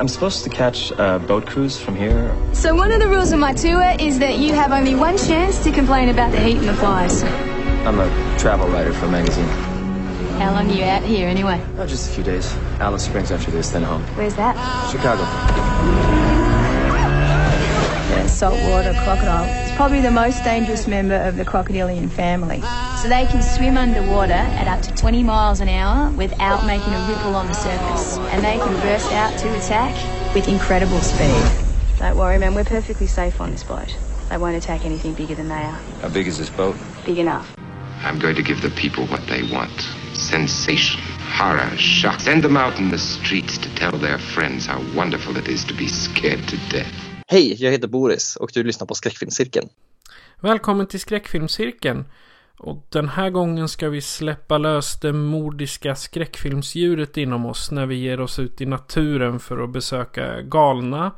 I'm supposed to catch a boat cruise from here. So one of the rules of my tour is that you have only one chance to complain about the heat and the flies. I'm a travel writer for a magazine. How long are you out here anyway? Oh, just a few days. Alice Springs after this, then home. Where's that? Chicago. Saltwater crocodile. It's probably the most dangerous member of the crocodilian family. So they can swim underwater at up to 20 miles an hour without making a ripple on the surface. And they can burst out to attack with incredible speed. Don't worry, man, we're perfectly safe on this boat. They won't attack anything bigger than they are. How big is this boat? Big enough. I'm going to give the people what they want sensation, horror, shock. Send them out in the streets to tell their friends how wonderful it is to be scared to death. Hej, jag heter Boris och du lyssnar på Skräckfilmscirkeln. Välkommen till Skräckfilmscirkeln. Och den här gången ska vi släppa lös det mordiska skräckfilmsdjuret inom oss när vi ger oss ut i naturen för att besöka galna,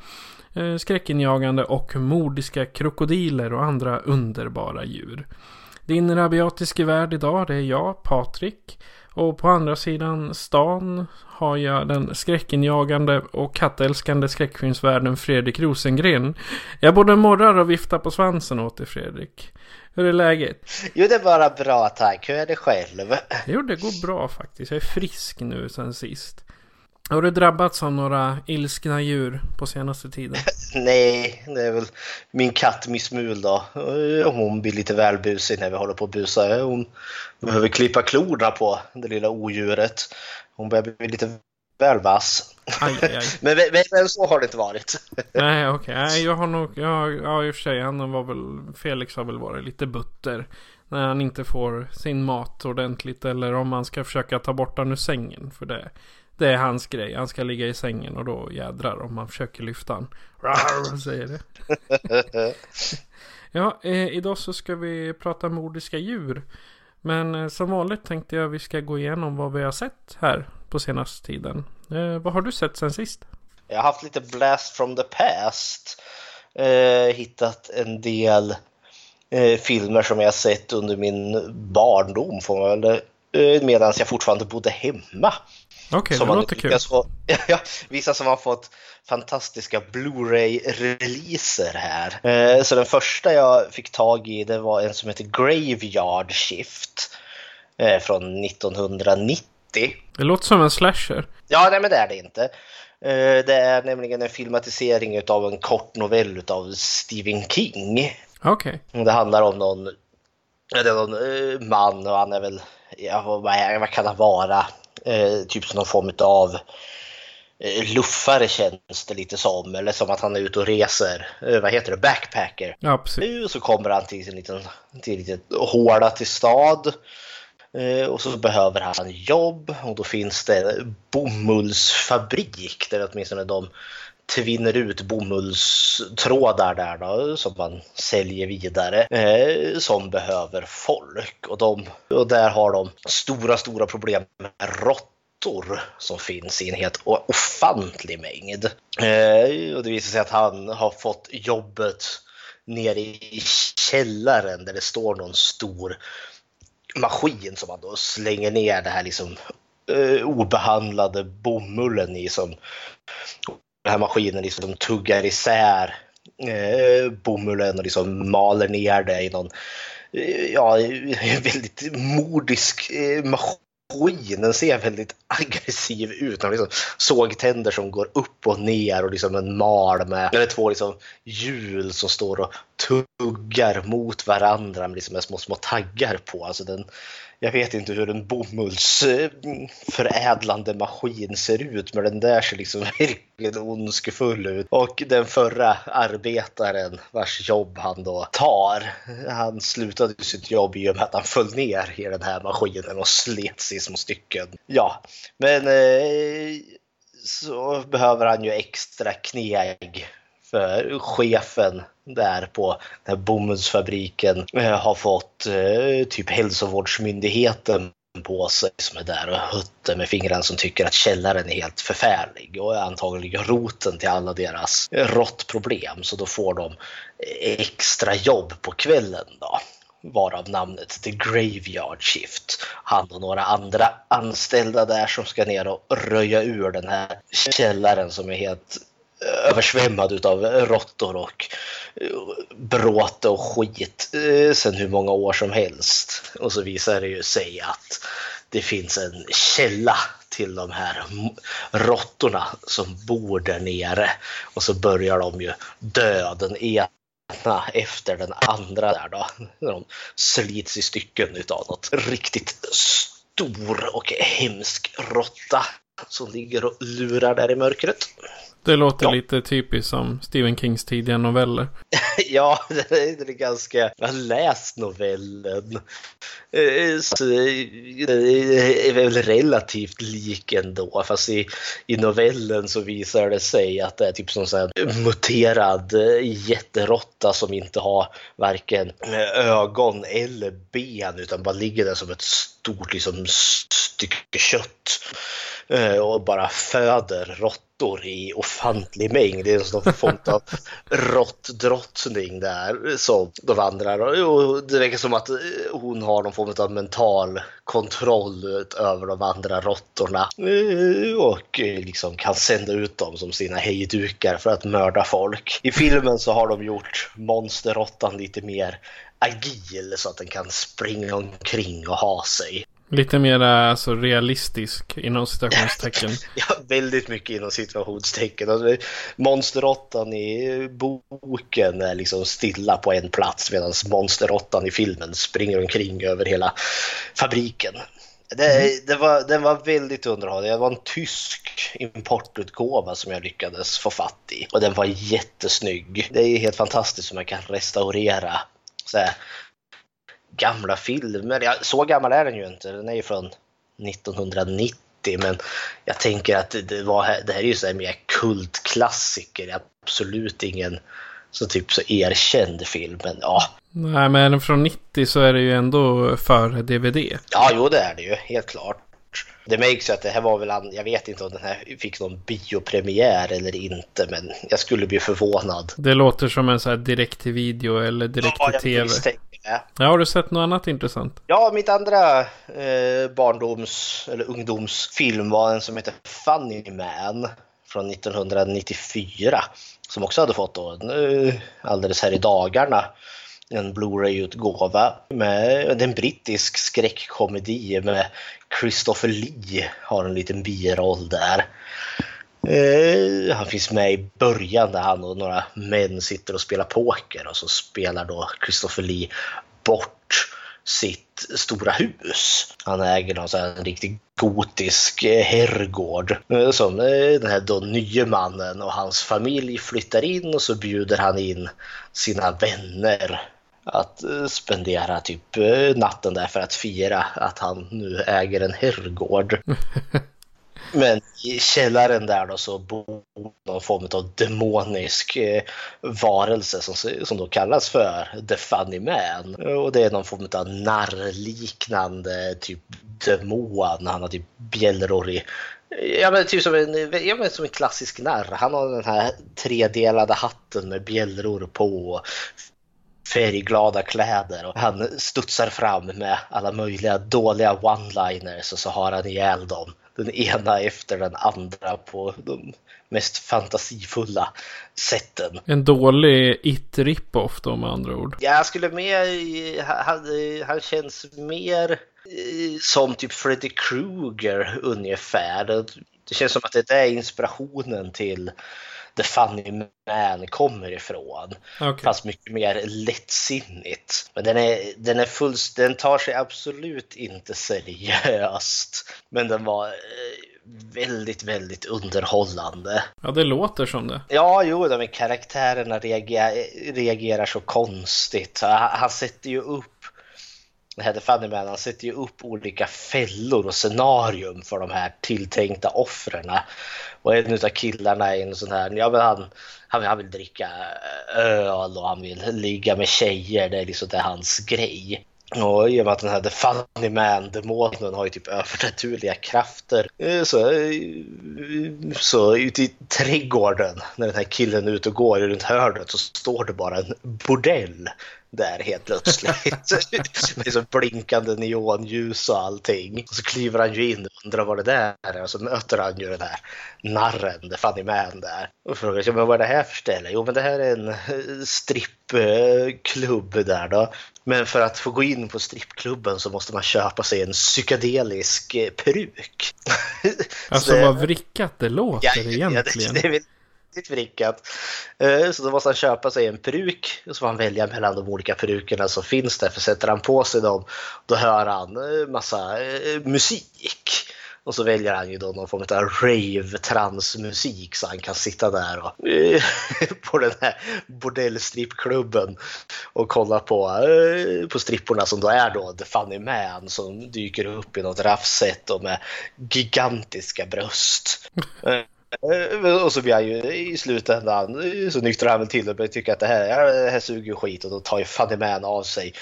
eh, skräckinjagande och mordiska krokodiler och andra underbara djur. Din rabiatiske värd idag det är jag, Patrik. Och på andra sidan stan har jag den skräckinjagande och kattälskande skräckfilmsvärden Fredrik Rosengren. Jag både morrar och viftar på svansen åt dig Fredrik. Hur är läget? Jo, det är bara bra tack. Hur är det själv? Jo, det går bra faktiskt. Jag är frisk nu sen sist. Har du drabbats av några ilskna djur på senaste tiden? Nej, det är väl min katt Miss Mul då. Hon blir lite väl busig när vi håller på att busa. Hon behöver klippa klorna på det lilla odjuret. Hon börjar bli lite väl vass. Aj, aj, aj. Men, men, men så har det inte varit. Nej, okej. Nej, jag har nog... Jag, ja, i och för sig. Han var väl... Felix har väl varit lite butter. När han inte får sin mat ordentligt. Eller om man ska försöka ta bort honom ur sängen. För det, det är hans grej. Han ska ligga i sängen och då jädrar om man försöker lyfta han. Rar, säger det. Ja, eh, idag så ska vi prata mordiska djur. Men eh, som vanligt tänkte jag vi ska gå igenom vad vi har sett här på senaste tiden. Eh, vad har du sett sen sist? Jag har haft lite blast from the past. Eh, hittat en del eh, filmer som jag sett under min barndom får man väl eh, medan jag fortfarande bodde hemma. Okej, Som det låter kul. Få, ja, vissa som har fått fantastiska Blu-ray-releaser här. Eh, så den första jag fick tag i det var en som heter Graveyard Shift eh, från 1990. Det låter som en slasher. Ja, nej men det är det inte. Eh, det är nämligen en filmatisering av en kort novell av Stephen King. Okej. Det handlar om någon, det är någon man och han är väl, ja, vad kan han vara? Eh, typ som någon form av eh, luffare känns det lite som. Eller som att han är ute och reser. Eh, vad heter det? Backpacker. Ja, precis. Så kommer han till en liten, till en liten håla till stad. Eh, Och så behöver han jobb och då finns det bomullsfabrik där åtminstone de tvinner ut bomullstrådar där då, som man säljer vidare eh, som behöver folk. Och, de, och där har de stora, stora problem med råttor som finns i en helt ofantlig mängd. Eh, och det visar sig att han har fått jobbet nere i källaren där det står någon stor maskin som man då slänger ner det här liksom eh, obehandlade bomullen i som den här maskinen liksom tuggar isär eh, bomullen och liksom maler ner det i någon eh, ja, väldigt mordisk eh, maskin. Den ser väldigt aggressiv ut. Den har liksom sågtänder som går upp och ner och liksom en mal med eller två liksom hjul som står och tuggar mot varandra med liksom små, små taggar på. Alltså den, jag vet inte hur en bomullsförädlande maskin ser ut, men den där ser liksom verkligen ondskefull ut. Och den förra arbetaren vars jobb han då tar, han slutade sitt jobb i och med att han föll ner i den här maskinen och slets i små stycken. Ja, men eh, så behöver han ju extra kneg för chefen där på den här bomullsfabriken eh, har fått eh, typ hälsovårdsmyndigheten på sig som är där och hötter med fingrarna som tycker att källaren är helt förfärlig och är antagligen roten till alla deras eh, råttproblem. Så då får de extra jobb på kvällen då varav namnet The Graveyard Shift. Han och några andra anställda där som ska ner och röja ur den här källaren som är helt översvämmad utav råttor och eh, bråte och skit eh, sen sedan hur många år som helst. Och så visar det ju sig att det finns en källa till de här råttorna som bor där nere. Och så börjar de ju dö den ena efter den andra där då. De slits i stycken utav något riktigt stor och hemsk råtta som ligger och lurar där i mörkret. Det låter ja. lite typiskt som Stephen Kings tidiga noveller. ja, det är ganska... Jag har läst novellen. Eh, så det är väl relativt lik ändå. Fast i, i novellen så visar det sig att det är typ som en muterad jätteråtta som inte har varken ögon eller ben utan bara ligger där som ett stort liksom, stycke kött. Eh, och bara föder råttor i ofantlig mängd. Det är någon form av råttdrottning där som de vandrar. Och det verkar som att hon har någon form av mental kontroll över de andra råttorna eh, och eh, liksom kan sända ut dem som sina hejdukar för att mörda folk. I filmen så har de gjort monsterråttan lite mer agil så att den kan springa omkring och ha sig. Lite mer alltså, realistisk inom citationstecken. ja, väldigt mycket inom situationstecken. Alltså, monsterråttan i boken är liksom stilla på en plats medan monsterråttan i filmen springer omkring över hela fabriken. Det, mm. det, var, den var väldigt underhållande. Det var en tysk importutgåva som jag lyckades få fatt i. Och den var jättesnygg. Det är helt fantastiskt hur man kan restaurera så här, gamla filmer. Ja, så gammal är den ju inte. Den är ju från 1990. Men jag tänker att det, var, det här är ju så här mer kultklassiker. Absolut ingen så typ så erkänd film. Men ja. Nej, men från 90 så är det ju ändå för DVD. Ja, jo det är det ju. Helt klart. Det märks ju att det här var väl, jag vet inte om den här fick någon biopremiär eller inte, men jag skulle bli förvånad. Det låter som en så här direkt till video eller direkt till tv. Ja, har du sett något annat intressant? Ja, mitt andra eh, barndoms eller ungdomsfilm var en som heter Funny Man från 1994 som också hade fått då, eh, alldeles här i dagarna en Blu-ray-utgåva. Med, en brittisk skräckkomedi med Christopher Lee har en liten biroll där. Eh, han finns med i början där han och några män sitter och spelar poker och så spelar då Christopher Lee bort sitt stora hus. Han äger någon sån riktigt gotisk eh, herrgård eh, som eh, den här då nye mannen och hans familj flyttar in och så bjuder han in sina vänner att spendera typ natten där för att fira att han nu äger en herrgård. Men i källaren där då så bor någon form av demonisk eh, varelse som, som då kallas för The Funny Man. Och det är någon form av narrliknande typ demon. Han har typ bjällror i Ja men typ som en, ja, men som en klassisk narr. Han har den här tredelade hatten med bjällror på färgglada kläder och han studsar fram med alla möjliga dåliga one-liners och så har han ihjäl dem den ena efter den andra på de mest fantasifulla sätten. En dålig it-rip-off då med andra ord. Jag skulle mer, han, han känns mer som typ Freddy Krueger ungefär. Det känns som att det är inspirationen till The Funny Man kommer ifrån. Okay. Fast mycket mer lättsinnigt. Men den, är, den, är full, den tar sig absolut inte seriöst. Men den var eh, väldigt, väldigt underhållande. Ja, det låter som det. Ja, jo, de karaktärerna reagerar, reagerar så konstigt. Han, han sätter ju upp den här The Funny Man, han sätter ju upp olika fällor och scenarium för de här tilltänkta offren. Och en av killarna är en sån här, ja men han, han, han vill dricka eh, öl och han vill ligga med tjejer, det är liksom det är hans grej. Och i och med att den här The Funny Man, demonen, har ju typ övernaturliga krafter. Eh, så, eh, så ute i trädgården, när den här killen är ute och går runt hörnet, så står det bara en bordell där helt plötsligt. Med så blinkande neonljus och allting. Och så kliver han ju in och undrar vad det där är och så möter han ju den här narren, the funny man där. Och frågar sig, vad är det här för ställe? Jo, men det här är en strippklubb där då. Men för att få gå in på strippklubben så måste man köpa sig en psykedelisk peruk. Alltså det, vad vrickat det låter ja, egentligen. Ja, det, det, riktigt vrickat. Så då måste han köpa sig en peruk och så får han välja mellan de olika perukerna som finns där. För sätter han på sig dem då hör han massa musik. Och så väljer han ju då någon form av rave transmusik så han kan sitta där och, på den här bordellstrippklubben och kolla på, på stripporna som då är då The Funny Man som dyker upp i något raffset och med gigantiska bröst. Och så blir han ju i slutändan så nyktrar han väl till och tycka att det här, det här suger skit och då tar ju Funny Man av sig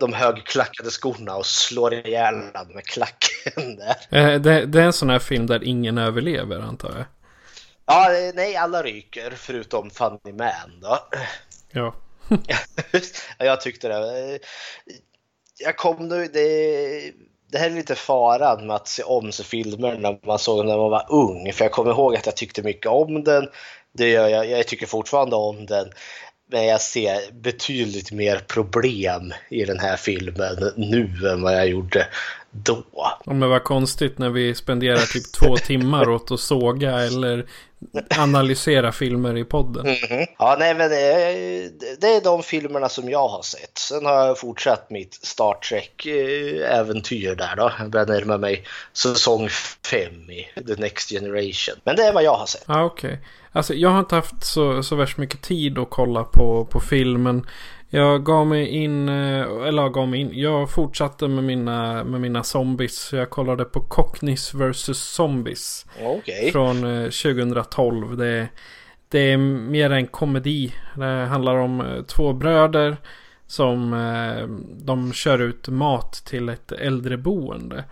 de högklackade skorna och slår ihjäl honom med klacken där. Det, det är en sån här film där ingen överlever antar jag? Ja, nej alla ryker förutom Funny Man då. Ja. jag tyckte det. Jag kom nu, det det här är lite faran med att se om sig filmer när man såg den när man var ung. För jag kommer ihåg att jag tyckte mycket om den. Det gör jag, jag tycker fortfarande om den. Men jag ser betydligt mer problem i den här filmen nu än vad jag gjorde då. Ja, men vad konstigt när vi spenderar typ två timmar åt att såga eller analysera filmer i podden. Mm -hmm. Ja, nej, men det är, det är de filmerna som jag har sett. Sen har jag fortsatt mitt Star Trek-äventyr där då. Jag börjar närma mig säsong 5 i The Next Generation. Men det är vad jag har sett. Ja, okej. Okay. Alltså, jag har inte haft så, så värst mycket tid att kolla på, på filmen. Jag gav mig in, eh, eller gav mig in, jag fortsatte med mina, med mina zombies. Jag kollade på Cockneys vs Zombies. Okay. Från 2012. Eh, det, det är mer en komedi. Det handlar om eh, två bröder som de kör ut mat till ett äldreboende.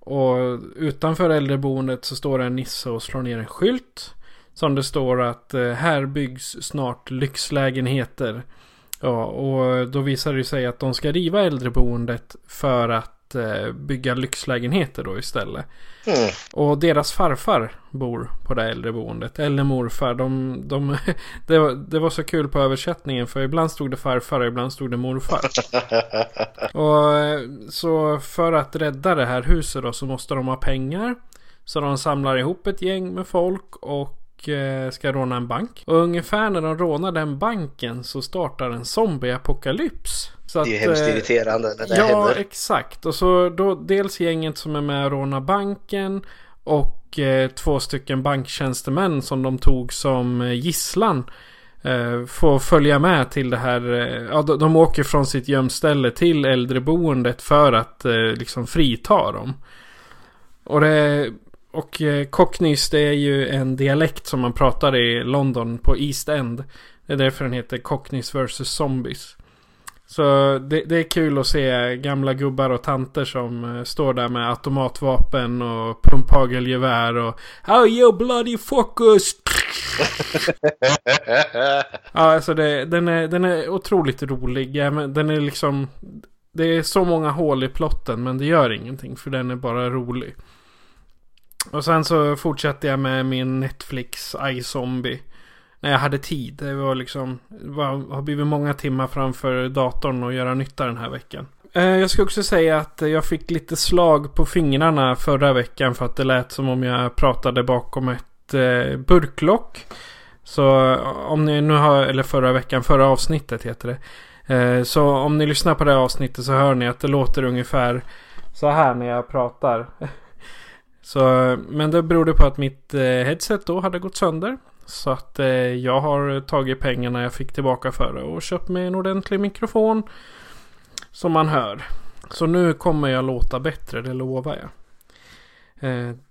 Och utanför äldreboendet så står det en nisse och slår ner en skylt. Som det står att här byggs snart lyxlägenheter. Ja, och då visar det sig att de ska riva äldreboendet för att eh, bygga lyxlägenheter då istället. Mm. Och deras farfar bor på det äldreboendet. Eller morfar. De, de, det, var, det var så kul på översättningen för ibland stod det farfar och ibland stod det morfar. och eh, så för att rädda det här huset då så måste de ha pengar. Så de samlar ihop ett gäng med folk och ska råna en bank. Och ungefär när de rånar den banken så startar en zombieapokalyps. Så det är hemskt eh, irriterande när det ja, händer. Ja, exakt. Och så då dels gänget som är med och rånar banken. Och eh, två stycken banktjänstemän som de tog som eh, gisslan. Eh, får följa med till det här. Eh, ja, de, de åker från sitt gömställe till äldreboendet för att liksom frita dem. Och det och eh, Cockneys det är ju en dialekt som man pratar i London på East End. Det är därför den heter Cockneys vs Zombies. Så det, det, är kul att se gamla gubbar och tanter som eh, står där med automatvapen och pumphagelgevär och How you bloody focus! ja, alltså det, den, är, den är otroligt rolig. Ja, men den är liksom... Det är så många hål i plotten men det gör ingenting för den är bara rolig. Och sen så fortsatte jag med min Netflix iZombie. När jag hade tid. Det var liksom, det var, har blivit många timmar framför datorn och göra nytta den här veckan. Eh, jag ska också säga att jag fick lite slag på fingrarna förra veckan för att det lät som om jag pratade bakom ett eh, burklock. Så eh, om ni nu har, eller förra veckan, förra avsnittet heter det. Eh, så om ni lyssnar på det avsnittet så hör ni att det låter ungefär så här när jag pratar. Så, men det berodde på att mitt eh, headset då hade gått sönder. Så att eh, jag har tagit pengarna jag fick tillbaka för det och köpt mig en ordentlig mikrofon. Som man hör. Så nu kommer jag låta bättre, det lovar jag.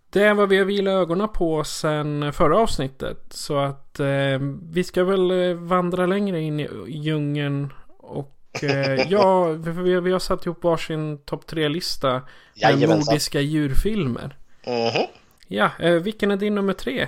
Det är vad vi har vilat ögonen på sen förra avsnittet. Så att eh, vi ska väl vandra längre in i djungeln och eh, ja, vi, vi har satt ihop varsin topp tre-lista. Med nordiska djurfilmer. Mm -hmm. Ja, eh, vilken är din nummer tre?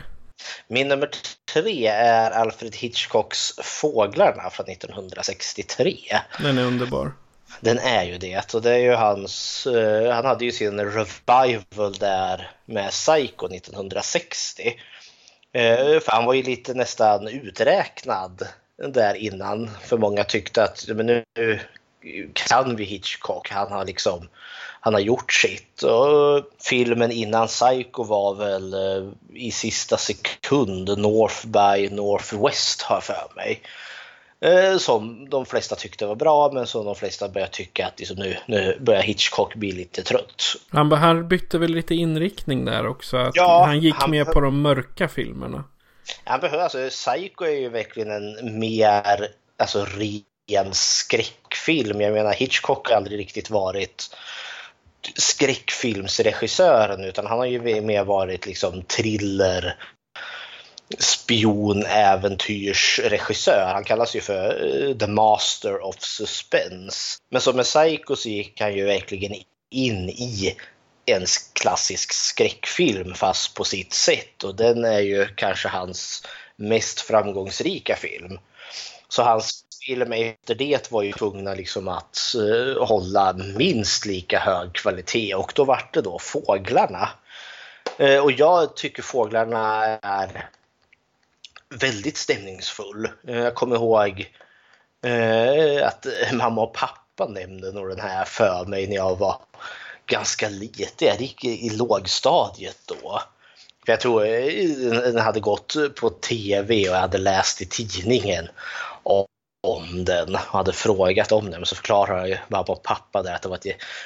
Min nummer tre är Alfred Hitchcocks Fåglarna från 1963. Den är underbar. Den är ju det och det är ju hans, uh, han hade ju sin revival där med Psycho 1960. Uh, för han var ju lite nästan uträknad där innan. För många tyckte att men nu kan vi Hitchcock. Han har liksom han har gjort sitt. Och filmen innan Psycho var väl uh, i sista sekund North by Northwest har jag för mig. Uh, som de flesta tyckte var bra men som de flesta började tycka att liksom nu, nu börjar Hitchcock bli lite trött. Han, han bytte väl lite inriktning där också? Att ja, han gick han, med på de mörka filmerna. Han behöver, alltså Psycho är ju verkligen en mer alltså, ren skräckfilm. Jag menar Hitchcock har aldrig riktigt varit skräckfilmsregissören utan han har ju mer varit liksom thriller spion äventyrsregissör. Han kallas ju för uh, The Master of Suspense. Men som med Psycho så gick han ju verkligen in i en klassisk skräckfilm fast på sitt sätt och den är ju kanske hans mest framgångsrika film. Så hans till och med efter det var ju tvungna liksom att uh, hålla minst lika hög kvalitet och då vart det då Fåglarna. Uh, och jag tycker Fåglarna är väldigt stämningsfull. Uh, jag kommer ihåg att mamma och pappa nämnde nog den här för mig när jag var ganska liten. Jag gick i lågstadiet då. För jag tror den hade gått på tv och jag hade läst i tidningen om den och hade frågat om den. Men så förklarade ju mamma och pappa där att det var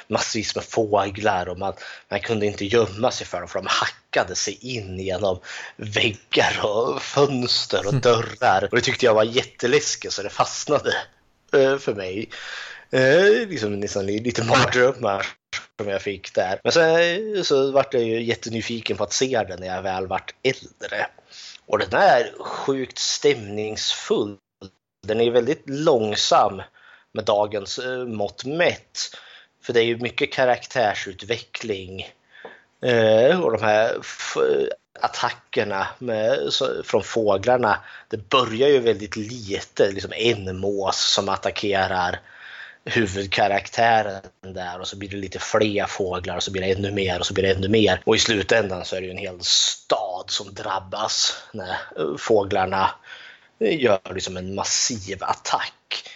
massvis med fåglar och man, man kunde inte gömma sig för dem för de hackade sig in genom väggar och fönster och dörrar. Och det tyckte jag var jätteläskigt så det fastnade eh, för mig. Eh, liksom nästan lite mardrömmar som jag fick där. Men sen så vart jag ju jättenyfiken på att se den när jag väl vart äldre. Och den är sjukt stämningsfull den är väldigt långsam med dagens eh, mått mätt. För det är ju mycket karaktärsutveckling eh, och de här attackerna med, från fåglarna. Det börjar ju väldigt lite, liksom en mås som attackerar huvudkaraktären där och så blir det lite fler fåglar och så blir det ännu mer och så blir det ännu mer. Och i slutändan så är det ju en hel stad som drabbas när eh, fåglarna Eh, gör liksom en massiv attack.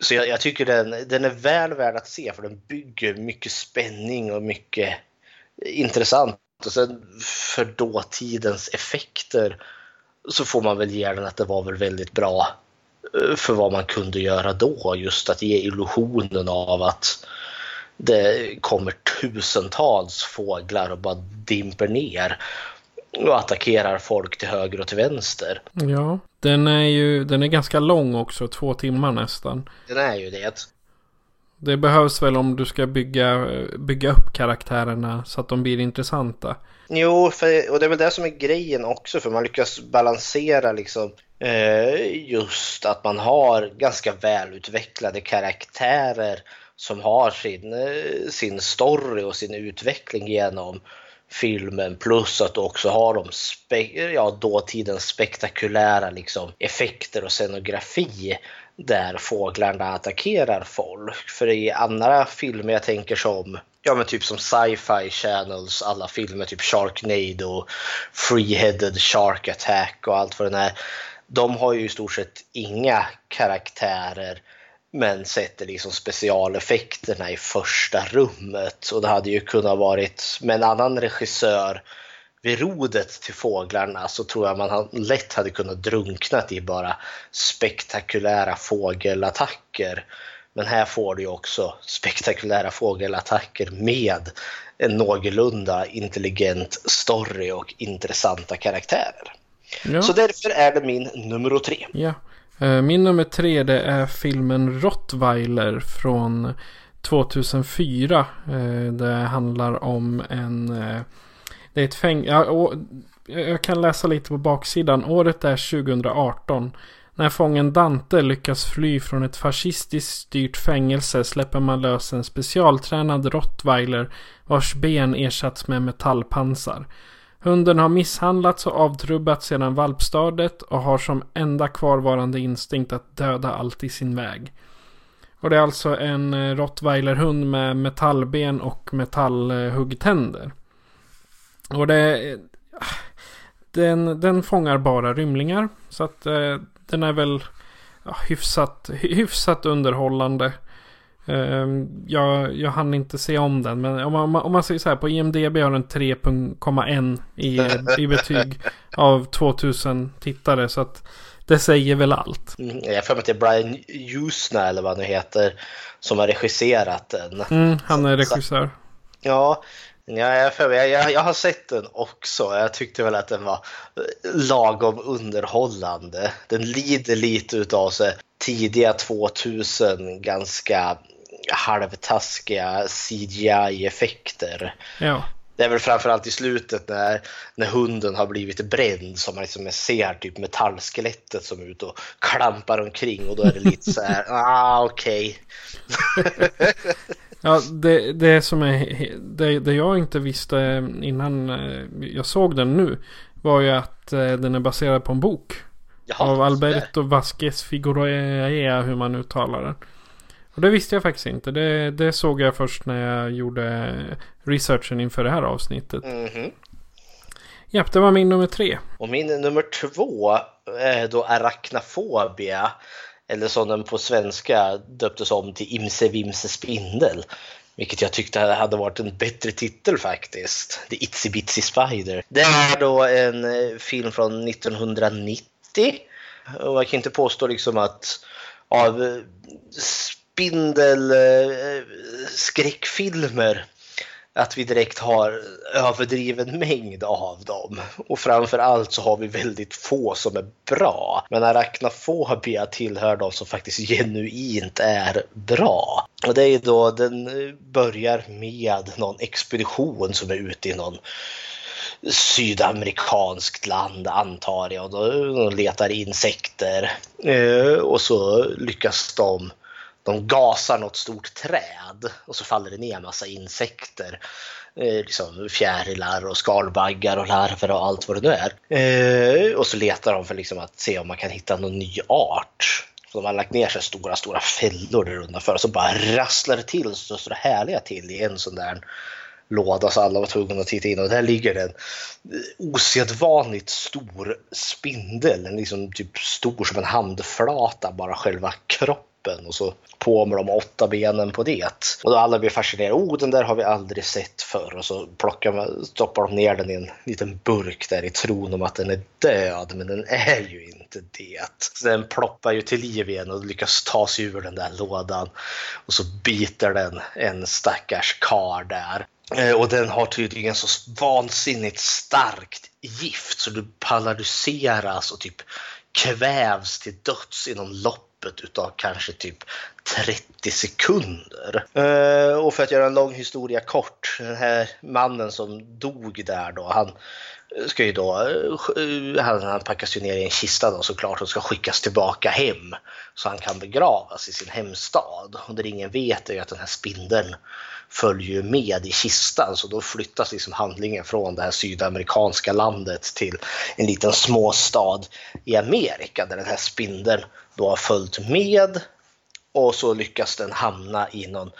Så jag, jag, tycker den, den är väl värd att se för den bygger mycket spänning och mycket intressant. Och sen för dåtidens effekter så får man väl ge den att det var väl väldigt bra eh, för vad man kunde göra då. Just att ge illusionen av att det kommer tusentals fåglar och bara dimper ner och attackerar folk till höger och till vänster. Ja, den är ju den är ganska lång också, två timmar nästan. Den är ju det. Det behövs väl om du ska bygga, bygga upp karaktärerna så att de blir intressanta. Jo, för, och det är väl det som är grejen också för man lyckas balansera liksom eh, just att man har ganska välutvecklade karaktärer som har sin, eh, sin story och sin utveckling genom filmen plus att du också har de ja, dåtidens spektakulära liksom, effekter och scenografi där fåglarna attackerar folk. För i andra filmer jag tänker som Ja men typ som sci-fi channels, alla filmer, typ Sharknado, Free-Headed Shark Attack och allt vad det är. De har ju i stort sett inga karaktärer men sätter liksom specialeffekterna i första rummet. Och det hade ju kunnat varit med en annan regissör vid rodet till fåglarna så tror jag man lätt hade kunnat drunknat i bara spektakulära fågelattacker. Men här får du också spektakulära fågelattacker med en någorlunda intelligent story och intressanta karaktärer. Ja. Så därför är det min nummer tre. Ja. Eh, min nummer tre det är filmen Rottweiler från 2004. Eh, det handlar om en... Eh, det är ett fäng... Jag kan läsa lite på baksidan. Året är 2018. När fången Dante lyckas fly från ett fascistiskt styrt fängelse släpper man lös en specialtränad rottweiler vars ben ersatts med metallpansar. Hunden har misshandlats och avtrubbats sedan valpstadiet och har som enda kvarvarande instinkt att döda allt i sin väg. Och det är alltså en eh, rottweilerhund med metallben och metallhuggtänder. Och det... Eh, den, den fångar bara rymlingar. Så att eh, den är väl ja, hyfsat, hyfsat underhållande. Uh, jag, jag hann inte se om den. Men om man, om man säger så här. På IMDB har den 3,1 i, i betyg av 2000 tittare. Så att det säger väl allt. Mm, jag får mig att det är Brian Jusna eller vad han nu heter. Som har regisserat den. Mm, han är regissör. Ja, Ja, jag, jag, jag har sett den också. Jag tyckte väl att den var lagom underhållande. Den lider lite utav sig tidiga 2000 ganska halvtaskiga CGI-effekter. Ja. Det är väl framförallt i slutet när, när hunden har blivit bränd som man liksom ser typ metallskelettet som är ute och klampar omkring och då är det lite så här, ah okej. Okay. Ja, det, det som är det, det jag inte visste innan eh, jag såg den nu var ju att eh, den är baserad på en bok. Jaha, av Alberto Vasquez Figueroa, hur man uttalar den. Och det visste jag faktiskt inte. Det, det såg jag först när jag gjorde researchen inför det här avsnittet. Mm -hmm. Japp, det var min nummer tre. Och min nummer två är då Arachnafobia eller som den på svenska döptes om till Imse Vimse Spindel. Vilket jag tyckte hade varit en bättre titel faktiskt. The Itsy Bitsy Spider. Det är då en eh, film från 1990. Och jag kan inte påstå liksom att av eh, spindelskräckfilmer eh, att vi direkt har överdriven mängd av dem. Och framför allt så har vi väldigt få som är bra. Men arachnofobia tillhör de som faktiskt genuint är bra. Och det är då, den börjar med någon expedition som är ute i någon sydamerikanskt land antar jag. De letar insekter. Eh, och så lyckas de de gasar något stort träd och så faller det ner en massa insekter. Eh, liksom fjärilar och skalbaggar och larver och allt vad det nu är. Eh, och så letar de för liksom att se om man kan hitta någon ny art. Så de har lagt ner sig stora, stora fällor där undanför och så bara rasslar det till så står det härliga till i en sån där låda så alla var tvungna att titta in och där ligger en eh, osedvanligt stor spindel. En liksom typ stor som en handflata, bara själva kroppen kroppen och så på med de åtta benen på det. Och då alla blir fascinerade. Oh, den där har vi aldrig sett förr. Och så plockar man, stoppar de ner den i en liten burk där i tron om att den är död, men den är ju inte det. Så den ploppar ju till liv igen och lyckas ta sig ur den där lådan. Och så biter den en stackars kar där. Eh, och den har tydligen så vansinnigt starkt gift så du paralyseras och typ kvävs till döds inom loppet loppet utav kanske typ 30 sekunder. Eh, och för att göra en lång historia kort, den här mannen som dog där då, han ska ju då, eh, han, han packas ju ner i en kista då såklart och ska skickas tillbaka hem så han kan begravas i sin hemstad. Och det ingen vet är ju att den här spindeln följer med i kistan så då flyttas liksom handlingen från det här sydamerikanska landet till en liten småstad i Amerika där den här spindeln då har följt med och så lyckas den hamna i någon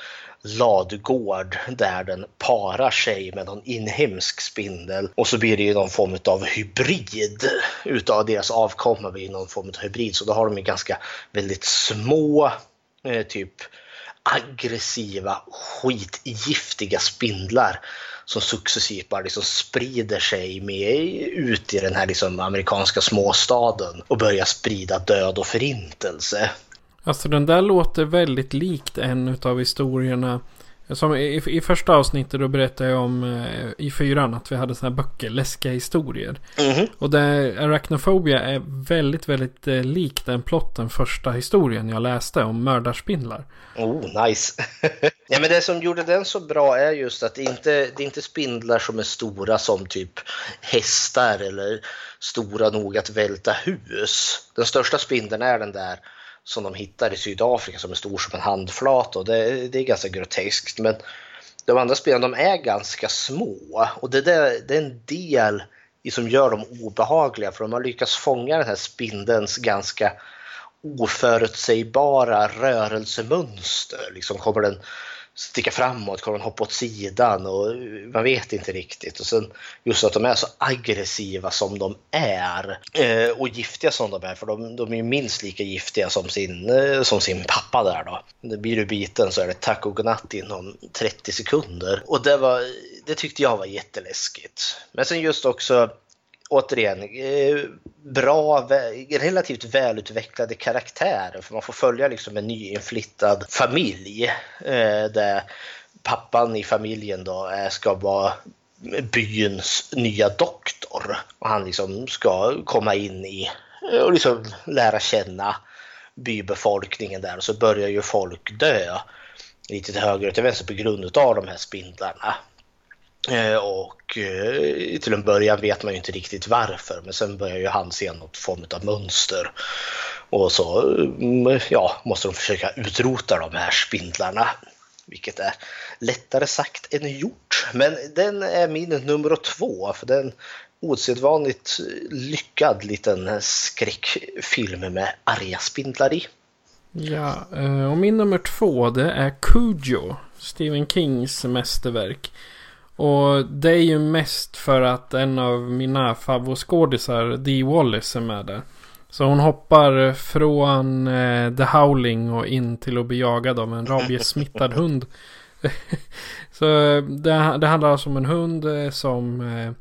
ladugård där den parar sig med någon inhemsk spindel. Och så blir det ju någon form av hybrid utav deras avkomma blir någon form av hybrid. Så då har de ju ganska väldigt små eh, typ aggressiva skitgiftiga spindlar som successivt bara liksom sprider sig med ut i den här liksom amerikanska småstaden och börjar sprida död och förintelse. Alltså den där låter väldigt likt en av historierna som i, i första avsnittet då berättade jag om eh, i fyran att vi hade sådana här böcker, läskiga historier. Mhm. Och där Arachnophobia är väldigt, väldigt eh, lik den plotten första historien jag läste om mördarspindlar. Oh, nice. ja, men det som gjorde den så bra är just att det inte det är inte spindlar som är stora som typ hästar eller stora nog att välta hus. Den största spindeln är den där som de hittar i Sydafrika som är stor som en handflata och det, det är ganska groteskt. Men de andra spelarna de är ganska små och det, där, det är en del som gör dem obehagliga för de har lyckats fånga den här spindelns ganska oförutsägbara rörelsemönster. Liksom kommer den sticka framåt, kommer de hoppa åt sidan och man vet inte riktigt. Och sen just att de är så aggressiva som de är eh, och giftiga som de är, för de, de är ju minst lika giftiga som sin, eh, som sin pappa där då. Blir du biten så är det tack och godnatt inom 30 sekunder. Och det, var, det tyckte jag var jätteläskigt. Men sen just också återigen, eh, bra, relativt välutvecklade karaktärer. För man får följa liksom en nyinflyttad familj eh, där pappan i familjen då ska vara byns nya doktor. Och han liksom ska komma in i eh, och liksom lära känna bybefolkningen där och så börjar ju folk dö lite till höger och till vänster på grund av de här spindlarna. Eh, och eh, till en början vet man ju inte riktigt varför men sen börjar ju han se något form av mönster. Och så eh, ja, måste de försöka utrota de här spindlarna. Vilket är lättare sagt än gjort. Men den är min nummer två för den osedvanligt lyckad liten skräckfilm med arga spindlar i. Ja, och min nummer två det är Cujo. Stephen Kings mästerverk. Och det är ju mest för att en av mina favoritskådisar, Dee Wallace, är med där. Så hon hoppar från eh, The Howling och in till att bli jagad av en rabiessmittad hund. så eh, det, det, handlar alltså om en hund eh, som eh,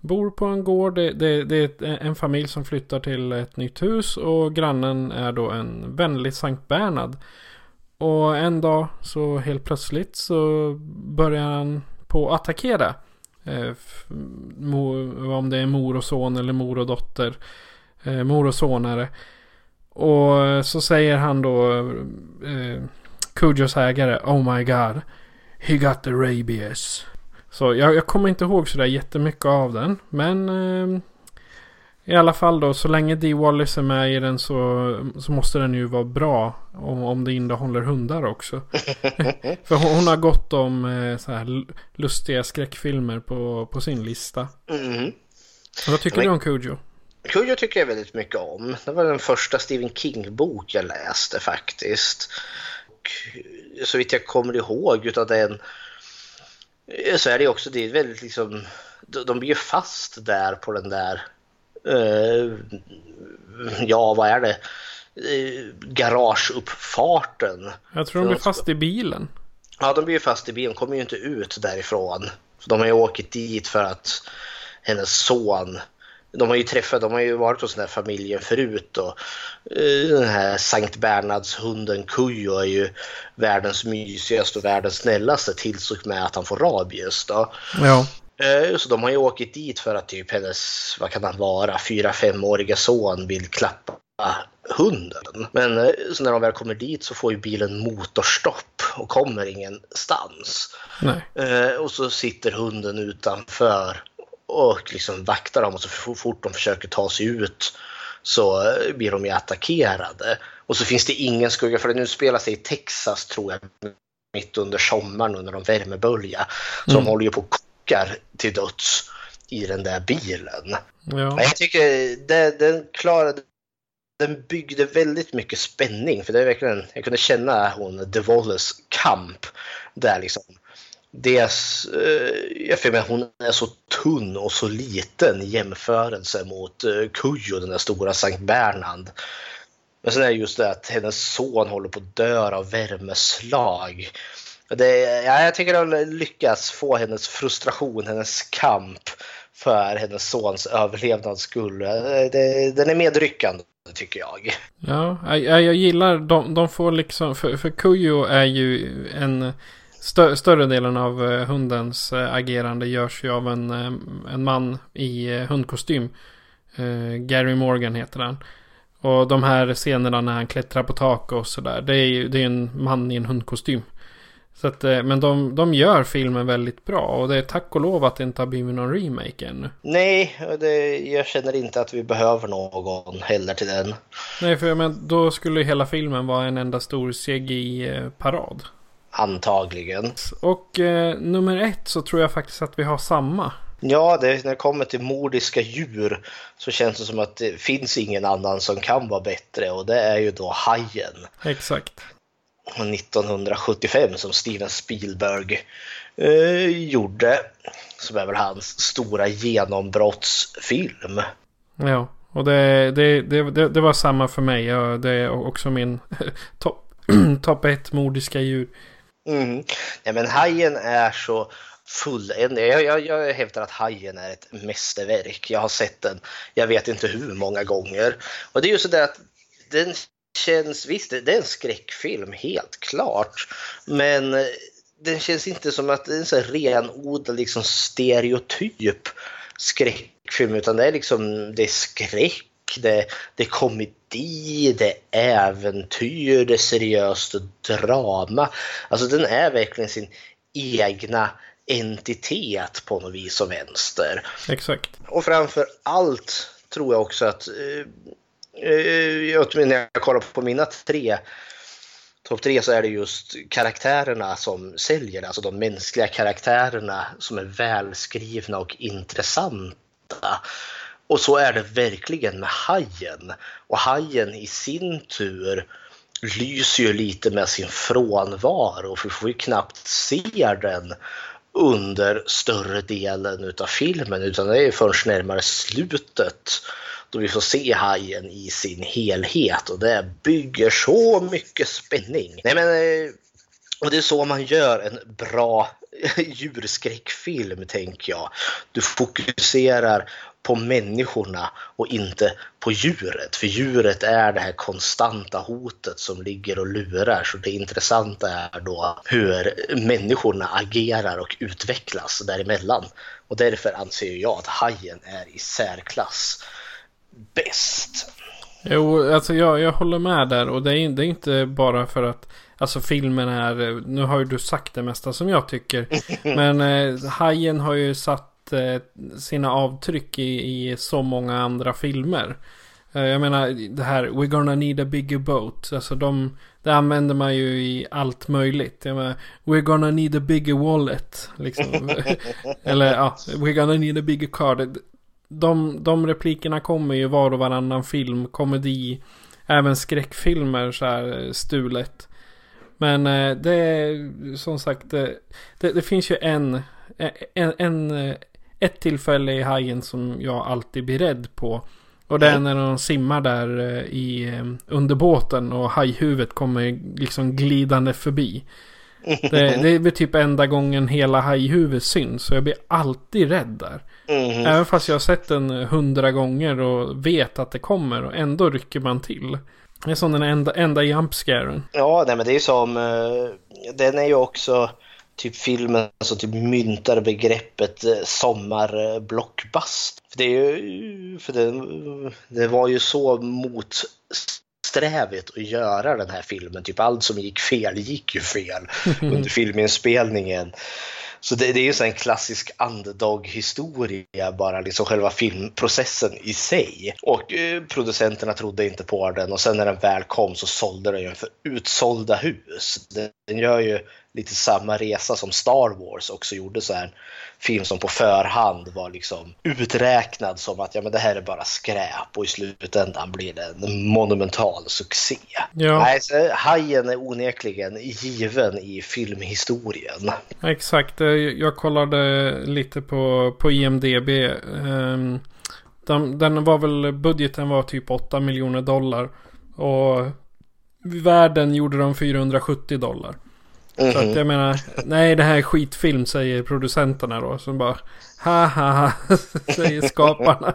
bor på en gård. Det, det, det, är en familj som flyttar till ett nytt hus och grannen är då en vänlig Sankt Bernhard. Och en dag så helt plötsligt så börjar han på att attackera. Eh, om det är mor och son eller mor och dotter. Eh, mor och sonare. Och så säger han då eh, Kujos ägare Oh my god He got the rabies. Så jag, jag kommer inte ihåg sådär jättemycket av den. Men eh, i alla fall då, så länge Dee Wallace är med i den så, så måste den ju vara bra. Om, om det innehåller hundar också. För hon, hon, har gått om eh, så här lustiga skräckfilmer på, på sin lista. Mm. Vad tycker Men, du om Cujo? Cujo tycker jag väldigt mycket om. Det var den första Stephen King-bok jag läste faktiskt. Och så vitt jag kommer ihåg utav den så är det också det är väldigt liksom de blir ju fast där på den där ja, vad är det? Uh, garageuppfarten. Jag tror de blir fast i bilen. Ja, de blir fast i bilen. De kommer ju inte ut därifrån. De har ju åkt dit för att hennes son de har ju träffat, de har ju varit hos den här familjen förut och uh, den här Sankt Bernhards hunden Kujo är ju världens mysigaste och världens snällaste tills och med att han får rabies då. Ja. Eh, så de har ju åkt dit för att typ hennes, vad kan han vara, fyra femåriga son vill klappa hunden. Men eh, så när de väl kommer dit så får ju bilen motorstopp och kommer ingenstans. Nej. Eh, och så sitter hunden utanför och liksom vaktar dem och så fort de försöker ta sig ut så blir de ju attackerade. Och så finns det ingen skugga, för det nu spelar sig i Texas tror jag, mitt under sommaren under en värmebölja. Så mm. de håller ju på att krockar till döds i den där bilen. Ja. Jag tycker det, den klarade den byggde väldigt mycket spänning för det är verkligen, jag kunde känna hon DeVolles kamp där liksom. Dels, eh, jag för mig hon är så tunn och så liten i jämförelse mot eh, Kujo, den där stora Sankt Bernhard. Men sen är det just det att hennes son håller på att dö av värmeslag. Det, ja, jag tycker de lyckas få hennes frustration, hennes kamp för hennes sons överlevnads skull. Det, den är medryckande tycker jag. Ja, jag, jag gillar de, de får liksom, för, för Kujo är ju en stö, större delen av eh, hundens eh, agerande görs ju av en, eh, en man i hundkostym. Gary Morgan heter han. Och de här scenerna när han klättrar på tak och sådär. Det är ju det är en man i en hundkostym. Så att, eh, men de, de gör filmen väldigt bra och det är tack och lov att det inte har blivit någon remake ännu. Nej, det, jag känner inte att vi behöver någon heller till den. Nej, för men, då skulle hela filmen vara en enda stor CGI-parad. Antagligen. Och eh, nummer ett så tror jag faktiskt att vi har samma. Ja, det, när det kommer till mordiska djur så känns det som att det finns ingen annan som kan vara bättre och det är ju då hajen. Exakt. 1975 som Steven Spielberg eh, gjorde. Som är väl hans stora genombrottsfilm. Ja, och det, det, det, det, var samma för mig. Ja, det är också min topp top ett mordiska djur. Mm. Ja, men Hajen är så fulländig. Jag, jag, jag hävdar att Hajen är ett mästerverk. Jag har sett den, jag vet inte hur många gånger. Och det är ju sådär att den känns, visst det är en skräckfilm helt klart, men den känns inte som att det är en så renodlad liksom stereotyp skräckfilm utan det är liksom det är skräck, det, det är komedi, det är äventyr, det är seriöst drama. Alltså den är verkligen sin egna entitet på något vis och vänster. Exakt. Och framför allt tror jag också att Eh, åtminstone när jag kollar på mina tre topp tre så är det just karaktärerna som säljer, alltså de mänskliga karaktärerna som är välskrivna och intressanta. Och så är det verkligen med Hajen. Och Hajen i sin tur lyser ju lite med sin frånvaro för vi får ju knappt se den under större delen utav filmen utan det är först närmare slutet då vi får se hajen i sin helhet och det bygger så mycket spänning. Nej men, eh, och det är så man gör en bra djurskräckfilm tänker jag. Du fokuserar på människorna och inte på djuret. För djuret är det här konstanta hotet som ligger och lurar. Så det intressanta är då hur människorna agerar och utvecklas däremellan. Och därför anser jag att hajen är i särklass bäst. Jo, alltså jag, jag håller med där och det är, det är inte bara för att Alltså filmen är, nu har ju du sagt det mesta som jag tycker. men eh, Hajen har ju satt eh, sina avtryck i, i så många andra filmer. Eh, jag menar det här We're gonna need a bigger boat. Alltså de, det använder man ju i allt möjligt. Jag menar, We're gonna need a bigger wallet. Liksom. Eller ja, We're gonna need a bigger car de, de replikerna kommer ju var och varannan film, komedi, även skräckfilmer så här eh, stulet. Men eh, det är som sagt, det, det, det finns ju en, en, en, eh, ett tillfälle i hajen som jag alltid blir rädd på. Och det är när de simmar där i, under båten och hajhuvudet kommer liksom glidande förbi. Det, det är typ enda gången hela hajhuvudet syns. Så jag blir alltid rädd där. Mm. Även fast jag har sett den hundra gånger och vet att det kommer och ändå rycker man till. Det är som den enda, enda jumpscaren. Ja, nej, men det är som... Uh, den är ju också typ filmen som typ myntar begreppet uh, sommarblockbust. För det är ju... För det, det var ju så motsträvigt att göra den här filmen. Typ allt som gick fel gick ju fel under filminspelningen. Så det, det är ju en klassisk underdog-historia, bara liksom själva filmprocessen i sig. Och eh, producenterna trodde inte på den och sen när den väl kom så sålde den ju för utsålda hus. Den gör ju lite samma resa som Star Wars också gjorde så här film som på förhand var liksom uträknad som att ja, men det här är bara skräp och i slutändan blir det en monumental succé. Ja. Nej, så Hajen är onekligen given i filmhistorien. Exakt, jag kollade lite på, på IMDB. Ehm, den, den var väl, budgeten var typ 8 miljoner dollar. Och världen gjorde de 470 dollar. Så att jag menar, nej det här är skitfilm säger producenterna då. Som bara, ha ha ha, säger skaparna.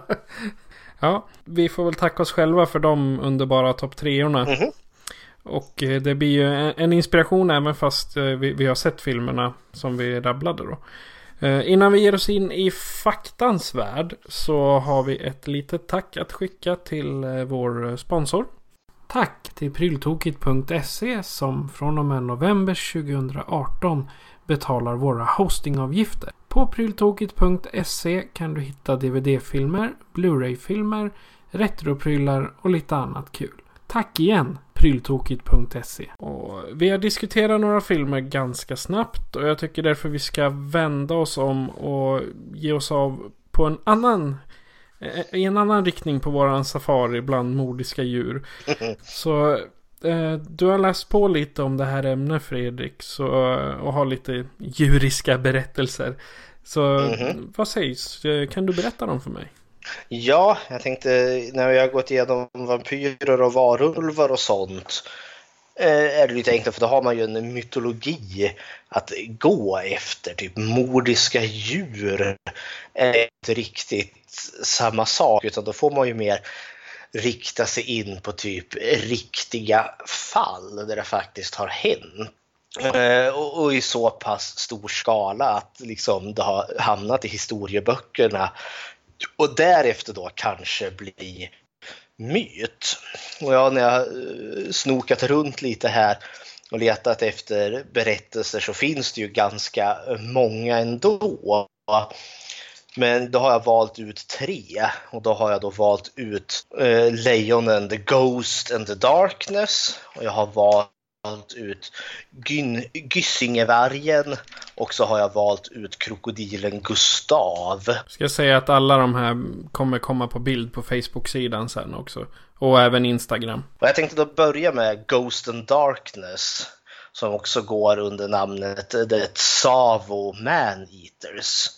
Ja, vi får väl tacka oss själva för de underbara topp treorna. Mhm. Och eh, det blir ju en, inspiration även fast eh, vi, vi har sett filmerna som vi rabblade då. Eh, Innan vi ger oss in i faktans värld så har vi ett litet tack att skicka till vår sponsor. Tack till pryltokigt.se som från och med november 2018 betalar våra hostingavgifter. På pryltokigt.se kan du hitta DVD-filmer, Blu-ray-filmer, retroprylar och lite annat kul. Tack igen pryltokigt.se. Och Vi har diskuterat några filmer ganska snabbt och jag tycker därför vi ska vända oss om och ge oss av på en annan i en annan riktning på våran safari bland mordiska djur. Så eh, du har läst på lite om det här ämnet Fredrik så, och har lite djuriska berättelser. Så Mhm. vad sägs? Eh, Kan du berätta dem för mig? Ja, jag tänkte när har gått igenom vampyrer och varulvar och sånt eh, är det lite enklare för då har man ju en mytologi att gå efter. Typ mordiska djur är inte riktigt samma sak utan då får man ju mer rikta sig in på typ riktiga fall där det faktiskt har hänt. Eh, och, och i så pass stor skala att liksom det har hamnat i historieböckerna och därefter då kanske bli myt. Och jag när jag eh, snokat runt lite här och letat efter berättelser så finns det ju ganska många ändå. Men då har jag valt ut tre och då har jag då valt ut eh, Lejonen, The Ghost and the Darkness och jag har valt ut Gyn- Gyssingevargen och så har jag valt ut krokodilen Gustav. Ska jag säga att alla de här kommer komma på bild på Facebook-sidan sen också. Och även Instagram. Och jag tänkte då börja med Ghost and Darkness som också går under namnet The Tsavo Man-Eaters.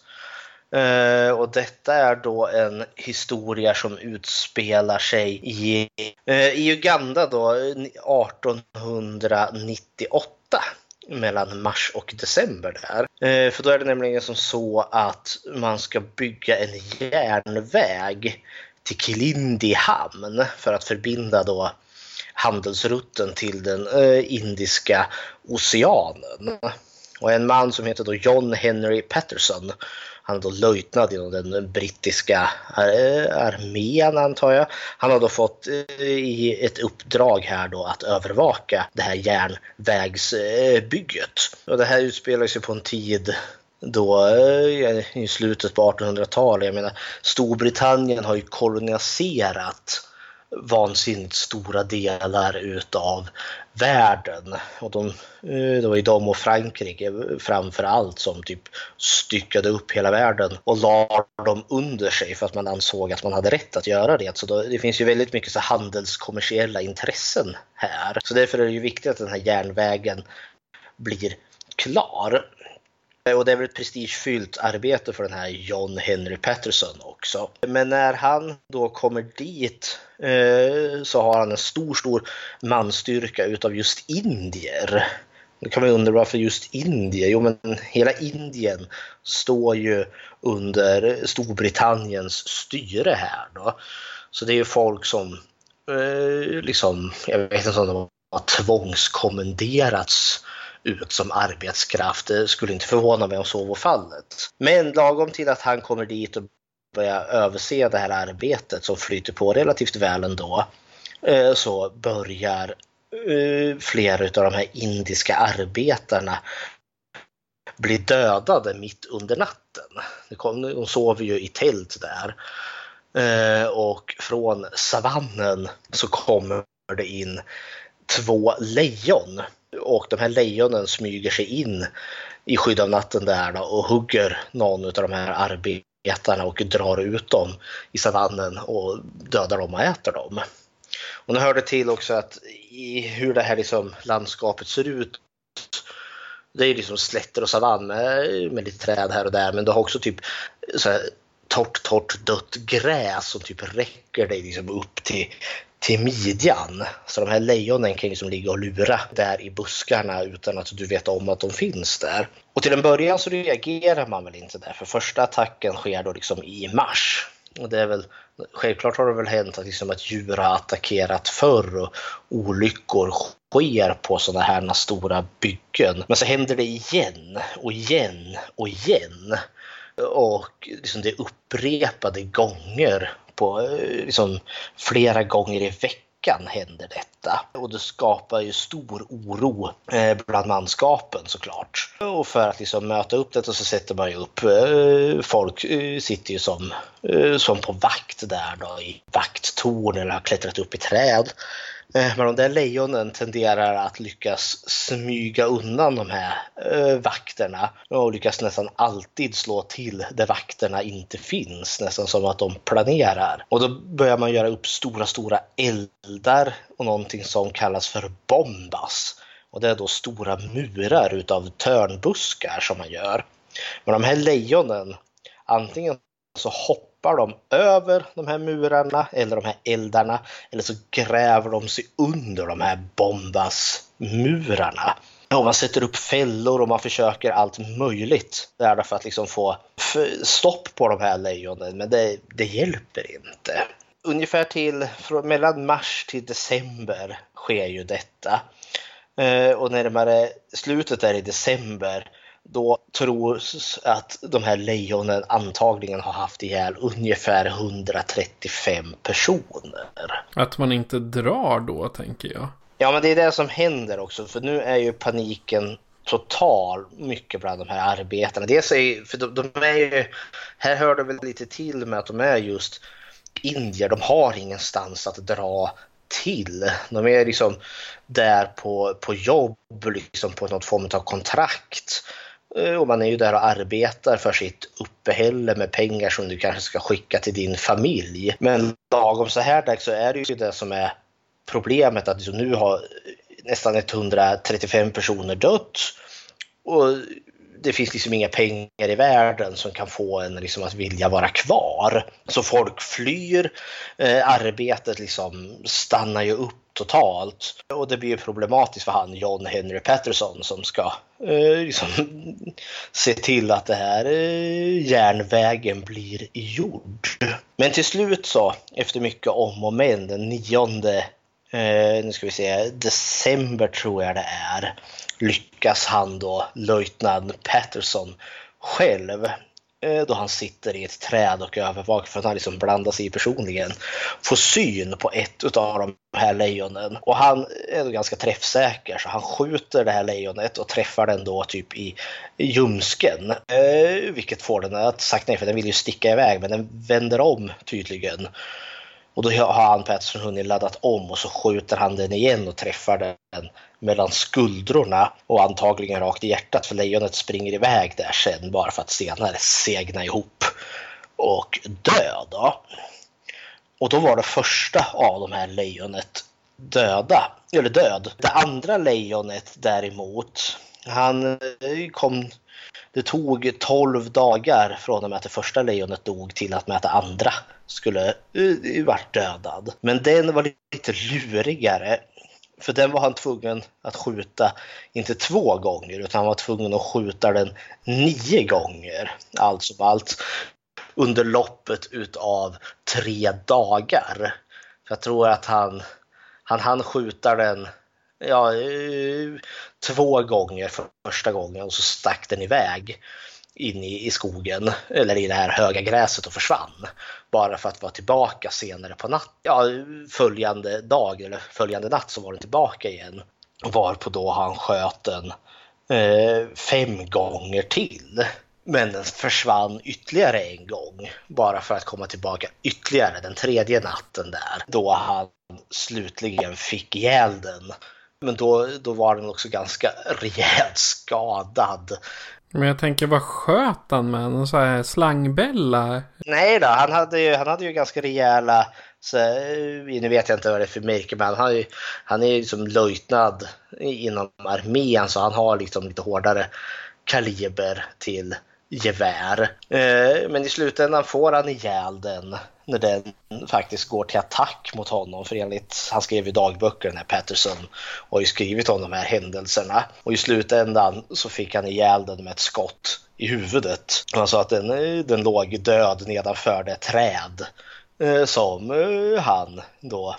Uh, och detta är då en historia som utspelar sig i, uh, i Uganda då 1898 mellan mars och december där. Eh, för då är det nämligen som så att man ska bygga en järnväg till Kilindi hamn för att förbinda då handelsrutten till den eh, Indiska oceanen. Och en man som heter då John Henry Patterson, han är då löjtnant inom den brittiska eh, armén antar jag. Han har då fått eh, i ett uppdrag här då att övervaka det här järnvägsbygget. Och det här utspelar sig på en tid då eh, i slutet på 1800-talet. Jag menar Storbritannien har ju koloniserat vansinnigt stora delar utav världen. Och de, eh, det var ju de och Frankrike framför allt som typ styckade upp hela världen och la dem under sig för att man ansåg att man hade rätt att göra det. Så då, det finns ju väldigt mycket så handelskommersiella intressen här. Så därför är det ju viktigt att den här järnvägen blir klar. Eh, och det är väl ett prestigefyllt arbete för den här John Henry Patterson också. Men när han då kommer dit eh, så har han en stor, stor manstyrka utav just indier. Då kan man undra varför just indier? Jo, men hela Indien står ju under Storbritanniens styre här då. Så det är ju folk som eh, liksom, jag vet inte om de har tvångskommenderats ut som arbetskraft. Det skulle inte förvåna mig om så var fallet. Men lagom till att han kommer dit och börjar överse det här arbetet som flyter på relativt väl ändå eh, så börjar eh, flera av de här indiska arbetarna bli dödade mitt under natten. De, sover ju i tält där. Eh, och från savannen så kommer det in två lejon och de här lejonen smyger sig in i skydd av natten där då, och hugger någon av de här arbetarna och drar ut dem i savannen och dödar dem och äter dem. Och nu hör det till också att i hur det här liksom landskapet ser ut det är liksom slätter och savann med, med lite träd här och där men du har också typ så här, torrt, torrt dött gräs som typ räcker dig liksom upp till, till midjan. Så de här lejonen kan liksom ligga och lura där i buskarna utan att du vet om att de finns där. Och till en början så reagerar man väl inte där, för första attacken sker då liksom i mars. Och det är väl, självklart har det väl hänt att, liksom att djur har attackerat förr och olyckor sker på sådana här stora byggen. Men så händer det igen och igen och igen. Och liksom det är upprepade gånger på eh, liksom flera gånger i veckan händer detta. Och det skapar ju stor oro eh, bland manskapen såklart. Och för att liksom möta upp detta så sätter man ju upp, eh, folk sitter ju som, som på vakt där då i vakttorn eller har klättrat upp i träd. Eh, men de där lejonen tenderar att lyckas smyga undan de här eh, vakterna och lyckas nästan alltid slå till där vakterna inte finns, nästan som att de planerar. Och då börjar man göra upp stora, stora eldar och någonting som kallas för bombas. Och det är då stora murar utav törnbuskar som man gör. Men de här lejonen, antingen så hoppar de över de här murarna eller de här eldarna eller så gräver de sig under de här bombasmurarna. Ja, man sätter upp fällor och man försöker allt möjligt där för att liksom få stopp på de här lejonen, men det, det hjälper inte. Ungefär till mellan mars till december sker ju detta. Eh, och närmare slutet där i december då tros att de här lejonen antagligen har haft ihjäl ungefär 135 personer. Att man inte drar då, tänker jag. Ja, men det är det som händer också, för nu är ju paniken total mycket bland de här arbetarna. Dels är, för de, de är ju, här hör det väl lite till med att de är just indier, de har ingenstans att dra till. De är liksom där på, på jobb, liksom på något form av kontrakt. Eh, och man är ju där och arbetar för sitt uppehälle med pengar som du kanske ska skicka till din familj. Men lagom så här dags så är det ju det som är problemet att nu har nästan 135 personer dött. Och det finns liksom inga pengar i världen som kan få en liksom att vilja vara kvar. Så folk flyr, eh, arbetet liksom stannar ju upp totalt. Och det blir ju problematiskt för han John Henry Patterson som ska eh, liksom, se till att det här eh, järnvägen blir gjord. Men till slut så, efter mycket om och men, den 9 eh, nu ska vi se, december tror jag det är, lyckas han då, löjtnant Patterson, själv eh, då han sitter i ett träd och övervakar för att han liksom blandar sig i personligen, få syn på ett av de här lejonen. Och han är då ganska träffsäker så han skjuter det här lejonet och träffar den då typ i ljumsken. Eh, vilket får den att sagt nej för den vill ju sticka iväg men den vänder om tydligen och då har han Patterson hunnit laddat om och så skjuter han den igen och träffar den mellan skuldrorna och antagligen rakt i hjärtat för lejonet springer iväg där sen bara för att senare segna ihop och dö. Då. Och då var det första av de här lejonet döda, eller död. Det andra lejonet däremot, han eh, kom det tog 12 dagar från och med att det första lejonet dog till att med att det andra skulle uh, varit dödad. Men den var lite lurigare. För den var han tvungen att skjuta, inte två gånger, utan han var tvungen att skjuta den nio gånger. Allt som allt under loppet utav tre dagar. För jag tror att han, han hann skjuta den ja, eh, två gånger första gången och så stack den iväg in i, i skogen eller i det här höga gräset och försvann. Bara för att vara tillbaka senare på natten, Ja, följande dag eller följande natt så var den tillbaka igen. Varpå då han sköt den eh, fem gånger till. Men den försvann ytterligare en gång bara för att komma tillbaka ytterligare den tredje natten där. Då han slutligen fick ihjäl den men då, då var den också ganska rejält skadad. Men jag tänker, vad sköt han med? Någon sån här slangbälla? Nej då, han hade ju, han hade ju ganska rejäla, så, eh, nu vet jag inte vad det är för märke, men han, ju, han är ju som löjtnad inom armén så han har liksom lite hårdare kaliber till gevär. Eh, men i slutändan får han ihjäl den när den faktiskt går till attack mot honom. För enligt, han skrev ju dagböcker, den här Patterson, och har ju skrivit om de här händelserna. Och i slutändan så fick han ihjäl den med ett skott i huvudet. Han sa att den, eh, den låg död nedanför det träd eh, som eh, han då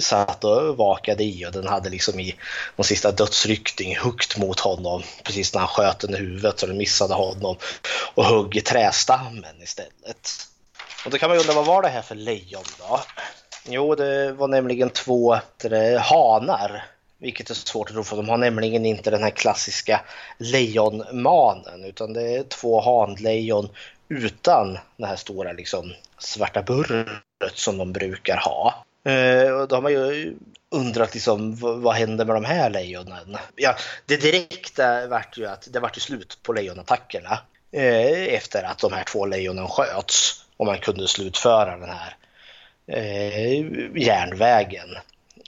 satt och vakade i och den hade liksom i någon sista dödsryckning huggt mot honom precis när han sköt den i huvudet så den missade honom och högg i trästammen istället. Och då kan man ju undra vad var det här för lejon då? Jo, det var nämligen två det, hanar vilket är svårt att tro för de har nämligen inte den här klassiska lejonmanen utan det är två hanlejon utan det här stora liksom, svarta burret som de brukar ha. Eh, och då har man ju undrat liksom, vad händer med de här lejonen? Ja, det direkta vart ju att det vart ju slut på lejonattackerna eh, efter att de här två lejonen sköts om man kunde slutföra den här eh, järnvägen.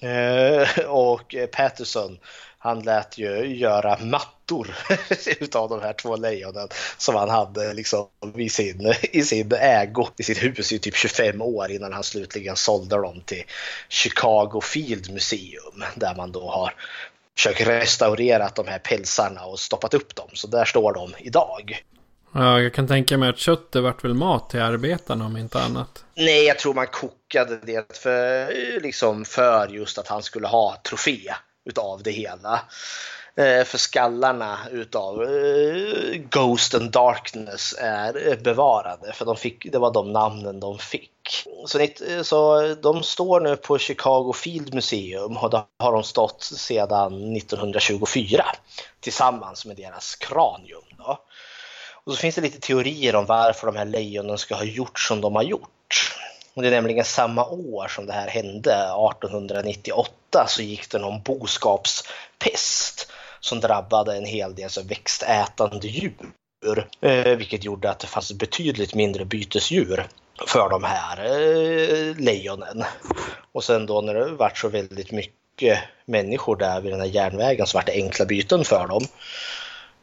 Eh, och Patterson han lät ju göra mattor utav de här två lejonen som han hade liksom i sin, i sin ägo i sitt hus i typ 25 år innan han slutligen sålde dem till Chicago Field Museum där man då har försökt restaurera de här pälsarna och stoppat upp dem. Så där står de idag. Ja, jag kan tänka mig att köttet vart väl mat till arbetarna om inte annat. Nej, jag tror man kokade det för, liksom för just att han skulle ha trofé utav det hela. Eh, för skallarna utav eh, Ghost and Darkness är bevarade för de fick, det var de namnen de fick. Så, så de står nu på Chicago Field Museum och där har de stått sedan 1924 tillsammans med deras kranium. Då. Och så finns det lite teorier om varför de här lejonen ska ha gjort som de har gjort. Och det är nämligen samma år som det här hände, 1898, så gick det någon boskapspest som drabbade en hel del så växtätande djur. Eh, vilket gjorde att det fanns betydligt mindre bytesdjur för de här eh, lejonen. Och sen då när det vart så väldigt mycket människor där vid den här järnvägen så vart det enkla byten för dem.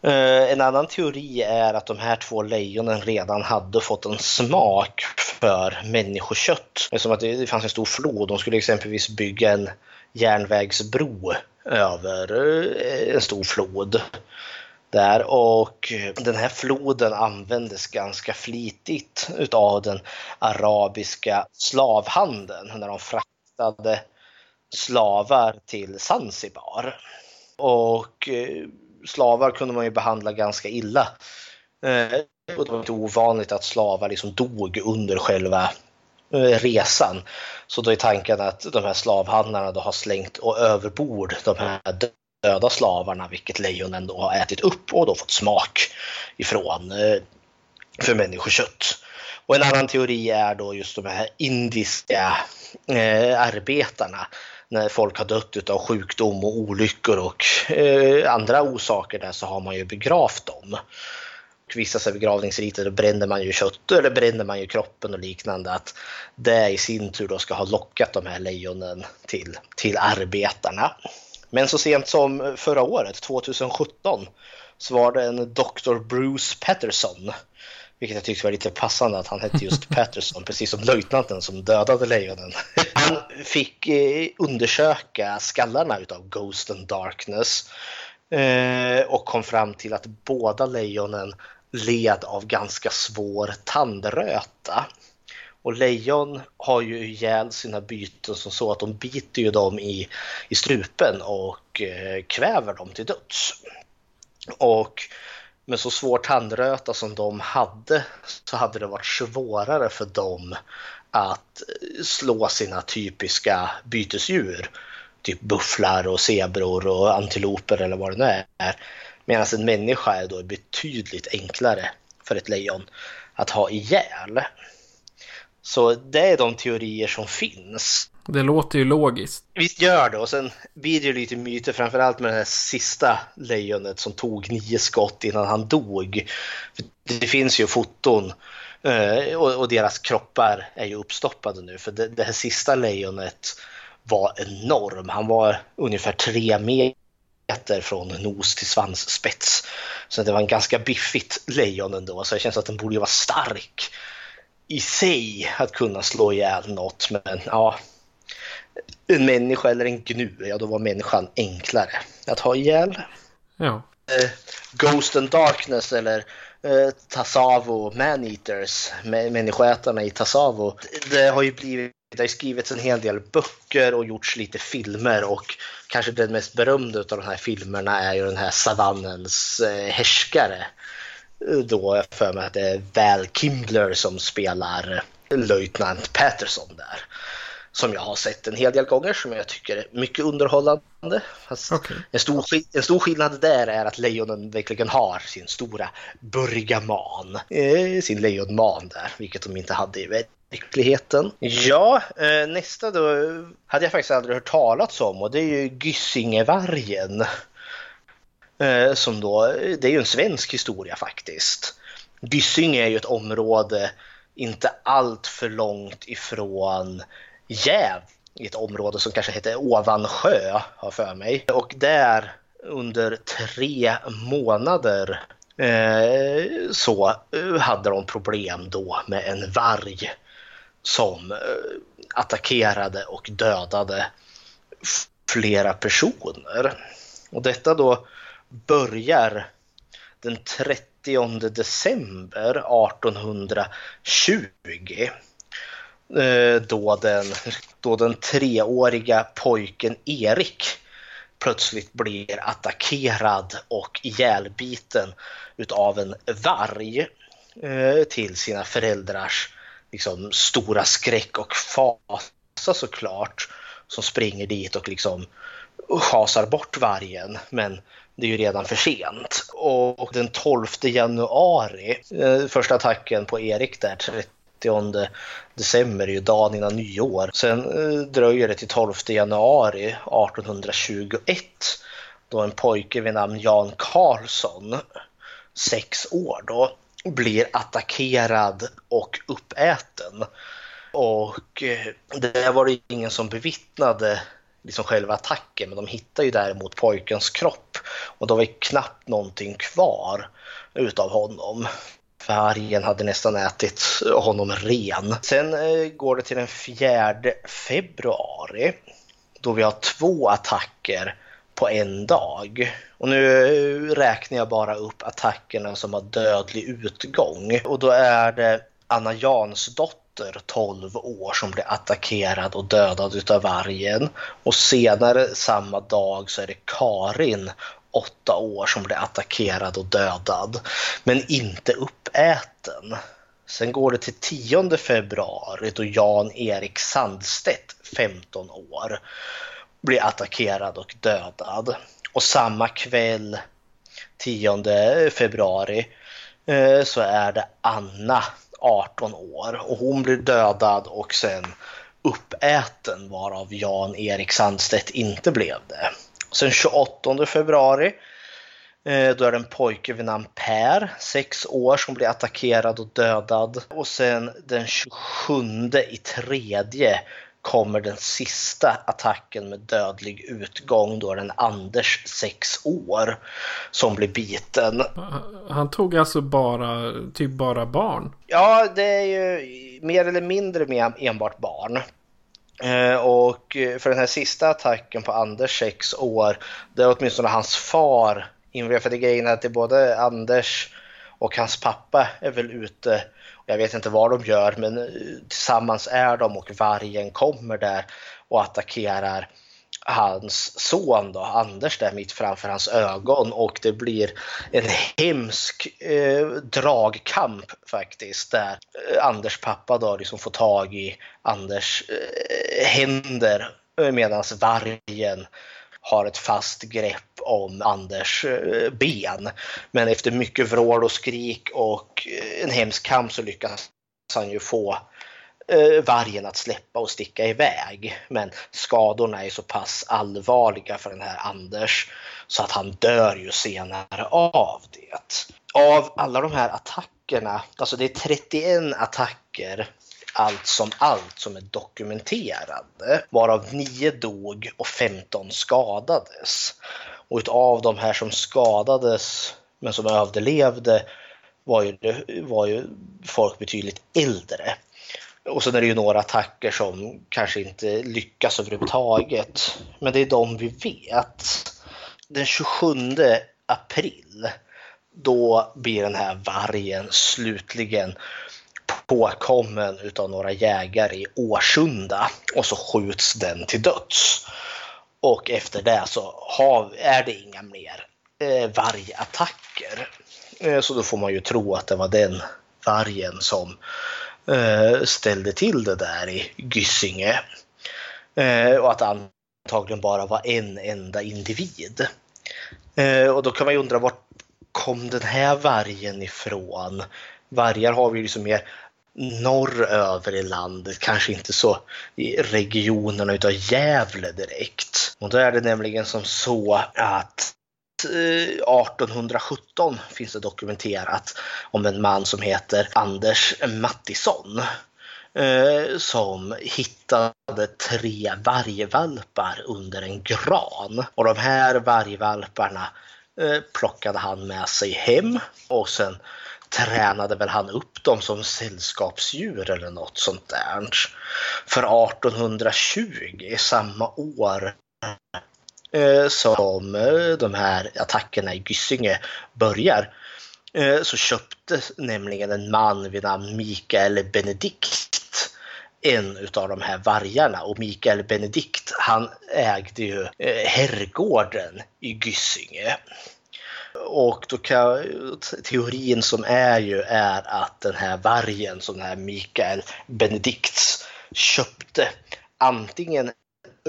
Eh, en annan teori är att de här två lejonen redan hade fått en smak för människokött. Som att det fanns en stor flod. De skulle exempelvis bygga en järnvägsbro över eh, en stor flod. Där och den här floden användes ganska flitigt utav den arabiska slavhandeln när de fraktade slavar till Zanzibar. Och eh, slavar kunde man ju behandla ganska illa. Eh, och det var inte ovanligt att slavar liksom dog under själva eh, resan. Så då är tanken att de här slavhandlarna då har slängt och överbord de här döda slavarna, vilket lejonen då har ätit upp och då fått smak ifrån eh, för människokött. Och en annan teori är då just de här indiska arbetarna när folk har dött av sjukdom och olyckor och eh, andra orsaker där så har man ju begravt dem. Och vissa begravningsriter då bränner man ju kött eller bränner man ju kroppen och liknande. Att det i sin tur då ska ha lockat de här lejonen till, till arbetarna. Men så sent som förra året, 2017, så var det en Dr. Bruce Patterson vilket jag tyckte var lite passande att han hette just Patterson, precis som löjtnanten som dödade lejonen. Han fick eh, undersöka skallarna utav Ghost and Darkness eh, och kom fram till att båda lejonen led av ganska svår tandröta. Och lejon har ju ihjäl sina byten som så att de biter ju dem i, i strupen och eh, kväver dem till döds. Och med så svår tandröta som de hade så hade det varit svårare för dem att eh, slå sina typiska bytesdjur. Typ bufflar och zebror och antiloper eller vad det nu är. Medan en människa är då betydligt enklare för ett lejon att ha ihjäl. Så det är de teorier som finns. Det låter ju logiskt. Visst gör det och sen blir det ju lite myter framförallt med det här sista lejonet som tog nio skott innan han dog. Det finns ju foton eh, och deras kroppar är ju uppstoppade nu för det här sista lejonet var enorm. Han var ungefär tre meter från nos till svansspets. Så det var en ganska biffigt lejon ändå, så det känns att den borde vara stark i sig att kunna slå ihjäl något. Men ja, en människa eller en gnu, ja då var människan enklare att ha ihjäl. Ja. Eh, Ghost and Darkness eller eh, Tasavo Maneaters, människoätarna i Tasavo. Det har ju blivit det har skrivits en hel del böcker och gjorts lite filmer och kanske den mest berömda av de här filmerna är ju den här savannens eh, härskare. Då för mig att det är Val Kimbler som spelar löjtnant Patterson där som jag har sett en hel del gånger som jag tycker är mycket underhållande. Okay. En, stor, en stor skillnad där är att lejonen verkligen har sin stora burgaman, eh, sin lejonman där, vilket de inte hade i verkligheten. Ja, eh, nästa då hade jag faktiskt aldrig hört talas om och det är ju Gyssingevargen. Eh, som då, det är ju en svensk historia faktiskt. Gyssing är ju ett område inte allt för långt ifrån Jäv i ett område som kanske heter Ovansjö, har för mig. Och där under tre månader eh, så eh, hade de problem då med en varg som eh, attackerade och dödade flera personer. Och detta då börjar den 30 december 1820 Eh, då den, då den treåriga pojken Erik plötsligt blir attackerad och ihjälbiten utav en varg eh, till sina föräldrars liksom, stora skräck och fasa såklart som springer dit och liksom schasar bort vargen men det är ju redan för sent. Och den 12 januari, eh, första attacken på Erik där, 30 december är ju dagen innan nyår. Sen eh, dröjer det till 12 januari 1821 då en pojke vid namn Jan Karlsson, sex år då, blir attackerad och uppäten. Och eh, där det var det ingen som bevittnade liksom själva attacken men de hittade ju däremot pojkens kropp och då var det knappt någonting kvar utav honom. Vargen hade nästan ätit honom ren. Sen eh, går det till den 4 februari då vi har två attacker på en dag. Och nu eh, räknar jag bara upp attackerna som har dödlig utgång. Och då är det Anna Jansdotter 12 år som blir attackerad och dödad utav vargen. Och senare samma dag så är det Karin åtta år som blir attackerad och dödad, men inte uppäten. Sen går det till 10 februari då Jan-Erik Sandstedt, 15 år, blir attackerad och dödad. Och samma kväll, 10 februari, eh, så är det Anna, 18 år, och hon blir dödad och sen uppäten varav Jan-Erik Sandstedt inte blev det. Sen 28 februari eh, då är det en pojke vid namn Per, 6 år, som blir attackerad och dödad. Och sen den 27 i tredje kommer den sista attacken med dödlig utgång. Då är det en Anders, 6 år, som blir biten. Han tog alltså bara, typ bara barn? Ja, det är ju mer eller mindre med enbart barn. Eh, och eh, för den här sista attacken på Anders sex år, det är åtminstone hans far involverad. För det grejen är att det är både Anders och hans pappa är väl ute. Jag vet inte vad de gör, men eh, tillsammans är de och vargen kommer där och attackerar hans son då, Anders där mitt framför hans ögon och det blir en hemsk eh, dragkamp faktiskt där eh, Anders pappa då liksom får tag i Anders eh, händer eh, medan vargen har ett fast grepp om Anders eh, ben. Men efter mycket vrål och skrik och eh, en hemsk kamp så lyckas han ju få eh, vargen att släppa och sticka iväg. Men skadorna är så pass allvarliga för den här Anders så att han dör ju senare av det. Av alla de här attackerna, alltså det är 31 attacker allt som allt som är dokumenterade, varav 9 dog och 15 skadades. Och utav de här som skadades men som överlevde var ju, var ju folk betydligt äldre. Och sen är det ju några attacker som kanske inte lyckas överhuvudtaget. Men det är de vi vet. Den 27 april, då blir den här vargen slutligen påkommen utav några jägare i Årsunda och så skjuts den till döds. Och efter det så har, är det inga mer eh, vargattacker. Eh, så då får man ju tro att det var den vargen som eh, Eh, ställde till det där i Gysinge. Eh, och att det antagligen bara var en enda individ. Eh, och då kan man ju undra vart kom den här vargen ifrån? Vargar har vi ju liksom mer norröver i landet, kanske inte så i regionerna utav Gävle direkt. Och då är det nämligen som så att Eh, 1817 finns det dokumenterat om en man som heter Anders Mattisson eh, som hittade tre vargvalpar under en gran. Och de här vargvalparna eh, plockade han med sig hem och sen tränade väl han upp dem som sällskapsdjur eller något sånt där. För 1820, samma år Eh, som eh, de här attackerna i Gysinge börjar, eh, så köpte nämligen en man vid namn Mikael Benedikt en utav de här vargarna och Mikael Benedikt han ägde ju herrgården i Gysinge. Och då kan, teorin som är ju är att den här vargen som den här Mikael Benedikts köpte antingen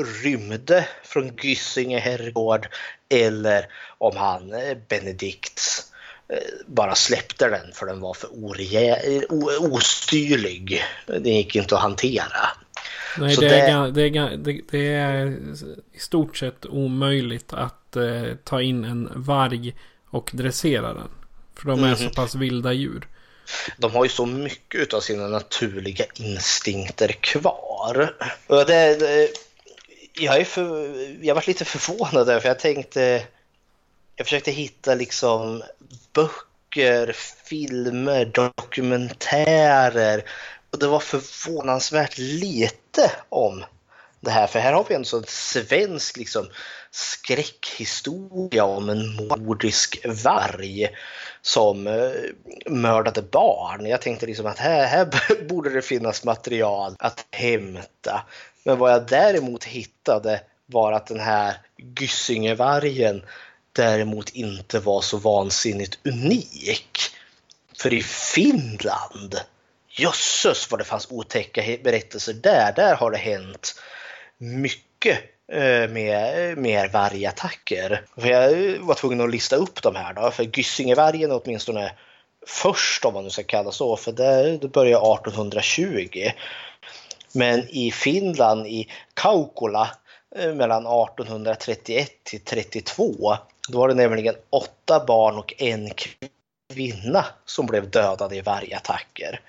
rymde från Gysinge herrgård eller om han eh, Benedikts eh, bara släppte den för den var för orejä, ostyrlig. Den gick inte att hantera. Nej, det, det... Är, det, är, det, är, i stort sett omöjligt att eh, ta in en varg och dressera den. För de är mm. så pass vilda djur. De har ju så mycket av sina naturliga instinkter kvar. Och det, det, jag, är för, jag var lite förvånad där för jag tänkte jag försökte hitta liksom böcker, filmer, dokumentärer och det var förvånansvärt lite om det här. För här har vi en sån svensk liksom, skräckhistoria om en mordisk varg som eh, mördade barn. Jag tänkte liksom att här, här borde det finnas material att hämta. Men vad jag däremot hittade var att den här Gyssingevargen däremot inte var så vansinnigt unik. För i Finland, jösses vad det fanns otäcka berättelser där. Där har det hänt mycket eh, med mer vargattacker. För jag eh, var tvungen att lista upp de här då, för Gyssingevargen åtminstone först om man nu ska kalla så, för det, det började 1820. Men i Finland, i Kaukola, eh, mellan 1831 till 32, då var det nämligen åtta barn och en kvinna som blev dödade i vargattacker.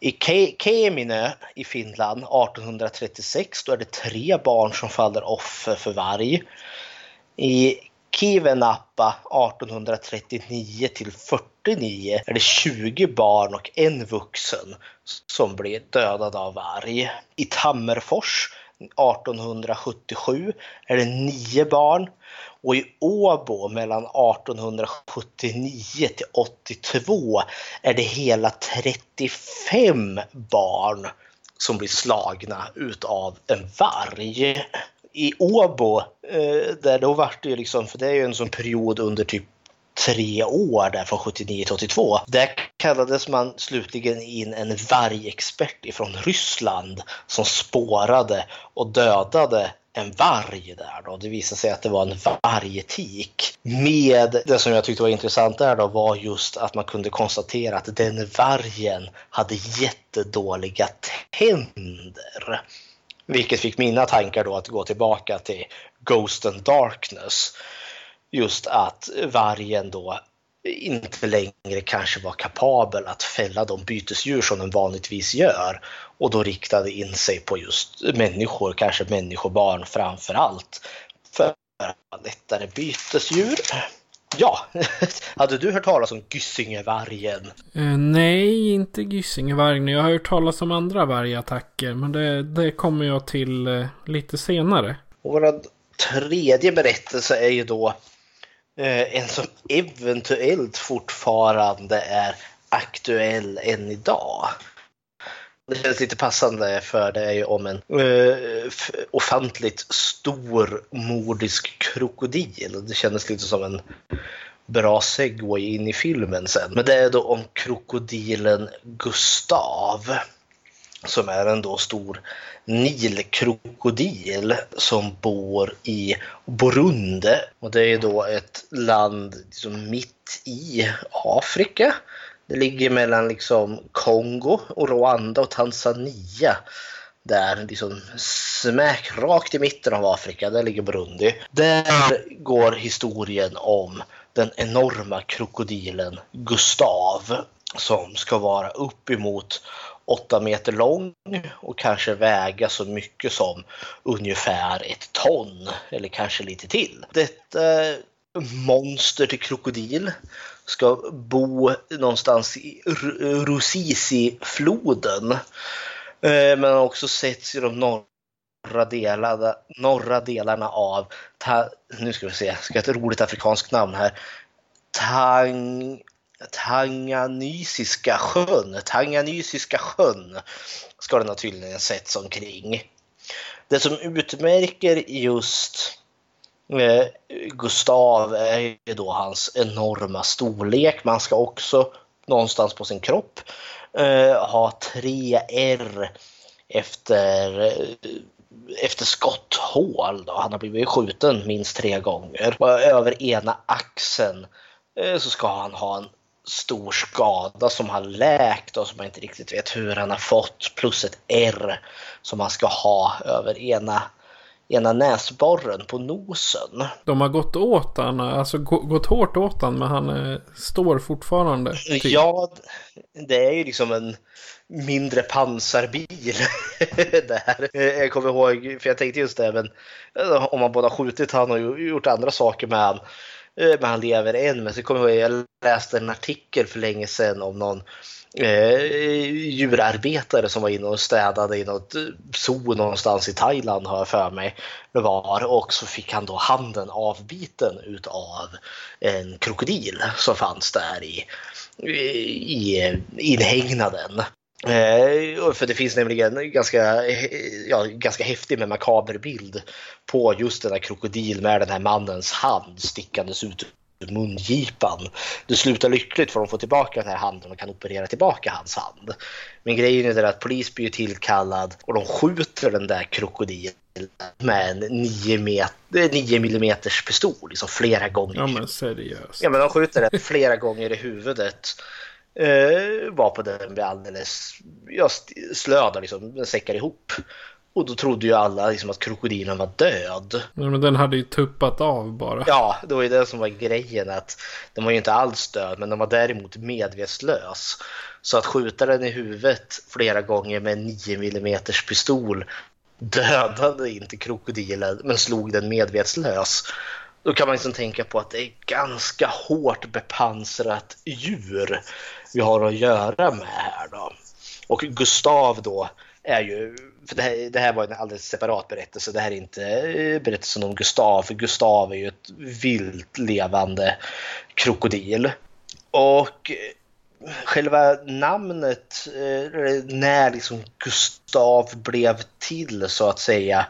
I Keminö i Finland 1836 då är det tre barn som faller offer för varg. I Kivenappa 1839 till 49 är det 20 barn och en vuxen som blir dödade av varg. I Tammerfors 1877 är det 9 barn och i Åbo mellan 1879 till 82 är det hela 35 barn som blir slagna utav en varg. I Åbo, eh, där då vart det liksom, för det är ju en sån period under typ tre år där från 79 till 82. Där kallades man slutligen in en vargexpert ifrån Ryssland som spårade och dödade en varg där då. Det visade sig att det var en vargetik. Med det som jag tyckte var intressant där då var just att man kunde konstatera att den vargen hade jättedåliga tänder. Vilket fick mina tankar då att gå tillbaka till Ghost and Darkness. Just att vargen då inte längre kanske var kapabel att fälla de bytesdjur som den vanligtvis gör och då riktade in sig på just människor, kanske människobarn framför allt. För att lättare bytesdjur. Ja, hade du hört talas om Gyssingevargen? Eh, nej, inte Gyssingevargen. Jag har hört talas om andra vargattacker. Men det, det kommer jag till eh, lite senare. Och vår tredje berättelse är ju då eh, en som eventuellt fortfarande är aktuell än idag. Det känns lite passande för det är ju om en eh, uh, ofantligt stor mordisk krokodil. Det kändes lite som en bra segway in i filmen sen. Men det är då om krokodilen Gustav som är en då stor nilkrokodil som bor i Burundi. Och det är då ett land liksom mitt i Afrika. Det ligger mellan liksom Kongo och Rwanda och Tanzania. Där liksom smäck rakt i mitten av Afrika, där ligger Burundi. Där går historien om den enorma krokodilen Gustav som ska vara uppemot 8 meter lång och kanske väga så mycket som ungefär ett ton eller kanske lite till. Detta monster till krokodil ska bo någonstans i Rusisi-floden. Eh, men har också setts i de norra delarna, norra delarna av, ta, nu ska vi se, ska ett roligt afrikanskt namn här, Tang, Tanganysiska sjön, Tanganysiska sjön ska den ha tydligen setts omkring. Det som utmärker just Eh, Gustav är ju då hans enorma storlek. Man ska också någonstans på sin kropp eh, ha tre R efter, eh, efter skotthål. Då. Han har blivit skjuten minst tre gånger. Och över ena axeln så ska han ha en stor skada som har läkt och som man inte riktigt vet hur han har fått. Plus ett R som han ska ha över ena ena näsborren på nosen. De har gått åt han, alltså gått hårt åt han men han eh, står fortfarande. Typ. Ja, det är ju liksom en mindre pansarbil. där. Jag kommer ihåg, för jag tänkte just det, men eh, om man både har skjutit han och gjort andra saker med han. Eh, men han lever än. Men så kommer jag ihåg, jag läste en artikel för länge sedan om någon eh, djurarbetare som var inne och städade i något eh, zoo någonstans i Thailand har jag för mig det var och så fick han då handen avbiten utav en krokodil som fanns där i, i inhägnaden. Eh, för det finns nämligen en ganska, ja, ganska häftig men makaber bild på just den här krokodil med den här mannens hand stickandes ut mungipan. Det slutar lyckligt för de får tillbaka den här handen och kan operera tillbaka hans hand. Men grejen är att polis blir tillkallad och de skjuter den där krokodilen med en 9, meter, 9 mm pistol liksom flera gånger. Ja men seriöst. Ja men de skjuter den flera gånger i huvudet. Uh, var på den blir alldeles ja, slöd liksom, den säckar ihop. Och då trodde ju alla liksom att krokodilen var död. Nej, men den hade ju tuppat av bara. Ja, det var ju det som var grejen. att Den var ju inte alls död, men den var däremot medvetslös. Så att skjuta den i huvudet flera gånger med en 9 mm pistol dödade inte krokodilen, men slog den medvetslös. Då kan man liksom tänka på att det är ganska hårt bepansrat djur vi har att göra med här då. Och Gustav då är ju, för det här, det här var en alldeles separat berättelse, det här är inte eh, berättelsen om Gustav, för Gustav är ju ett vilt levande krokodil. Och eh, själva namnet, eh, när liksom Gustav blev till så att säga,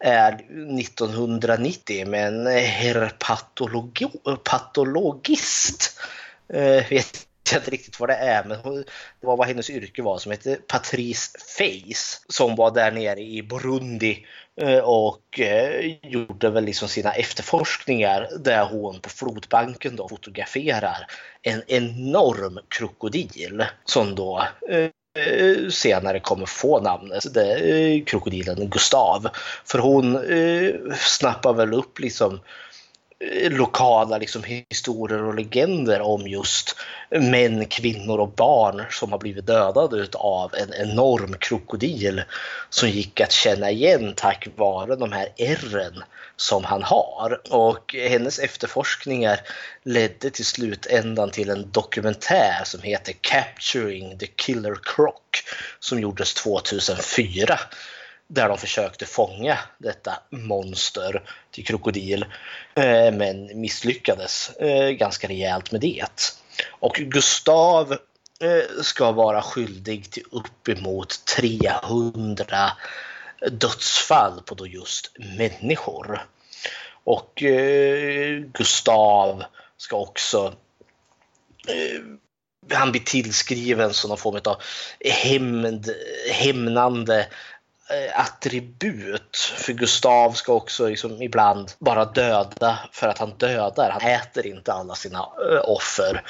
är 1990 med en herpatologist. Vet jag inte riktigt vad det är, men hon, det var vad hennes yrke var som hette Patrice Face som var där nere i Burundi eh, och eh, gjorde väl liksom sina efterforskningar där hon på flodbanken då fotograferar en enorm krokodil som då eh, Eh, senare kommer få namnet alltså, Det är eh, krokodilen Gustav. För hon eh, snappar väl upp liksom Eh, lokala liksom, historier och legender om just män, kvinnor och barn som har blivit dödade av en enorm krokodil som gick att känna igen tack vare de här ärren som han har. Och hennes efterforskningar ledde till slutändan till en dokumentär som heter Capturing the Killer Croc som gjordes 2004 där de försökte fånga detta monster till krokodil eh, men misslyckades eh, ganska rejält med det. Och Gustav eh, ska vara skyldig till uppemot 300 dödsfall på då just människor. Och Gustav ska också han blir tillskriven som någon form av hämnd, hämnande Eh, attribut. För Gustav ska också liksom ibland bara döda för att han dödar. Han äter inte alla sina eh, offer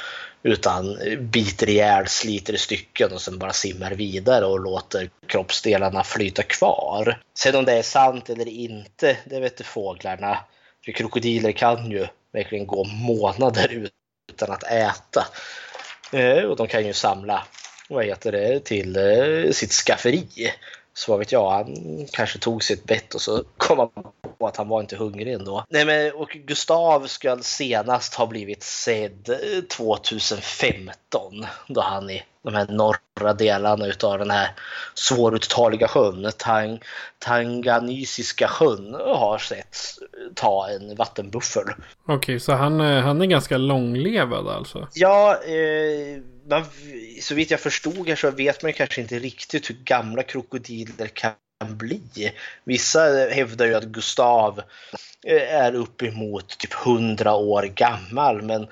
utan biter ihjäl, sliter i stycken och sen bara simmar vidare och låter kroppsdelarna flyta kvar. Sen om det är sant eller inte, det vet fåglarna. För krokodiler kan ju verkligen gå månader utan att äta. Eh, och de kan ju samla vad heter det, till sitt skafferi. Så vad vet jag, han kanske tog sitt bett och så kom han på att han var inte hungrig ändå. Nej men och Gustav ska senast ha blivit sedd 2015 då han i de här norra delarna utav den här svåruttaliga sjön, Tang, Tanganisiska sjön, har sett ta en vattenbuffel. Okej, så han, han är ganska långlevad alltså? Ja, eh, man, så vitt jag förstod här så vet man kanske inte riktigt hur gamla krokodiler kan bli. Vissa hävdar ju att Gustav eh, är uppemot typ 100 år gammal men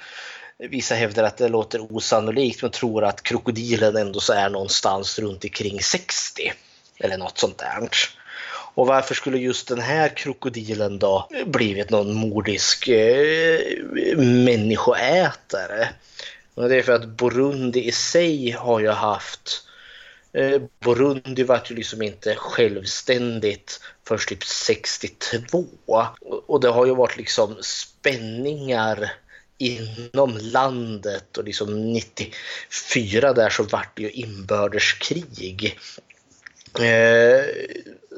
vissa hävdar att det låter osannolikt men tror att krokodilen ändå så är någonstans runt omkring 60 eller något sånt där. Och varför skulle just den här krokodilen då blivit någon mordisk eh, människoätare? Men det är för att Burundi i sig har ju haft eh, Burundi var ju liksom inte självständigt först typ 62. Och det har ju varit liksom spänningar inom landet och liksom 94 där så vart det ju inbördeskrig. Eh,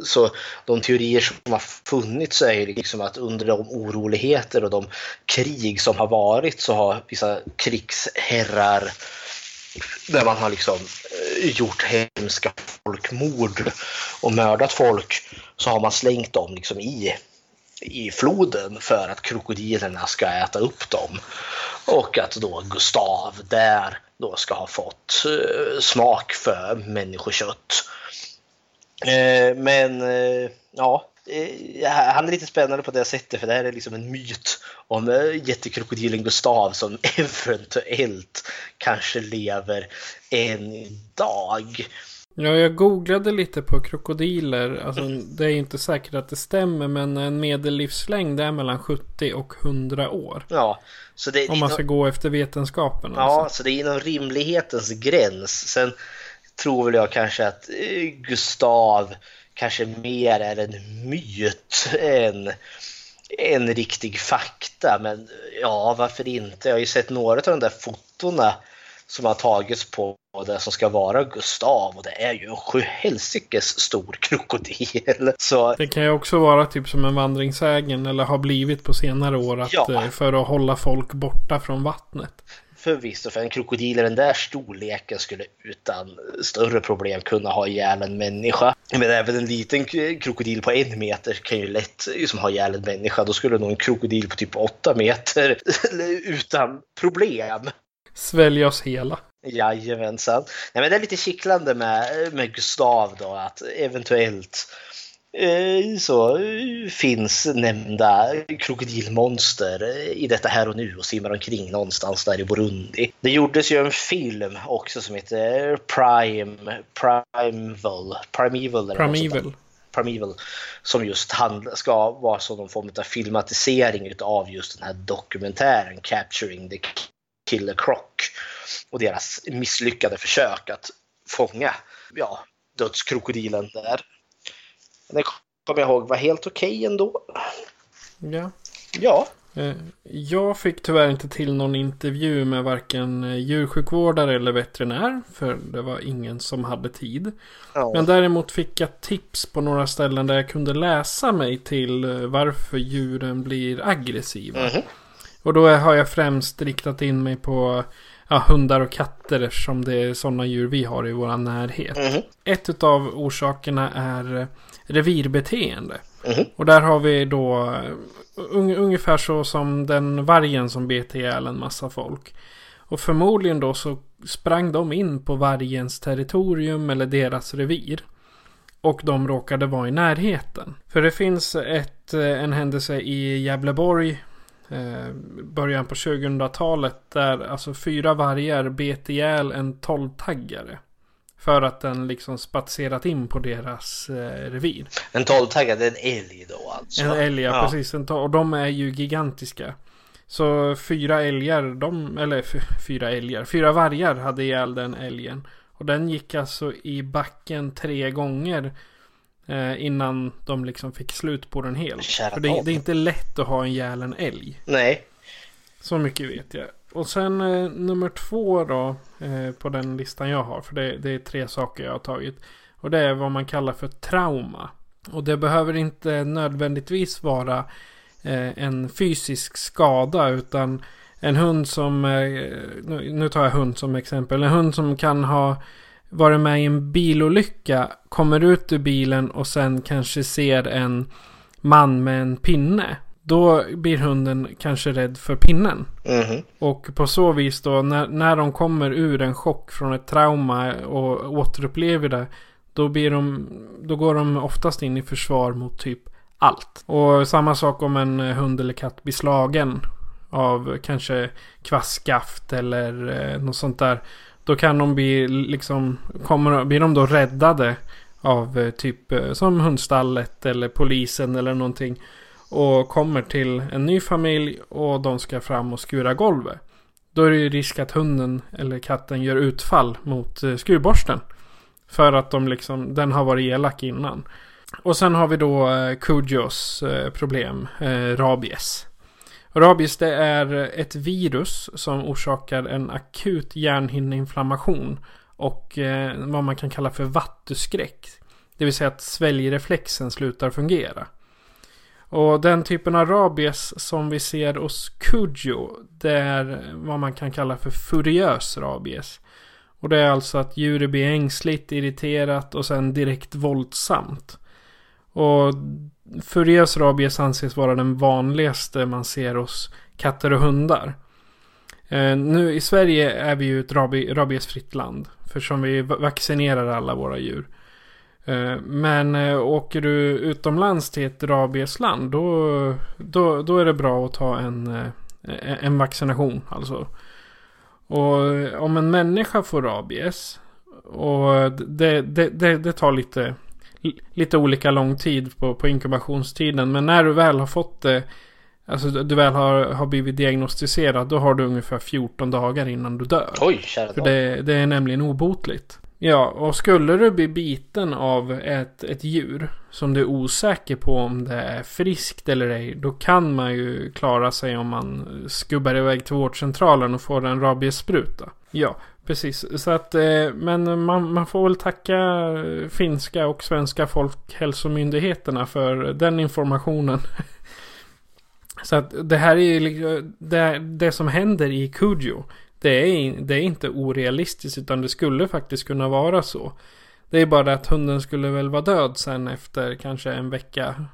så de teorier som har funnits är liksom att under de oroligheter och de krig som har varit så har vissa krigsherrar där man har liksom eh, gjort hemska folkmord och mördat folk så har man slängt dem liksom i, i floden för att krokodilerna ska äta upp dem. Och att då Gustav där då ska ha fått eh, smak för människokött. Eh, men eh, ja, eh, han är lite spännande på det sättet för det här är liksom en myt om jättekrokodilen Gustav som eventuellt kanske lever än idag. Ja, jag googlade lite på krokodiler. Alltså, det är inte säkert att det stämmer, men en medellivslängd är mellan 70 och 100 år. Ja, så det, om man ska gå efter vetenskapen. Ja, alltså. så det är inom rimlighetens gräns. Sen tror väl jag kanske att eh, Gustav kanske mer är en myt än en riktig fakta. Men ja, varför inte? Jag har ju sett några av de där fotona som har tagits på det som ska vara Gustav och det är ju en sjuhelsikes stor krokodil. Så... Det kan ju också vara typ som en vandringsägen eller har blivit på senare år att, ja. Eh, för att hålla folk borta från vattnet förvisso, för en krokodil i den där storleken skulle utan större problem kunna ha ihjäl en människa. Men även en liten krokodil på en meter kan ju lätt liksom, ha ihjäl en människa. Då skulle nog en krokodil på typ åtta meter utan problem svälja oss hela. Jajamensan. Nej, men det är lite kittlande med, med Gustav då, att eventuellt så finns nämnda krokodilmonster i detta här och nu och simmar omkring någonstans där i Burundi. Det gjordes ju en film också som heter Prime, Primeval, Primeval. Primeval. Primeval som just handla, ska vara som någon form av filmatisering av just den här dokumentären Capturing the Killer Croc och deras misslyckade försök att fånga ja, dödskrokodilen där. Det kommer jag ihåg var helt okej okay ändå. Ja. Ja. Eh, Jag fick tyvärr inte till någon intervju med varken eh, djursjukvårdare eller veterinär. För det var ingen som hade tid. Ja. Men däremot fick jag tips på några ställen där jag kunde läsa mig till eh, varför djuren blir aggressiva. Mhm. Och då har jag främst riktat in mig på ja, hundar och katter eftersom det är sådana djur vi har i vår närhet. Mhm. Ett av orsakerna är eh, revirbeteende. Mhm. Och där har vi då eh, un, ungefär så som den vargen som bet ihjäl en massa folk. Och förmodligen då så sprang de in på vargens territorium eller deras revir. Och de råkade vara i närheten. För det finns ett, eh, en händelse i Gävleborg eh, början på 2000-talet där alltså fyra vargar bet ihjäl en tolvtaggare. För att den liksom spatserat in på deras eh, revir. En tolvtaggad, en älg då alltså? En älg, ja, precis. En och de är ju gigantiska. Så fyra älgar, de, eller fyra älgar, fyra vargar hade ihjäl den älgen. Och den gick alltså i backen tre gånger eh, innan de liksom fick slut på den helt. För det, det är inte lätt att ha en ihjäl älg. Nej. Så mycket vet jag. Och sen eh, nummer två då eh, på den listan jag har. För det, det är tre saker jag har tagit. Och det är vad man kallar för trauma. Och det behöver inte nödvändigtvis vara eh, en fysisk skada. Utan en hund som, eh, nu, nu tar jag hund som exempel. En hund som kan ha varit med i en bilolycka. Kommer ut ur bilen och sen kanske ser en man med en pinne. Då blir hunden kanske rädd för pinnen. Mhm. Och på så vis då när, när de kommer ur en chock från ett trauma och återupplever det. Då, blir de, då går de oftast in i försvar mot typ allt. Och samma sak om en hund eller katt blir slagen av kanske kvastskaft eller eh, något sånt där. Då kan de bli liksom, kommer, blir de då räddade av eh, typ eh, som hundstallet eller polisen eller någonting. Och kommer till en ny familj och de ska fram och skura golvet. Då är det ju risk att hunden eller katten gör utfall mot eh, skurborsten. För att de liksom, den har varit elak innan. Och sen har vi då Kujos problem, rabies. Rabies det är ett virus som orsakar en akut hjärnhinneinflammation. Och eh, vad man kan kalla för vattuskräck. Det vill säga att sväljreflexen slutar fungera. Och den typen av rabies som vi ser hos Kujo Det är vad man kan kalla för furiös rabies. Och det är alltså att djuret blir ängsligt, irriterat och sen direkt våldsamt. Och Furias rabies anses vara den vanligaste man ser hos katter och hundar. Eh, nu i Sverige är vi ju ett rabi- rabiesfritt land. För som vi vaccinerar alla våra djur. Eh, men eh, åker du utomlands till ett rabiesland då, då, då är det bra att ta en, eh, en vaccination. Alltså. Och om en människa får rabies och det, det, det, det tar lite, lite olika lång tid på, på inkubationstiden. Men när du väl har fått det, alltså du väl har, har blivit diagnostiserad, då har du ungefär 14 dagar innan du dör. Oj, kära För det, det är nämligen obotligt. Ja, och skulle du bli biten av ett, ett djur som du är osäker på om det är friskt eller ej. Då kan man ju klara sig om man skubbar iväg till vårdcentralen och får en rabiesspruta. Ja, precis. Så att, eh, men man, man får väl tacka eh, finska och svenska folkhälsomyndigheterna för den informationen. Så att det här är ju det, det som händer i Kujo, Det är, det är inte orealistiskt utan det skulle faktiskt kunna vara så. Det är bara det att hunden skulle väl vara död sen efter kanske en vecka,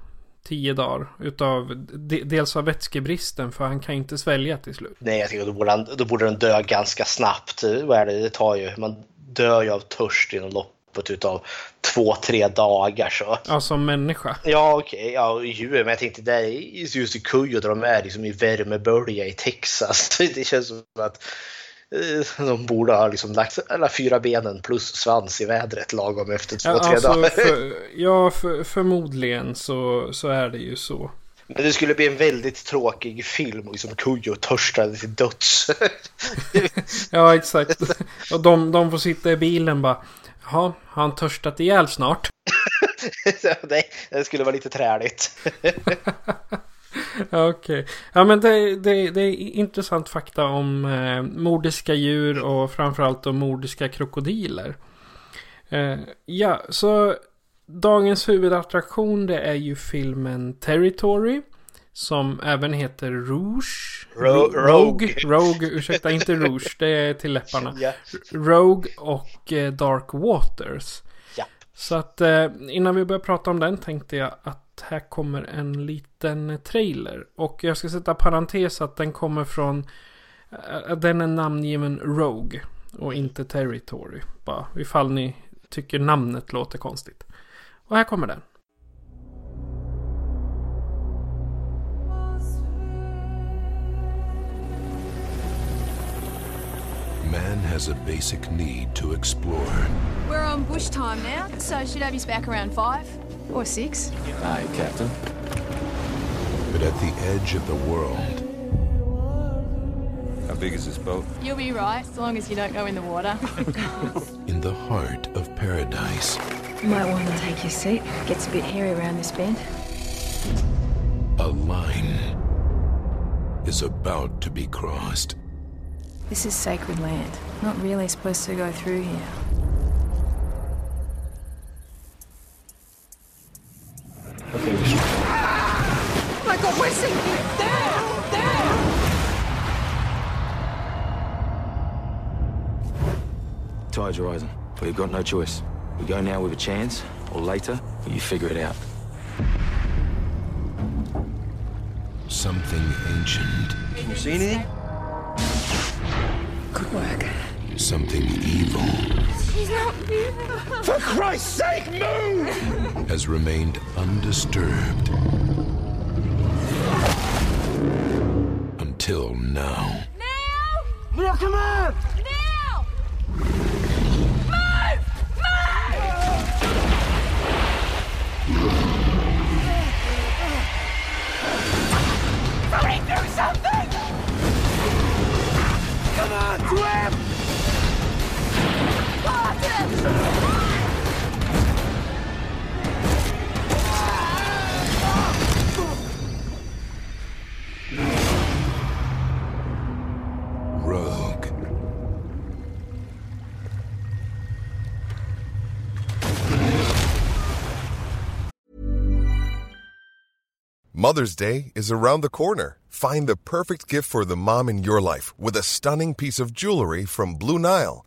tio dagar. Utav de, dels av vätskebristen för han kan inte svälja till slut. Nej, jag tycker då borde, han, då borde den dö ganska snabbt. Vad är det? Det tar ju, man dör ju av törst inom loppet utav två, tre dagar. Så. Ja, som människa. Ja, okej. Ja, djur. Men jag tänkte det är just i Cujo där de är liksom i värmebölja i Texas. Det känns som att de borde ha liksom lagt alla fyra benen plus svans i vädret lagom efter två, Ja, tre alltså, dagar. för, ja för, förmodligen så, så är det ju så. Men det skulle bli en väldigt tråkig film och liksom Cujo törstade till döds. Ja, exakt. Och de, de får sitta i bilen bara. Jaha, har han törstat ihjäl snart? Nej, det skulle vara lite träligt. Okej. Okay. Ja men det, det, det, är intressant fakta om eh, mordiska djur och framförallt om mordiska krokodiler. Eh, ja, så dagens huvudattraktion det är ju filmen Territory. Som även heter Rouge. Ro Rogue. Rogue, ursäkta inte Rouge, det är till läpparna. Yeah. Rogue och eh, Dark Waters. Yep. Så att eh, innan vi börjar prata om den tänkte jag att här kommer en liten trailer. Och jag ska sätta parentes att den kommer från, eh, den är namngiven Rogue. Och inte Territory. Bara ifall ni tycker namnet låter konstigt. Och här kommer den. Man has a basic need to explore. We're on bush time now, so should have you back around five or six. Aye, Captain. But at the edge of the world. How big is this boat? You'll be right, as long as you don't go in the water. in the heart of paradise. You might want to take your seat. It Gets a bit hairy around this bend. A line is about to be crossed. This is sacred land. Not really supposed to go through here. Okay, we should. My we're sinking! There! There! Tide's rising. We've got no choice. We go now with a chance, or later, you figure it out. Something ancient. Can you see anything? Good work. Something evil. She's not moving. For Christ's sake, move! Has remained undisturbed. Until now. Now! Now, come on! Now! Move! Move! Somebody do something! Come on, swim! Mother's Day is around the corner. Find the perfect gift for the mom in your life with a stunning piece of jewelry from Blue Nile.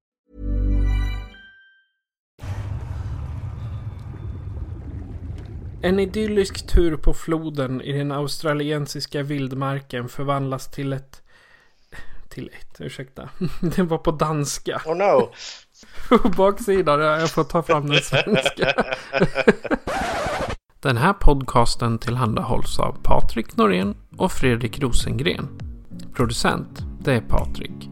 En idyllisk tur på floden i den australiensiska vildmarken förvandlas till ett... Till ett, ursäkta. Det var på danska. Oh no! Baksidan, jag får ta fram den svenska. Den här podcasten tillhandahålls av Patrik Norén och Fredrik Rosengren. Producent, det är Patrik.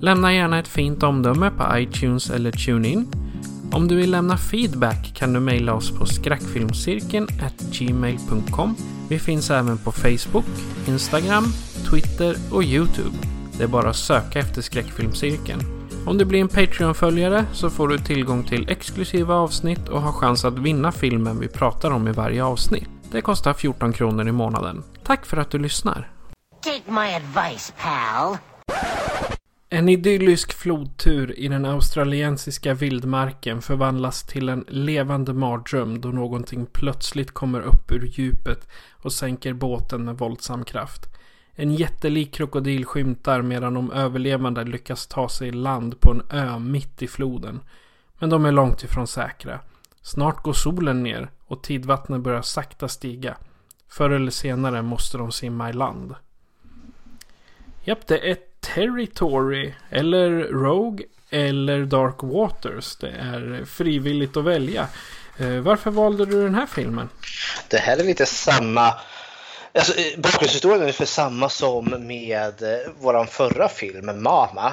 Lämna gärna ett fint omdöme på iTunes eller TuneIn. Om du vill lämna feedback kan du mejla oss på skräckfilmscirkeln gmail.com. Vi finns även på Facebook, Instagram, Twitter och Youtube. Det är bara att söka efter skräckfilmscirkeln. Om du blir en Patreon-följare så får du tillgång till exklusiva avsnitt och har chans att vinna filmen vi pratar om i varje avsnitt. Det kostar 14 kronor i månaden. Tack för att du lyssnar! Take my advice, pal. En idyllisk flodtur i den australiensiska vildmarken förvandlas till en levande mardröm då någonting plötsligt kommer upp ur djupet och sänker båten med våldsam kraft. En jättelik krokodil skymtar medan de överlevande lyckas ta sig i land på en ö mitt i floden. Men de är långt ifrån säkra. Snart går solen ner och tidvattnet börjar sakta stiga. Förr eller senare måste de simma i land. Japp, det är Territory eller Rogue eller Dark Waters. Det är frivilligt att välja. Eh, varför valde du den här filmen? Det här är lite samma Alltså, eh, bakgrundshistorien är ungefär samma som med eh, vår förra film, Mama.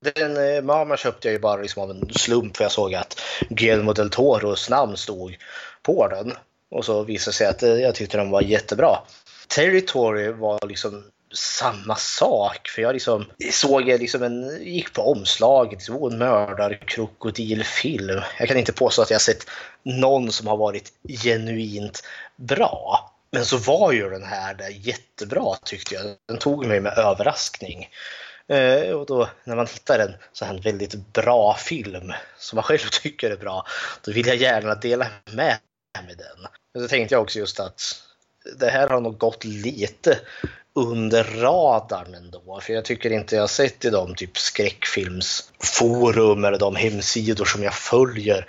Den Mama köpte jag ju bara liksom av en slump för jag såg att Guillermo del Toros namn stod på den. Och så visade det sig att jag tyckte den var jättebra. Territory var liksom samma sak. För jag liksom såg liksom en, gick på omslaget, liksom, oh, en mördarkrokodilfilm. Jag kan inte påstå att jag sett någon som har varit genuint bra. Men så var ju den här där jättebra tyckte jag. Den tog mig med överraskning. Eh, och då när man hittar en så här väldigt bra film som man själv tycker är bra, då vill jag gärna dela med mig den. Men så tänkte jag också just att det här har nog gått lite under radarn ändå. För jag tycker inte jag har sett i de typ skräckfilmsforum eller de hemsidor som jag följer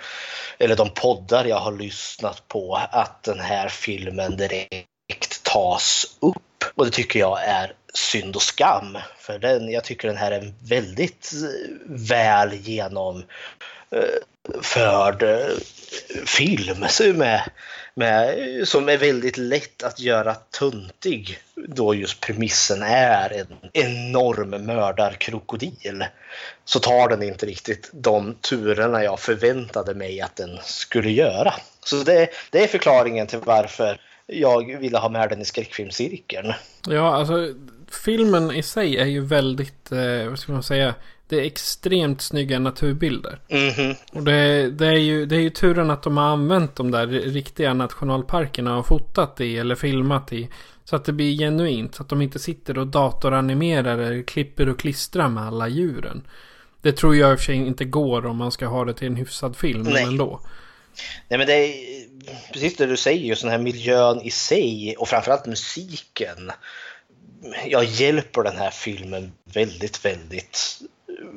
eller de poddar jag har lyssnat på att den här filmen direkt tas upp. Och det tycker jag är synd och skam. För den, jag tycker den här är väldigt eh, väl genomförd eh, eh, film med, med, som är väldigt lätt att göra tuntig då just premissen är en enorm mördarkrokodil så tar den inte riktigt de turerna jag förväntade mig att den skulle göra. Så det, det är förklaringen till varför jag ville ha med den i skräckfilmscirkeln. Ja, alltså filmen i sig är ju väldigt, eh, vad ska man säga, det är extremt snygga naturbilder. Mm -hmm. Och det, det, är ju, det är ju turen att de har använt de där riktiga nationalparkerna och fotat i eller filmat i. Så att det blir genuint. Så att de inte sitter och datoranimerar eller klipper och klistrar med alla djuren. Det tror jag i och för sig inte går om man ska ha det till en hyfsad film. Nej. Men ändå. Nej men det är precis det du säger, just den här miljön i sig och framförallt musiken. Jag hjälper den här filmen väldigt, väldigt,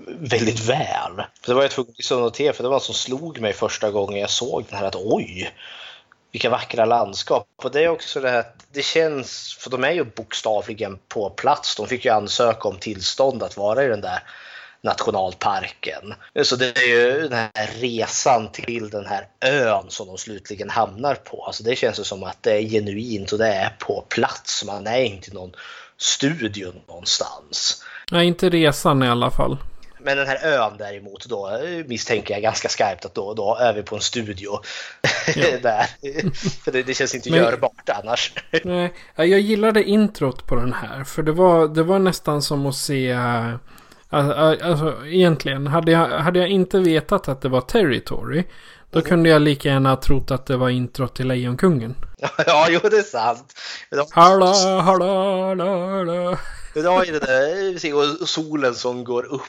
väldigt väl. Det var jag tvungen att liksom notera för det var något som slog mig första gången jag såg den här att oj, vilka vackra landskap. Och det är också det här, det känns, för de är ju bokstavligen på plats. De fick ju ansöka om tillstånd att vara i den där nationalparken. Så det är ju den här resan till den här ön som de slutligen hamnar på. Alltså det känns ju som att det är genuint och det är på plats. Man är inte i någon studio någonstans. Nej, inte resan i alla fall. Men den här ön däremot då misstänker jag ganska skarpt att då, då är vi på en studio. Ja. där. För det, det, känns inte Men, görbart annars. nej, jag gillade introt på den här. För det var, det var nästan som att se... Alltså, alltså egentligen, hade jag, hade jag inte vetat att det var Territory. Då mm. kunde jag lika gärna ha trott att det var introt till Lejonkungen. ja, jo det är sant. Hallå, hallå, hallå. Det var ju det där, och solen som går upp.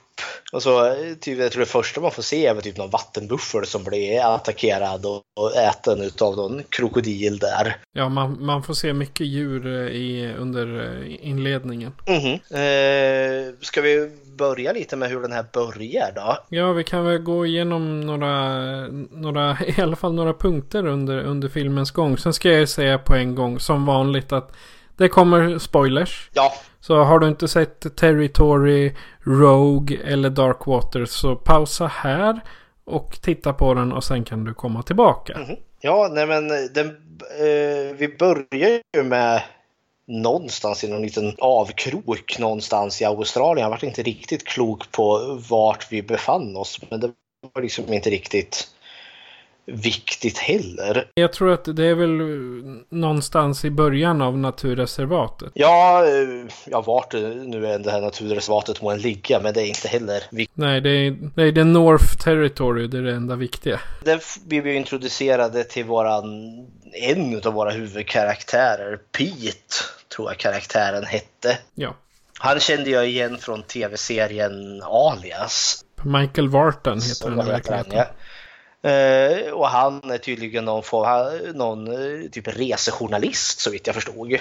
Och så, typ, jag tror det första man får se är typ någon vattenbuffel som blir attackerad och, äten av någon krokodil där. Ja, man, man får se mycket djur eh, i, under eh, inledningen. Mm -hmm. eh, ska vi börja lite med hur den här börjar då? Ja, vi kan väl gå igenom några, några i alla fall några punkter under, under filmens gång. Sen ska jag säga på en gång, som vanligt, att det kommer spoilers. Ja. Så har du inte sett Territory, Rogue eller Dark Water så pausa här och titta på den och sen kan du komma tillbaka. Mm -hmm. Ja, nej men den, eh, vi börjar ju med någonstans i någon liten avkrok någonstans i Australien. Jag var inte riktigt klok på vart vi befann oss, men det var liksom inte riktigt viktigt heller. Jag tror att det är väl någonstans i början av naturreservatet. Ja, eh, ja vart nu är det här naturreservatet må än ligga, men det är inte heller viktigt. Nej, det är, det är the North Territory, det är det enda viktiga. Där blir vi introducerade till våran, en av våra huvudkaraktärer, Pete, tror jag karaktären hette. Ja. Han kände jag igen från tv-serien Alias. Michael Vartan heter den verkligen. Eh, och han är tydligen någon, någon eh, typ resejournalist så vitt jag förstod.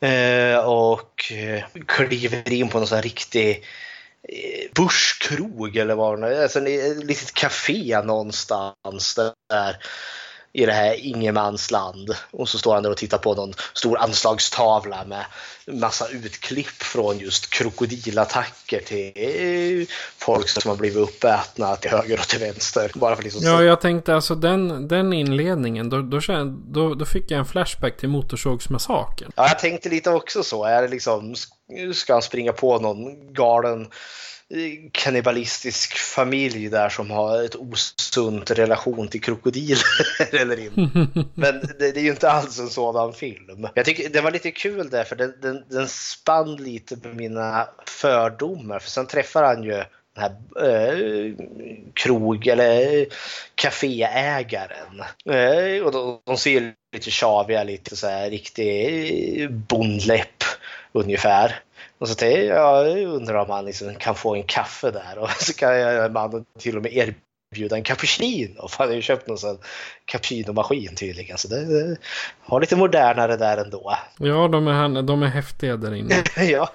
Eh, och eh, kliver in på någon sån här riktig eh, börskrog eller vad det är. Alltså ett eh, litet café någonstans där i det här ingenmansland. Och så står han där och tittar på någon stor anslagstavla med massa utklipp från just krokodilattacker till folk som har blivit uppätna till höger och till vänster. Bara för liksom Ja, jag tänkte alltså den, den inledningen, då, då, då, då fick jag en flashback till Motorsågsmassakern. Ja, jag tänkte lite också så. Är det liksom, ska han springa på någon galen kannibalistisk familj där som har ett osunt relation till krokodiler eller inte. Men det, det, är ju inte alls en sådan film. Jag tycker det var lite kul där för den, den, den spann lite på mina fördomar för sen träffar han ju den här eh, krog eller kaféägaren. Eh, och de, de ser lite tjaviga, lite så här riktig bondläpp ungefär. Och så tänkte jag, jag undrar om han liksom kan få en kaffe där och så kan jag mannen till och med erbjuda en cappuccino. För han har ju köpt någon sån cappuccino-maskin tydligen. Så det, det har lite modernare där ändå. Ja, de är, de är häftiga där inne. ja.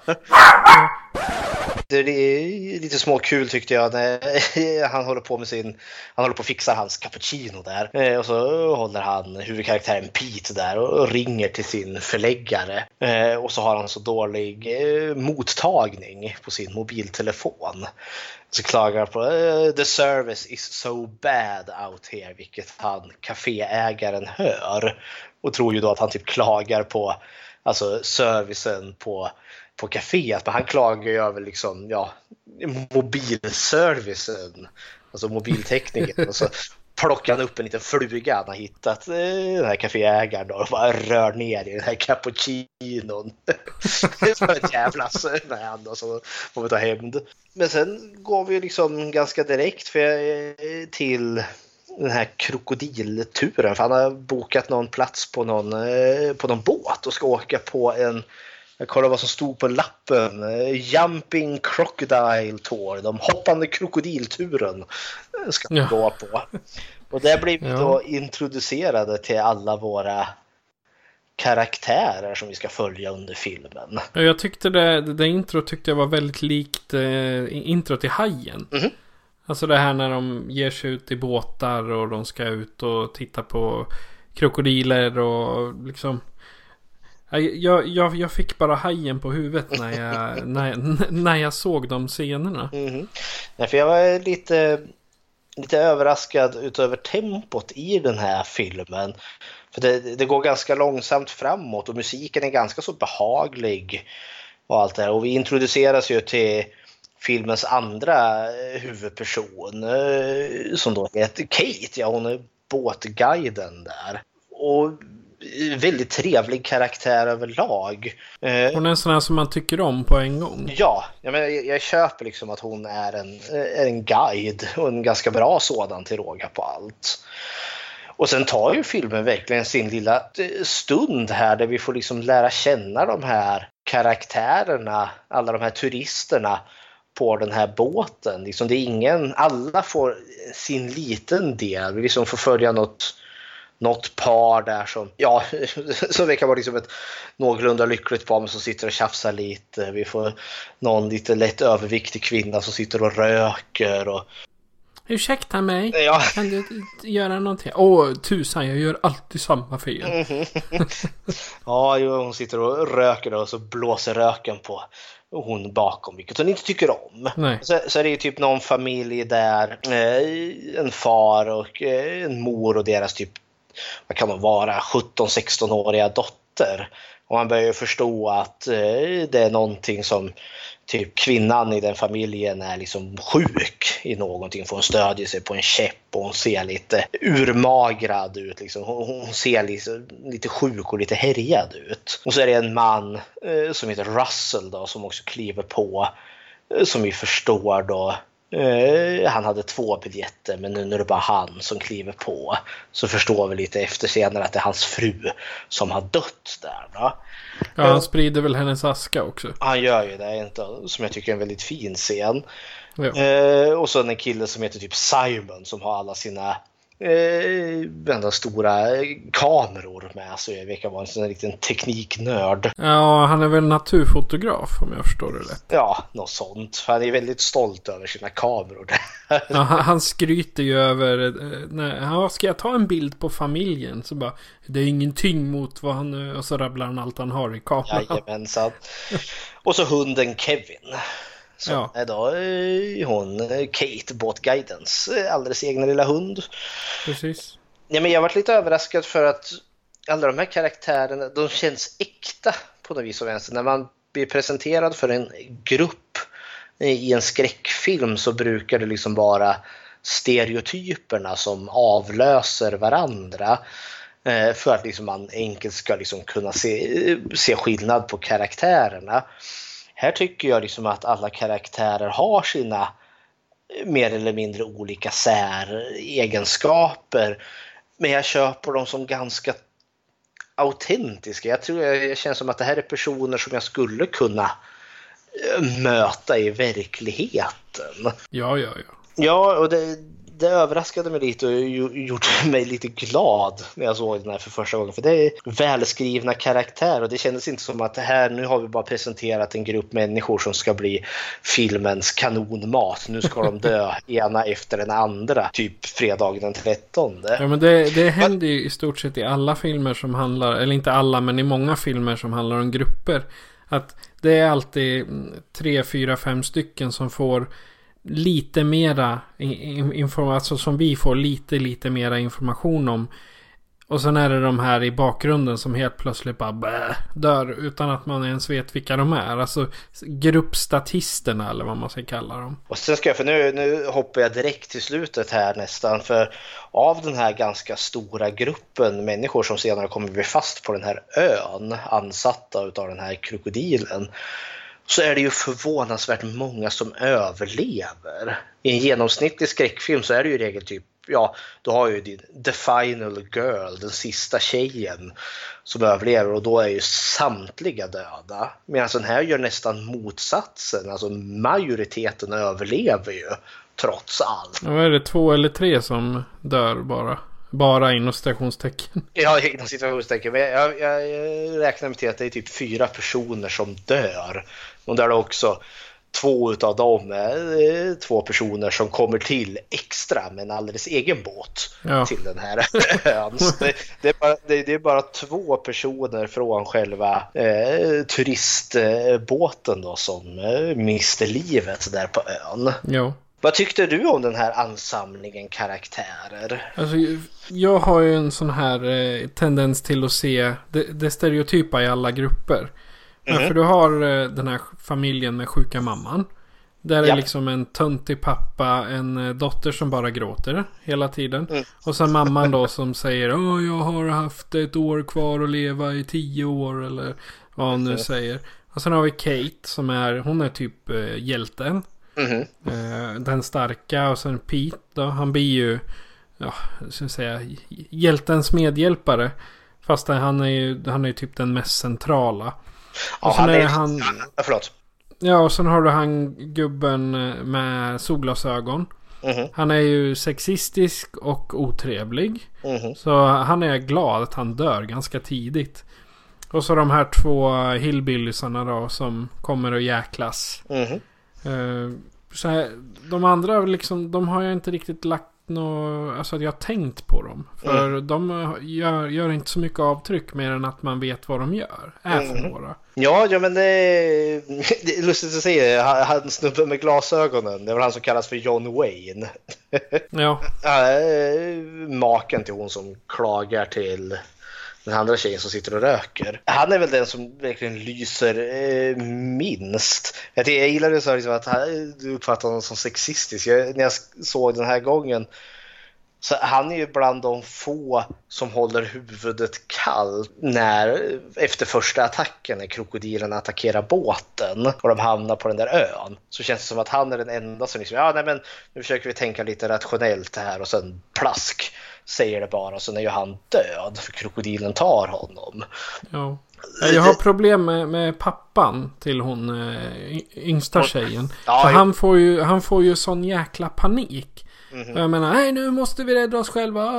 Det är lite småkul tyckte jag när han håller på med sin, han håller på att fixa hans cappuccino där. Eh, och så håller han huvudkaraktären Pete där och ringer till sin förläggare. Eh, och så har han så dålig eh, mottagning på sin mobiltelefon. Så klagar han på the service is so bad out here, vilket han kaféägaren hör. Och tror ju då att han typ klagar på alltså servicen på på kaféet. Men han klagar ju över liksom, ja, mobilservicen, alltså mobiltekniken och så plockar han upp en liten fluga han har hittat, eh, den här kaféägaren och bara rör ner i den här cappuccinon. Som ett jävla med och så får vi ta hämnd. Men sen går vi liksom ganska direkt för, till den här krokodilturen. För han har bokat någon plats på någon, eh, på någon båt och ska åka på en jag kollade vad som stod på lappen. Jumping Crocodile Tour. De hoppande krokodilturen ska man ja. gå på. Och där blir vi ja. då introducerade till alla våra karaktärer som vi ska följa under filmen. Jag tyckte det, det intro tyckte jag var väldigt likt eh, intro till Hajen. Mm -hmm. Alltså det här när de ger sig ut i båtar och de ska ut och titta på krokodiler och liksom jag, jag, jag fick bara hajen på huvudet när jag, när, när jag såg de scenerna. Mm. Nej, för jag var lite, lite överraskad utöver tempot i den här filmen. För det, det, går ganska långsamt framåt och musiken är ganska så behaglig. Och allt det här. Och vi introduceras ju till filmens andra huvudperson som då heter Kate. Ja, hon är båtguiden där. Och väldigt trevlig karaktär överlag. Eh, hon är en sån här som man tycker om på en gång. Ja, jag, menar, jag, jag köper liksom att hon är en, är en guide och en ganska bra sådan till råga på allt. Och sen tar ju filmen verkligen sin lilla eh, stund här där vi får liksom lära känna de här karaktärerna, alla de här turisterna på den här båten. Liksom det är ingen, alla får sin liten del. Vi liksom får följa något något par där som, ja, som verkar vara liksom ett någorlunda lyckligt par men som sitter och tjafsar lite. Vi får någon lite lätt överviktig kvinna som sitter och röker och Ursäkta mig, ja. kan du göra någonting? Åh, tusan, jag gör alltid samma fel. Mm ja, hon sitter och röker och så blåser röken på hon bakom, vilket hon inte tycker om. Så, så är det ju typ någon familj där, eh, en far och eh, en mor och deras typ vad kan man vara, 17-16-åriga dotter. Och man börjar förstå att eh, det är någonting som typ kvinnan i den familjen är liksom sjuk i någonting. För hon stödjer sig på en käpp och hon ser lite urmagrad ut. Liksom. Hon, ser lite, lite sjuk och lite härjad ut. Och så är det en man eh, som heter Russell då, som också kliver på. Eh, som vi förstår då Eh, han hade två biljetter men nu när det bara han som kliver på så förstår vi lite efter senare att det är hans fru som har dött där. Då. Ja, han sprider väl hennes aska också. Han gör ju det, inte, som jag tycker är en väldigt fin scen. Ja. Eh, och så en kille som heter typ Simon som har alla sina eh, stora kameror med sig. Jag verkar vara en sån liten tekniknörd. Ja, han är väl naturfotograf om jag förstår det rätt. Ja, något sånt. Han är väldigt stolt över sina kameror. ja, han, han skryter ju över, eh, när, ja, ska jag ta en bild på familjen? Så bara, det är ingenting mot vad han, och så rabblar han allt han har i kameran. Jajamensan. Och så hunden Kevin. Som Ja. är då eh, hon eh, Kate, båtguidens eh, alldeles egna lilla hund. Precis. Ja, men jag varit lite överraskad för att alla de här karaktärerna, de känns äkta på något vis och vänster. När man blir presenterad för en grupp i en skräckfilm så brukar det liksom vara stereotyperna som avlöser varandra. eh, För att liksom man enkelt ska liksom kunna se, se skillnad på karaktärerna. Här tycker jag liksom att alla karaktärer har sina mer eller mindre olika säregenskaper. Men jag köper dem som ganska autentiska. Jag tror jag känns som att det här är personer som jag skulle kunna eh, möta i verkligheten. Ja, ja, ja. Ja, och det, det överraskade mig lite och gjorde mig lite glad när jag såg den här för första gången. För det är välskrivna karaktärer och det kändes inte som att här, nu har vi bara presenterat en grupp människor som ska bli filmens kanonmat. Nu ska de dö ena efter den andra, typ fredagen den 13. Ja men det, det händer ju i stort sett i alla filmer som handlar, eller inte alla men i många filmer som handlar om grupper. Att det är alltid mm, tre, fyra, fem stycken som får lite mera information, alltså som vi får lite, lite mera information om. Och sen är det de här i bakgrunden som helt plötsligt bara bäh, dör utan att man ens vet vilka de är. Alltså gruppstatisterna eller vad man ska kalla dem. Och sen ska jag, för nu, nu hoppar jag direkt till slutet här nästan, för av den här ganska stora gruppen människor som senare kommer bli fast på den här ön, ansatta utav den här krokodilen, så är det ju förvånansvärt många som överlever. I en genomsnittlig skräckfilm så är det ju i regel typ, ja, du har ju din the final girl, den sista tjejen som överlever och då är ju samtliga döda. Medan den här gör nästan motsatsen, alltså majoriteten överlever ju trots allt. Och är det två eller tre som dör bara? Bara inom citationstecken. Ja, inom situationstecken. Men jag, jag, jag räknar med till att det är typ fyra personer som dör. Och där är det också två utav dem är eh, två personer som kommer till extra med en alldeles egen båt Ja. till den här ön. Det, det, är bara, det, det är bara två personer från själva eh, turistbåten då som eh, mister livet där på ön. Jo. Vad tyckte du om den här ansamlingen karaktärer? Alltså, jag har ju en sån här eh, tendens till att se det, det stereotypa i alla grupper. Men Mhm. För du har eh, den här familjen med sjuka mamman. Där är Ja. liksom en töntig pappa, en eh, dotter som bara gråter hela tiden. Mm. Och sen mamman då som säger Åh, jag har haft ett år kvar att leva i tio år eller vad hon nu Mm. säger. Och sen har vi Kate som är, hon är typ eh, hjälten. Mhm. Eh, den starka och sen Pete då. Han blir ju, ja, ska säga, hjältens medhjälpare. Fast han är ju, han är ju typ den mest centrala. Ja, han är han... Ja, förlåt. Ja, och sen har du han gubben med solglasögon. Mhm. Han är ju sexistisk och otrevlig. Mhm. Så han är glad att han dör ganska tidigt. Och så de här två hillbillysarna då som kommer och jäklas. Mhm. Eh, så här, de andra liksom, de har jag inte riktigt lagt nå alltså att jag har tänkt på dem. För Mm. de gör, gör inte så mycket avtryck mer än att man vet vad de gör. Är för Mm. några. Ja, ja men det är, det är lustigt att se. Han, han snubben med glasögonen, det väl han som kallas för John Wayne. Ja. Maken till hon som klagar till den andra tjejen som sitter och röker. Han är väl den som verkligen lyser eh, minst. Jag, jag gillar det så här, liksom, att han, du uppfattar honom som sexistisk. Jag, när jag såg den här gången så han är ju bland de få som håller huvudet kallt när, efter första attacken när krokodilen attackerar båten och de hamnar på den där ön. Så känns det som att han är den enda som liksom, ja nej men nu försöker vi tänka lite rationellt här och sen plask säger det bara och sen är ju han död för krokodilen tar honom. Ja. Jag har problem med, med pappan till hon eh, yngsta tjejen. Ja, För han får, ju, han får ju sån jäkla panik. Mhm. Och jag menar, nej nu måste vi rädda oss själva.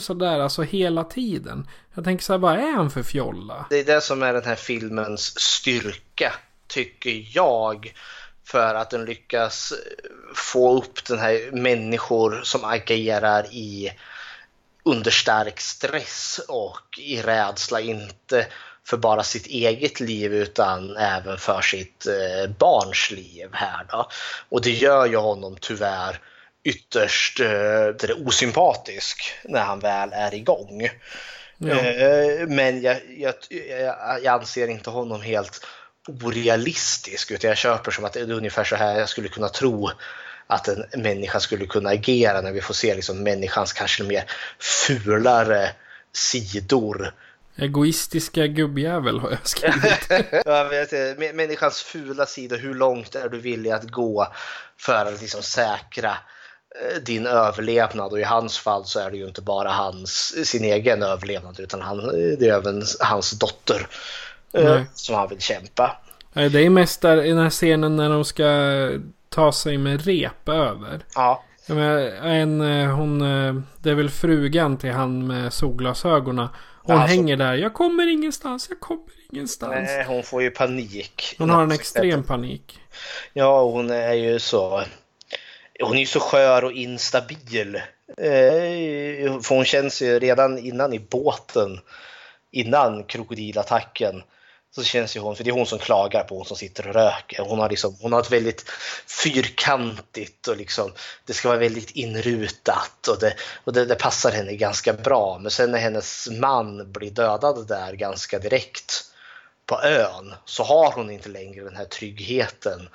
Sådär, alltså hela tiden. Jag tänker så här, vad är han för fjolla? Det är det som är den här filmens styrka, tycker jag. För att den lyckas få upp den här människor som agerar i under stark stress och i rädsla, inte för bara sitt eget liv utan även för sitt eh, barns liv här då. Och det gör ju honom tyvärr ytterst eh, det är osympatisk när han väl är igång. Ja. Eh, Men jag, jag, jag, jag anser inte honom helt orealistisk utan jag köper som att det är ungefär så här jag skulle kunna tro att en människa skulle kunna agera när vi får se liksom människans kanske mer fulare sidor. Egoistiska gubbjävel har jag skrivit. jag vet, människans fula sida, hur långt är du villig att gå för att liksom säkra eh, din överlevnad och i hans fall så är det ju inte bara hans, sin egen överlevnad utan han, det är även hans dotter eh, Nej. som han vill kämpa. Det är mest där i den här scenen när de ska ta sig med rep över. Ja. En, eh, hon, eh, det är väl frugan till han med solglasögonen. Hon alltså- hänger där. Jag kommer ingenstans, jag kommer ingenstans. Nej, hon får ju panik. Hon har en extrem panik. Ja, hon är ju så... Hon är ju så skör och instabil. Eh, För hon känns ju redan innan i båten, innan krokodilattacken, så känns ju hon, för det är hon som klagar på hon som sitter och röker. Hon har, liksom, hon har ett väldigt fyrkantigt och liksom, det ska vara väldigt inrutat och, det, och det, det passar henne ganska bra. Men sen när hennes man blir dödad där ganska direkt på ön så har hon inte längre den här tryggheten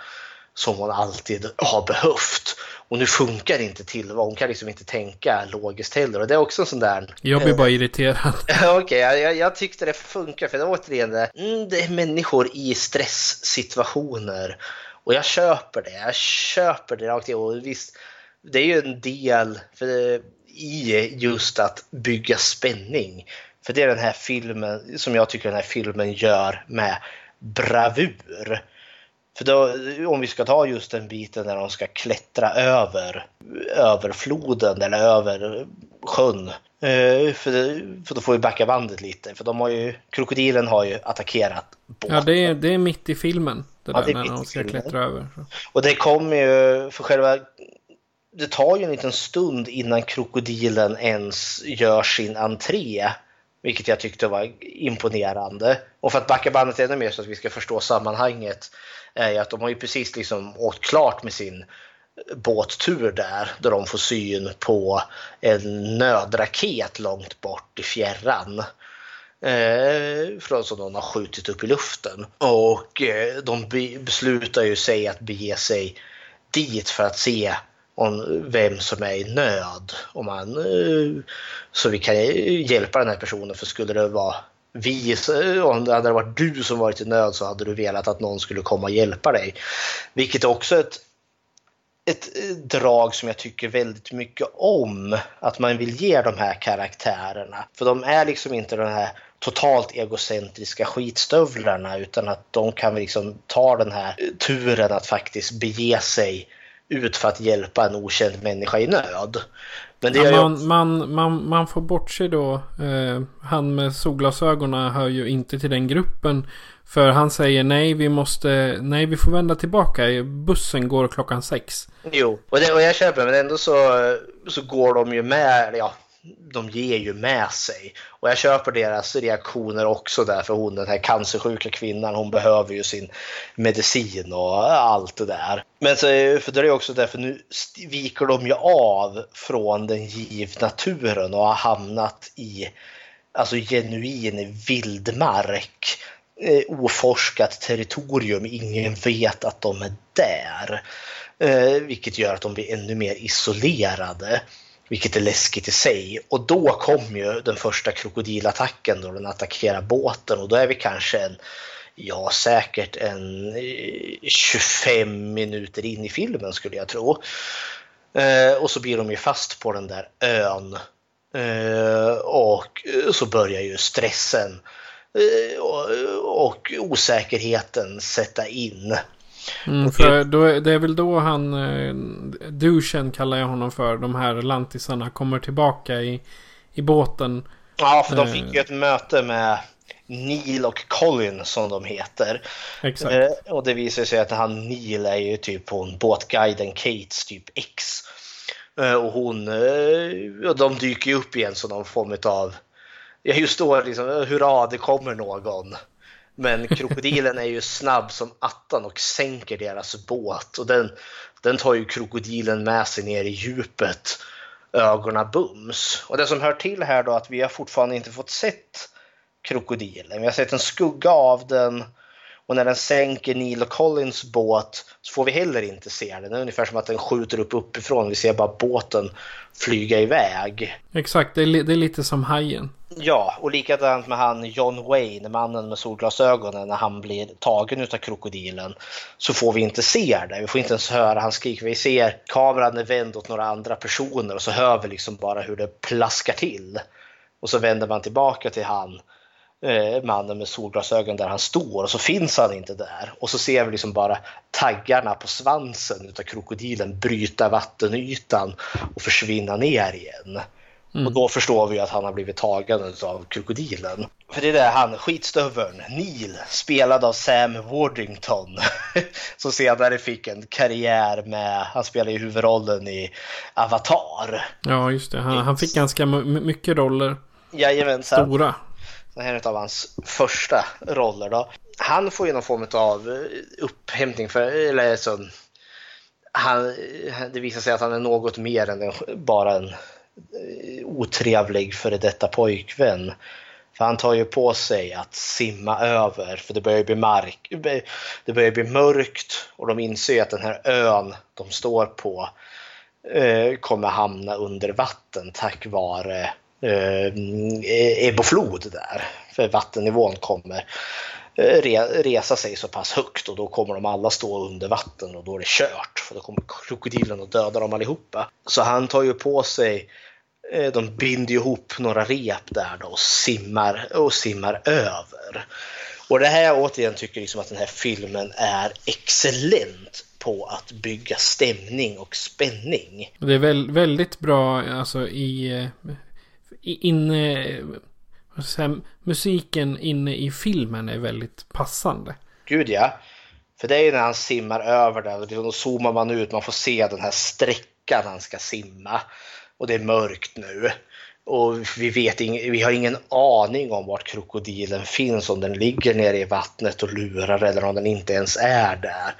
som hon alltid har behövt. Och nu funkar inte tillvaron. Hon kan liksom inte tänka logiskt heller. Och det är också en sån där... Jag blir bara irriterad. Okej, jag, jag, jag tyckte det funkar för det var återigen det, mm, det är människor i stresssituationer. Och jag köper det. Jag köper det rakt. Och visst, det är ju en del för, i just att bygga spänning. För det är den här filmen som jag tycker den här filmen gör med bravur. För då, om vi ska ta just den biten när de ska klättra över, över floden eller över sjön. Eh, För, det- för då får vi backa bandet lite. För de har ju, krokodilen har ju attackerat båten. Ja, det är, det är mitt i filmen. Det Ja, där det är när de ska klättra över. Och det kommer ju för själva... Det tar ju en liten stund innan krokodilen ens gör sin entré. Vilket jag tyckte var imponerande. Och för att backa bandet ännu mer så att vi ska förstå sammanhanget. Är ju att de har ju precis liksom åkt klart med sin båttur där. Där de får syn på en nödraket långt bort i fjärran. Eh, från som de har skjutit upp i luften. Och eh, de be- beslutar ju sig att bege sig dit för att se om vem som är i nöd. Om man, eh, så vi kan hjälpa den här personen. För skulle det vara vi, om det hade varit du som varit i nöd så hade du velat att någon skulle komma och hjälpa dig. Vilket är också ett ett eh, drag som jag tycker väldigt mycket om. Att man vill ge de här karaktärerna. För de är liksom inte de här totalt egocentriska skitstövlarna utan att de kan liksom ta den här turen att faktiskt bege sig ut för att hjälpa en okänd människa i nöd. Men det Ja, gör ju man, man, man, man får bortse då. Eh, han med solglasögonen hör ju inte till den gruppen. För han säger nej, vi måste, nej, vi får vända tillbaka. Bussen går klockan sex. Jo, och, det, och jag köper men ändå så, så går de ju med, ja, de ger ju med sig. Och jag köper deras reaktioner också där för hon den här cancersjuka kvinnan hon behöver ju sin medicin och allt det där. Men så, för det är det också därför nu viker de ju av från den givna turen och har hamnat i alltså genuin vildmark. Eh, oforskat territorium, ingen vet att de är där. Eh, vilket gör att de blir ännu mer isolerade. Vilket är läskigt i sig. Och då kom ju den första krokodilattacken då den attackerar båten och då är vi kanske en, ja säkert en eh, 25 minuter in i filmen skulle jag tro. Eh, och så blir de ju fast på den där ön. Eh, och så börjar ju stressen eh, och, och osäkerheten sätta in. Mm, för då, är- det är väl då han, eh, douchen kallar jag honom för, de här lantisarna kommer tillbaka i, i båten. Ja, för de Eh. fick ju ett möte med Neil och Colin som de heter. Exakt. Eh, och det visar sig att han Neil är ju typ hon båtguiden Kates typ ex. Eh, och hon, eh, och de dyker ju upp igen som någon form av, ja just då liksom, hurra det kommer någon. Men krokodilen är ju snabb som attan och sänker deras båt och den, den tar ju krokodilen med sig ner i djupet. Ögonen bums. Och det som hör till här då att vi har fortfarande inte fått sett krokodilen. Vi har sett en skugga av den och när den sänker Neil och Collins båt så får vi heller inte se den. Det är ungefär som att den skjuter upp uppifrån. Vi ser bara båten flyga iväg. Exakt, det är, li- det är lite som hajen. Ja, och likadant med han John Wayne, mannen med solglasögonen, när han blir tagen utav krokodilen så får vi inte se det. Vi får inte ens höra han skrik. Vi ser kameran är vänd åt några andra personer och så hör vi liksom bara hur det plaskar till. Och så vänder man tillbaka till han, eh, mannen med solglasögon där han står och så finns han inte där. Och så ser vi liksom bara taggarna på svansen utav krokodilen bryta vattenytan och försvinna ner igen. Och då förstår vi att han har blivit tagen av krokodilen. För det är där han, skitstöveln, Neil, spelad av Sam Worthington. Som senare fick en karriär med, han spelar ju huvudrollen i Avatar. Ja, just det. Han, han fick ganska mycket roller. Jajamensan. Stora. Det här är en av hans första roller då. Han får ju någon form av eh, upphämtning för, eller så, han, det visar sig att han är något mer än bara en Eh, otrevlig före detta pojkvän. För han tar ju på sig att simma över för det börjar bli, mark, det börjar bli mörkt och de inser att den här ön de står på eh, kommer hamna under vatten tack vare eh, ebb och flod där. För vattennivån kommer eh, re, resa sig så pass högt och då kommer de alla stå under vatten och då är det kört. För då kommer krokodilen och döda dem allihopa. Så han tar ju på sig eh, de binder ihop några rep där då och simmar, och simmar över. Och det här återigen tycker liksom att den här filmen är excellent på att bygga stämning och spänning. Det är väl, väldigt bra alltså i... eh, i inne... jag säga, musiken inne i filmen är väldigt passande. Gud ja. För det är ju när han simmar över där och då zoomar man ut, man får se den här sträckan han ska simma. Och det är mörkt nu. Och vi, vet ing, vi har ingen aning om vart krokodilen finns, om den ligger nere i vattnet och lurar eller om den inte ens är där.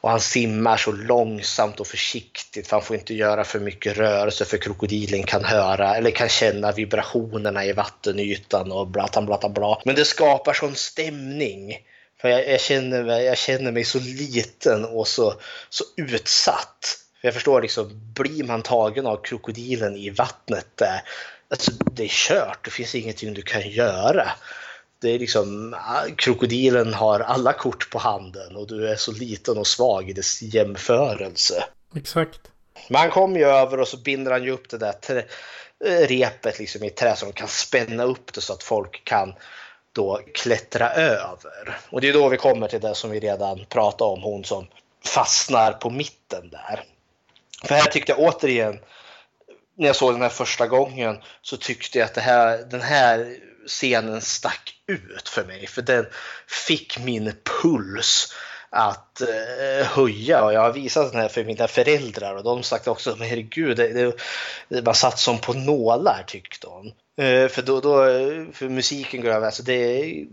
Och han simmar så långsamt och försiktigt för han får inte göra för mycket rörelse för krokodilen kan höra eller kan känna vibrationerna i vattenytan och blatan bla, bla. Men det skapar sån stämning. För jag, jag, känner mig, jag känner mig så liten och så, så utsatt. För jag förstår liksom, blir man tagen av krokodilen i vattnet där, alltså det är kört, det finns ingenting du kan göra. Det är liksom, krokodilen har alla kort på handen och du är så liten och svag i dess jämförelse. Exakt. Men han kommer ju över och så binder han ju upp det där trä, repet liksom i trä så de kan spänna upp det så att folk kan då klättra över. Och det är då vi kommer till det som vi redan pratade om, hon som fastnar på mitten där. För här tyckte jag återigen, när jag såg den här första gången, så tyckte jag att det här, den här scenen stack ut för mig. För den fick min puls att eh, höja. Och jag har visat den här för mina föräldrar och de sagt också, men herregud, det, det, det man satt som på nålar tyckte de. Eh, för då, då, för musiken går över, alltså det är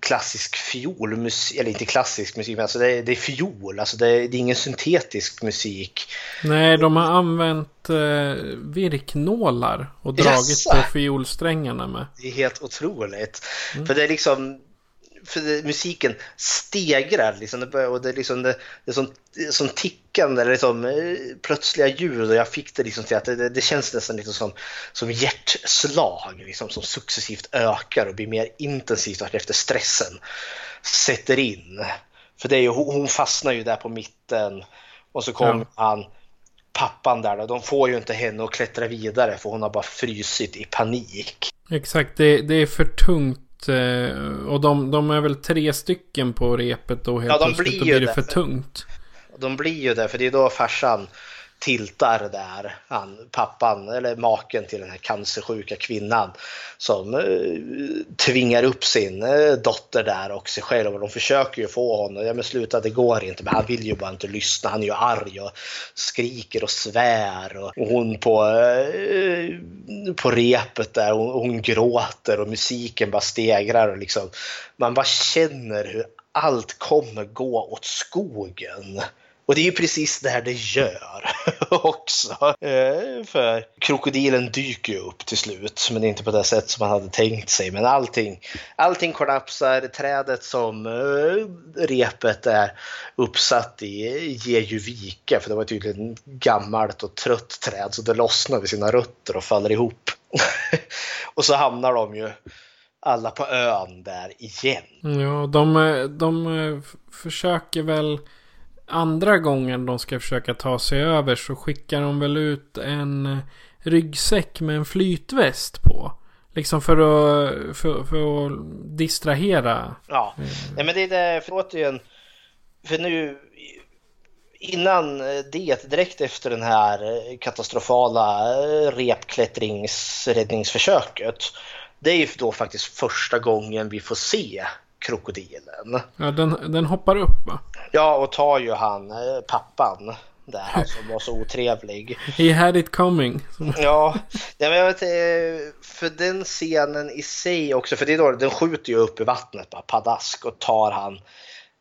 klassisk fiolmusik, eller inte klassisk musik, men alltså det, är, det är fiol, alltså det är, det är ingen syntetisk musik. Nej, de har använt eh, virknålar och dragit Jaså? på fiolsträngarna med. Det är helt otroligt. För det är liksom musiken stegrar liksom, och det är liksom det, det är som, som tickande eller liksom, eh, plötsliga ljud och jag fick det liksom till att det, det känns nästan lite som, som hjärtslag liksom, som successivt ökar och blir mer intensivt efter stressen sätter in. För det är ju, hon fastnar ju där på mitten och så kommer han pappan där då, de får ju inte henne att klättra vidare för hon har bara frysit i panik. Exakt, det, det är för tungt och de, de är väl tre stycken på repet då helt Ja, de plötsligt. blir Då blir det det. för tungt. De blir ju det, för det är då farsan tiltar där, han, pappan eller maken till den här cancersjuka kvinnan som eh, tvingar upp sin eh, dotter där och sig själv och de försöker ju få honom, ja men sluta det går inte, men han vill ju bara inte lyssna, han är ju arg och skriker och svär och, och hon på, eh, på repet där, hon, hon gråter och musiken bara stegrar och liksom. Man bara känner hur allt kommer gå åt skogen. Och det är ju precis det här det gör också. Eh, för krokodilen dyker ju upp till slut, men inte på det sätt som man hade tänkt sig. Men allting, allting kollapsar. Trädet som eh, repet är uppsatt i ger ju vika, för det var tydligen gammalt och trött träd, så det lossnar vid sina rötter och faller ihop. och så hamnar de ju alla på ön där igen. Ja, de, eh, de försöker väl andra gången de ska försöka ta sig över så skickar de väl ut en eh, ryggsäck med en flytväst på. Liksom för att, för, för att distrahera. Ja, Nej, men det är det, för återigen, för nu innan det, direkt efter den här katastrofala repklättringsräddningsförsöket, det är ju då faktiskt första gången vi får se krokodilen. Ja, den, den hoppar upp va? Ja, och tar ju han eh, pappan där, han som var så otrevlig. He had it coming. Ja, men jag vet, eh, för den scenen i sig också, för det är då, den skjuter ju upp i vattnet bara padask och tar han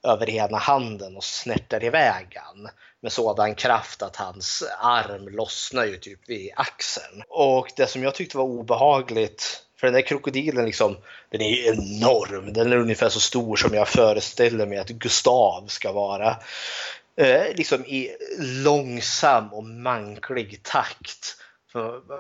över ena handen och snärtar iväg han med sådan kraft att hans arm lossnar ju typ vid axeln. Och det som jag tyckte var obehagligt, för den där krokodilen liksom, den är ju enorm. Den är ungefär så stor som jag föreställer mig att Gustav ska vara. Eh, liksom i långsam och manklig takt.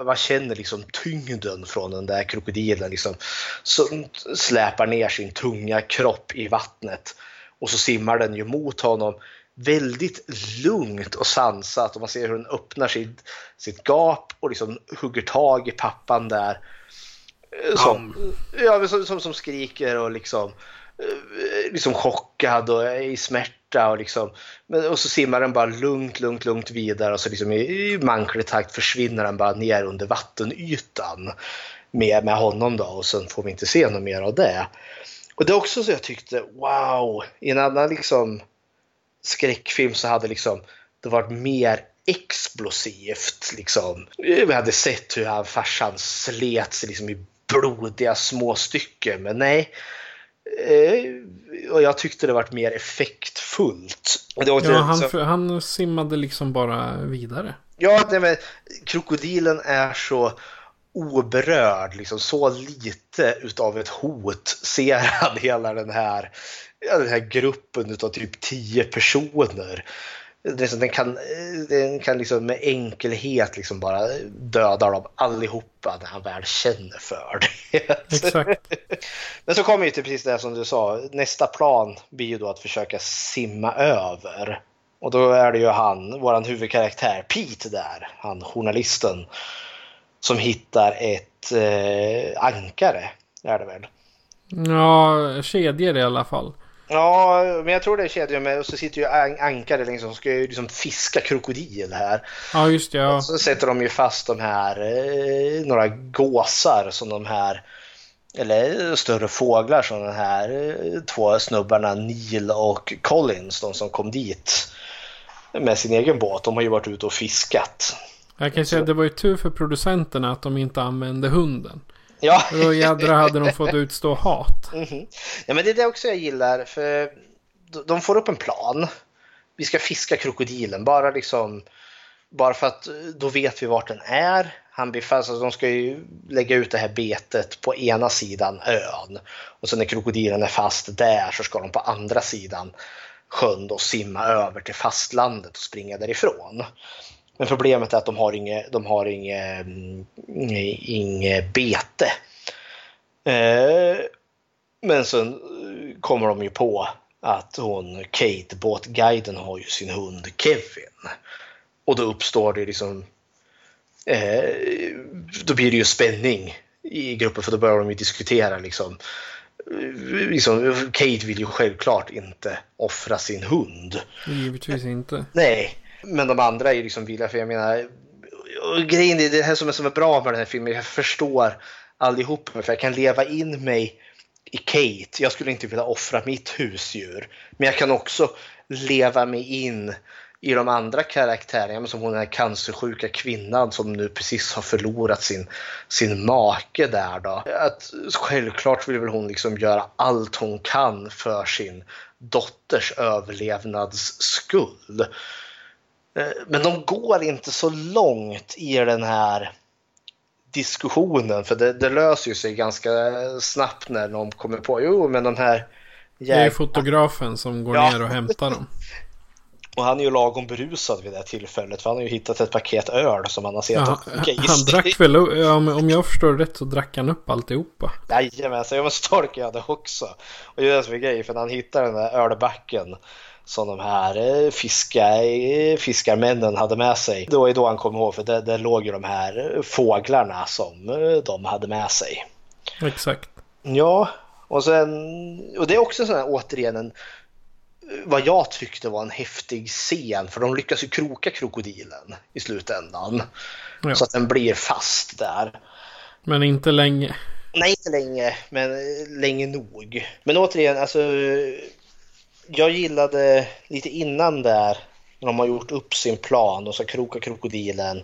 Man känner liksom tyngden från den där krokodilen liksom, som släpar ner sin tunga kropp i vattnet. Och så simmar den ju mot honom väldigt lugnt och sansat och man ser hur den öppnar sitt, sitt gap och liksom hugger tag i pappan där. Eh, Som, ja, som, som, som skriker och liksom, eh, liksom chockad och är i smärta. Och, liksom, men, och så simmar den bara lugnt, lugnt, lugnt vidare och så liksom i, i manklig takt försvinner den bara ner under vattenytan med, med honom då och sen får vi inte se något mer av det. Och det är också så jag tyckte, wow, i en annan liksom skräckfilm så hade liksom det varit mer explosivt. Liksom. Vi hade sett hur han, farsan slet sig liksom i blodiga små stycken, men nej. Eh, och jag tyckte det varit mer effektfullt. Var Ja, han, så- han simmade liksom bara vidare. Ja, nej, men krokodilen är så oberörd, liksom så lite utav ett hot ser han hela den här, den här gruppen utav typ 10 personer. Den kan, den kan liksom med enkelhet liksom bara döda dem allihopa när han väl känner för det. Exakt. Men så kommer ju till precis det som du sa. Nästa plan blir ju då att försöka simma över. Och då är det ju han, våran huvudkaraktär Pete där, han journalisten, som hittar ett eh, ankare, är det väl? Ja, kedjor i alla fall. Ja, men jag tror det är kedjor med och så sitter ju an- ankare liksom, som ska ju liksom fiska krokodil här. Ja, just det. Ja. Så sätter de ju fast de här, eh, några gåsar som de här, eller större fåglar som de här eh, två snubbarna Neil och Collins, de som kom dit med sin egen båt. De har ju varit ute och fiskat. Jag kan säga att det var ju tur för producenterna att de inte använde hunden. Ja. Då jädra hade de fått utstå hat. Mhm. Ja, men det är det också jag gillar, för de- de får upp en plan. Vi ska fiska krokodilen, bara liksom bara för att eh, då vet vi vart den är. Han blir fast, alltså de ska ju lägga ut det här betet på ena sidan ön och sen när krokodilen är fast där så ska de på andra sidan sjön då simma över till fastlandet och springa därifrån. Men problemet är att de har inget, de har inget, mm, inget bete. Eh, men sen eh, kommer de ju på att hon, Kate, båtguiden, har ju sin hund Kevin. Och då uppstår det liksom... Eh, då blir det ju spänning i gruppen för då börjar de ju diskutera liksom liksom, Kate vill ju självklart inte offra sin hund. Givetvis inte. Nej, men de andra är ju liksom villiga för jag menar grejen är det här som är, som är bra med den här filmen. Jag förstår allihop för jag kan leva in mig i Kate. Jag skulle inte vilja offra mitt husdjur. Men jag kan också leva mig in i de andra karaktärerna, som hon den här cancersjuka kvinnan som nu precis har förlorat sin, sin make där då. Att, självklart vill väl hon liksom göra allt hon kan för sin dotters överlevnads skull. Eh, men de går inte så långt i den här diskussionen för det, det löser ju sig ganska snabbt när de kommer på jo men de här Det är fotografen som går ja. ner och hämtar dem. Och han är ju lagom berusad vid det här tillfället för han har ju hittat ett paket öl som han har sett. Ja, han drack väl, om jag förstår rätt så drack han upp alltihopa. Jajamensan, jag måste tolka jag det också. Och det är det som är grejen för när han hittar den där ölbacken som de här eh, fiska, eh, fiskarmännen hade med sig. Det var ju då han kom ihåg för där, där låg ju de här fåglarna som eh, de hade med sig. Exakt. Ja, och sen och det är också sån här återigen en vad jag tyckte var en häftig scen för de lyckas ju kroka krokodilen i slutändan. Ja. Så att den blir fast där. Men inte länge. Nej, inte länge, men länge nog. Men återigen, alltså jag gillade lite innan där när de har gjort upp sin plan och ska kroka krokodilen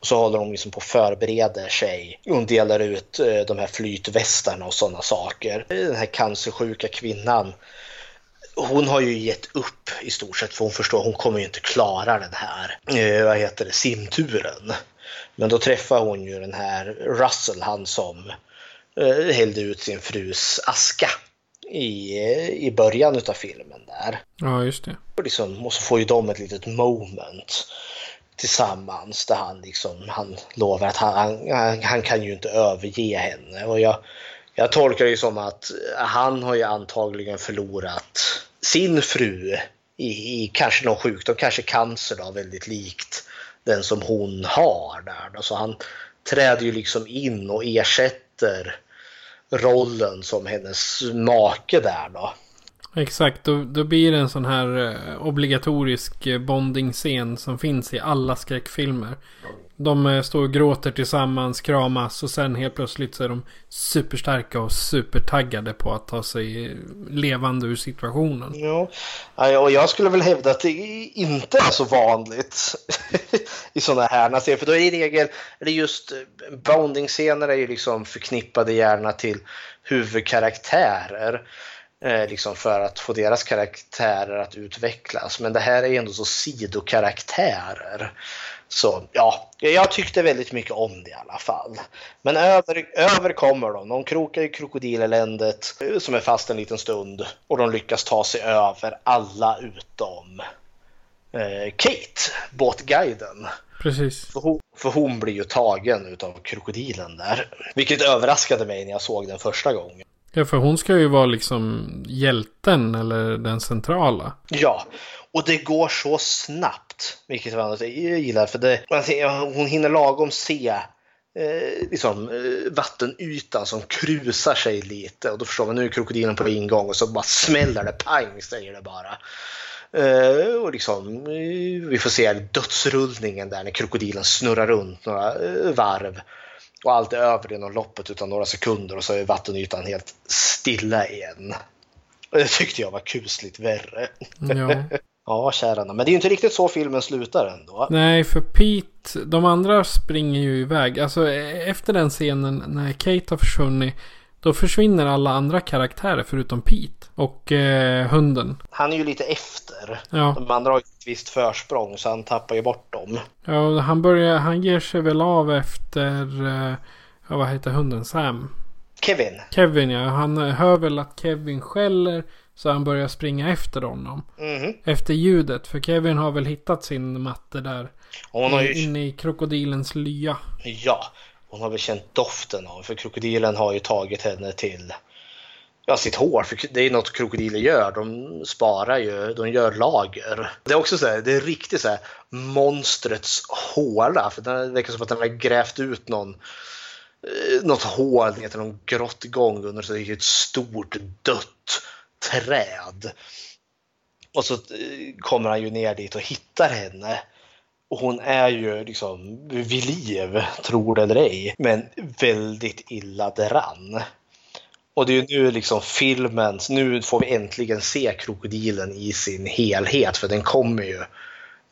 och så håller de liksom på och förbereder sig Hon delar ut eh, de här flytvästarna och sådana saker. Den här cancersjuka kvinnan hon har ju gett upp i stort sett för hon förstår hon kommer ju inte klara den här eh, vad heter det, simturen. Men då träffar hon ju den här Russell, han som eh, hällde ut sin frus aska i, i början av filmen där. Ja, just det. Och, liksom, och så får ju de ett litet moment tillsammans där han liksom, han lovar att han, han, han kan ju inte överge henne. Och jag, jag tolkar det som att han har ju antagligen förlorat sin fru i, i kanske någon sjukdom, kanske cancer då, väldigt likt den som hon har där. Då. Så han träder ju liksom in och ersätter rollen som hennes make där då. Exakt, då, då blir det en sån här eh, obligatorisk eh, bonding-scen som finns i alla skräckfilmer. De eh, står och gråter tillsammans, kramas och sen helt plötsligt så är de superstarka och supertaggade på att ta sig eh, levande ur situationen. Ja, och jag skulle väl hävda att det inte är så vanligt i sådana här serier. För då är det i regel, eller just eh, bonding-scener är ju liksom förknippade gärna till huvudkaraktärer. Liksom för att få deras karaktärer att utvecklas. Men det här är ändå så sidokaraktärer. Så ja, jag tyckte väldigt mycket om det i alla fall. Men över, över kommer de. De krokar i krokodileländet eh, som är fast en liten stund och de lyckas ta sig över alla utom eh, Kate, båtguiden. Precis. För hon, för hon blir ju tagen utav krokodilen där. Vilket överraskade mig när jag såg den första gången. Ja, för hon ska ju vara liksom hjälten eller den centrala. Ja, och det går så snabbt. Vilket jag alltså gillar. För det, hon hinner lagom se eh, liksom, eh, vattenytan som krusar sig lite. Och då förstår man nu är krokodilen på ingång och så bara smäller det pang säger det bara. Uh, och liksom, uh, vi får se dödsrullningen där när krokodilen snurrar runt några uh, varv. Och allt är över inom loppet utan några sekunder och så är vattenytan helt stilla igen. Och det tyckte jag var kusligt värre. Ja ja, kära Men det är ju inte riktigt så filmen slutar ändå. Nej, för Pete, de andra springer ju iväg. Alltså efter den scenen när Kate har försvunnit då försvinner alla andra karaktärer förutom Pete och eh, hunden. Han är ju lite efter. Ja. De andra har ett visst försprång så han tappar ju bort dem. Ja, han, börjar, han ger sig väl av efter, eh, vad heter hunden? Sam? Kevin. Kevin ja, han hör väl att Kevin skäller så han börjar springa efter honom. Mm. Efter ljudet, för Kevin har väl hittat sin matte där. Hon har ju... Inne i krokodilens lya. Ja, hon har väl känt doften av för krokodilen har ju tagit henne till ja, sitt hår. För det är något krokodiler gör. De sparar ju, de gör lager. Det är också så här, det är riktigt så här monstrets håla. För det verkar som att den har grävt ut någon eh, något hål ner till någon grottgång under så det är ett stort dött träd. Och så eh, kommer han ju ner dit och hittar henne. Och hon är ju liksom vid liv, tror det eller ej, men väldigt illa däran. Och det är ju nu liksom filmen, nu får vi äntligen se krokodilen i sin helhet för den kommer ju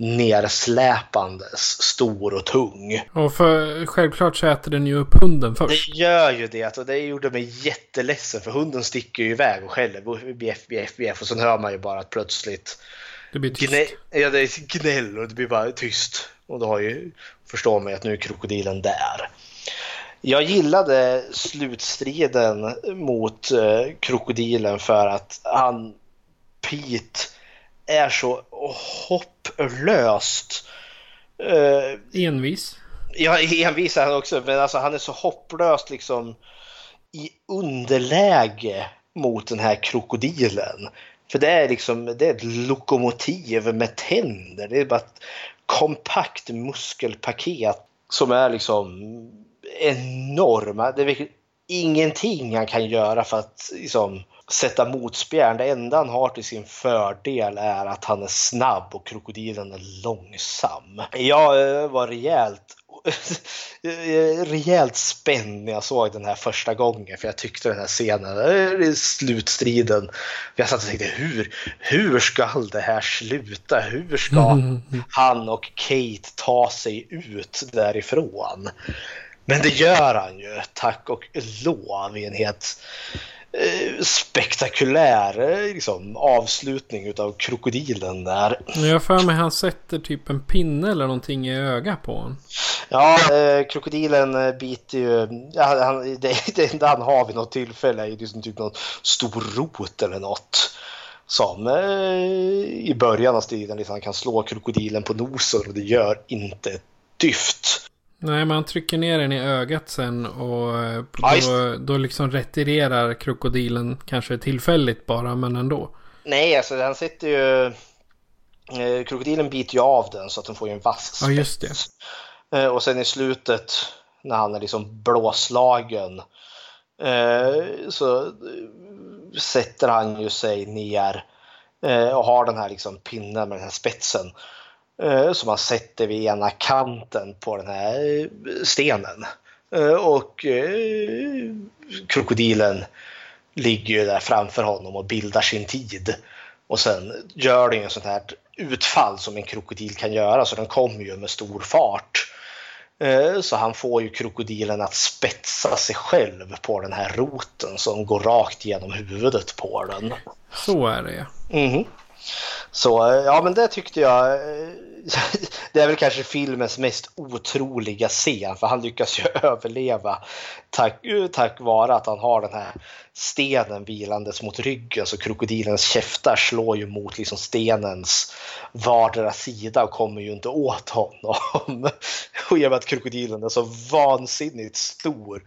nersläpandes, stor och tung. Och för självklart så äter den ju upp hunden först. Det gör ju det och det gjorde mig jätteledsen för hunden sticker ju iväg och skäller bjäff, bjäff, bjäff och sen hör man ju bara att plötsligt det blir tyst. Gnä, ja, det är gnäll och det blir bara tyst. Och då har ju, förstår man ju att nu är krokodilen där. Jag gillade slutstriden mot eh, krokodilen för att han, Pete, är så hopplöst... Eh, envis? Ja, envis är han också, men alltså han är så hopplöst liksom i underläge mot den här krokodilen. För det är liksom det är ett lokomotiv med tänder. Det är bara ett kompakt muskelpaket som är liksom enorma. Det är ingenting han kan göra för att liksom, sätta motspjärn. Det enda han har till sin fördel är att han är snabb och krokodilen är långsam. Jag var rejält rejält spänd när jag såg den här första gången för jag tyckte den här scenen, slutstriden. Jag satt och tänkte hur, hur ska det här sluta? Hur ska han och Kate ta sig ut därifrån? Men det gör han ju, tack och lov i en helt eh, spektakulär eh, liksom, avslutning utav krokodilen där. Jag för mig han sätter typ en pinne eller någonting i ögat på honom. Ja, eh, krokodilen eh, biter ju... Ja, han, det, det enda han har vid något tillfälle är liksom typ någon stor rot eller något. Som eh, i början av striden liksom, han kan slå krokodilen på nosen och det gör inte ett dyft. Nej, man trycker ner den i ögat sen och eh, då, då liksom retirerar krokodilen kanske tillfälligt bara, men ändå. Nej, alltså han sitter ju... Eh, krokodilen biter ju av den så att den får ju en vass spets. Ja, just det. Eh, och sen i slutet när han är liksom blåslagen så sätter han ju sig ner och har den här liksom pinnen med den här spetsen som man sätter vid ena kanten på den här stenen. Eh, och eh, krokodilen ligger ju där framför honom och bildar sin tid. Och sen gör den en sånt här utfall som en krokodil kan göra så den kommer ju med stor fart. Så han får ju krokodilen att spetsa sig själv på den här roten som går rakt genom huvudet på den. Så är det ja. Mm. Så eh, ja men det tyckte jag eh, det är väl kanske filmens mest otroliga scen för han lyckas ju överleva tack, tack vare att han har den här stenen vilandes mot ryggen så krokodilens käftar slår ju mot liksom stenens vardera sida och kommer ju inte åt honom. Och i och med att krokodilen är så vansinnigt stor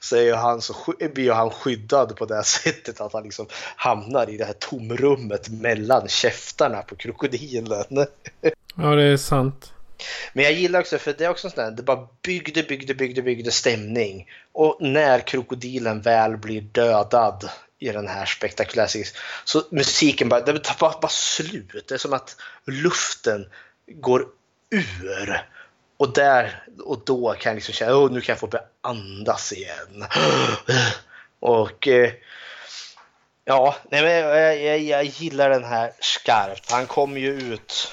så, är han så blir han skyddad på det sättet att han liksom hamnar i det här tomrummet mellan käftarna på krokodilen. Ja, det är sant. Men jag gillar också, för det är också sånt det bara byggde, byggde, byggde, byggde stämning. Och när krokodilen väl blir dödad i den här spektakulära så musiken bara, det tar bara, bara slut. Det är som att luften går ur. Och där och då kan jag liksom känna, oh, nu kan jag få börja andas igen. Och eh, ja, nej, men jag, jag, jag gillar den här skarpt. Han kom ju ut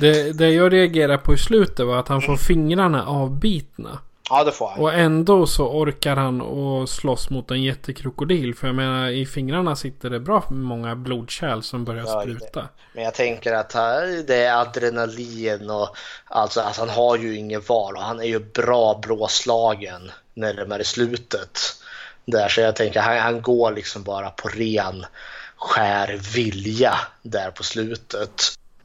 det, det jag reagerar på i slutet var att han får fingrarna avbitna. Ja, det får han. Och ändå så orkar han att slåss mot en jättekrokodil. För jag menar, i fingrarna sitter det bra många blodkärl som börjar ja, spruta. Men jag tänker att det är adrenalin och alltså, alltså han har ju inget val och han är ju bra blåslagen närmare slutet. Där, så jag tänker han, han går liksom bara på ren skär vilja där på slutet.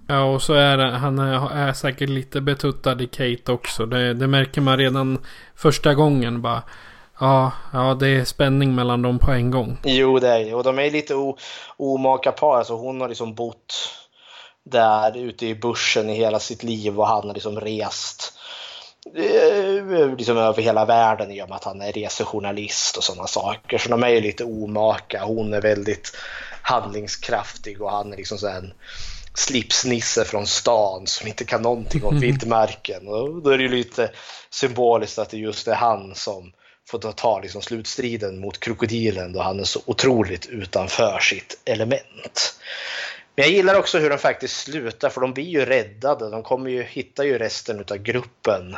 Ja, och så är han är, är säkert lite betuttad i Kate också. Det, det, märker man redan första gången bara. Ja, ja, det är spänning mellan dem på en gång. Jo, det är det. Och de är lite o, omaka par. Alltså hon har liksom bott där ute i bussen i hela sitt liv och han har liksom rest eh, liksom över hela världen i och med att han är resejournalist och sådana saker. Så de är ju lite omaka. Hon är väldigt handlingskraftig och han är liksom så en slipsnisse från stan som inte kan någonting om vildmarken. Och då är det ju lite symboliskt att det just är han som får ta liksom slutstriden mot krokodilen då han är så otroligt utanför sitt element. Men jag gillar också hur de faktiskt slutar för de blir ju räddade. De kommer ju hitta ju resten av gruppen.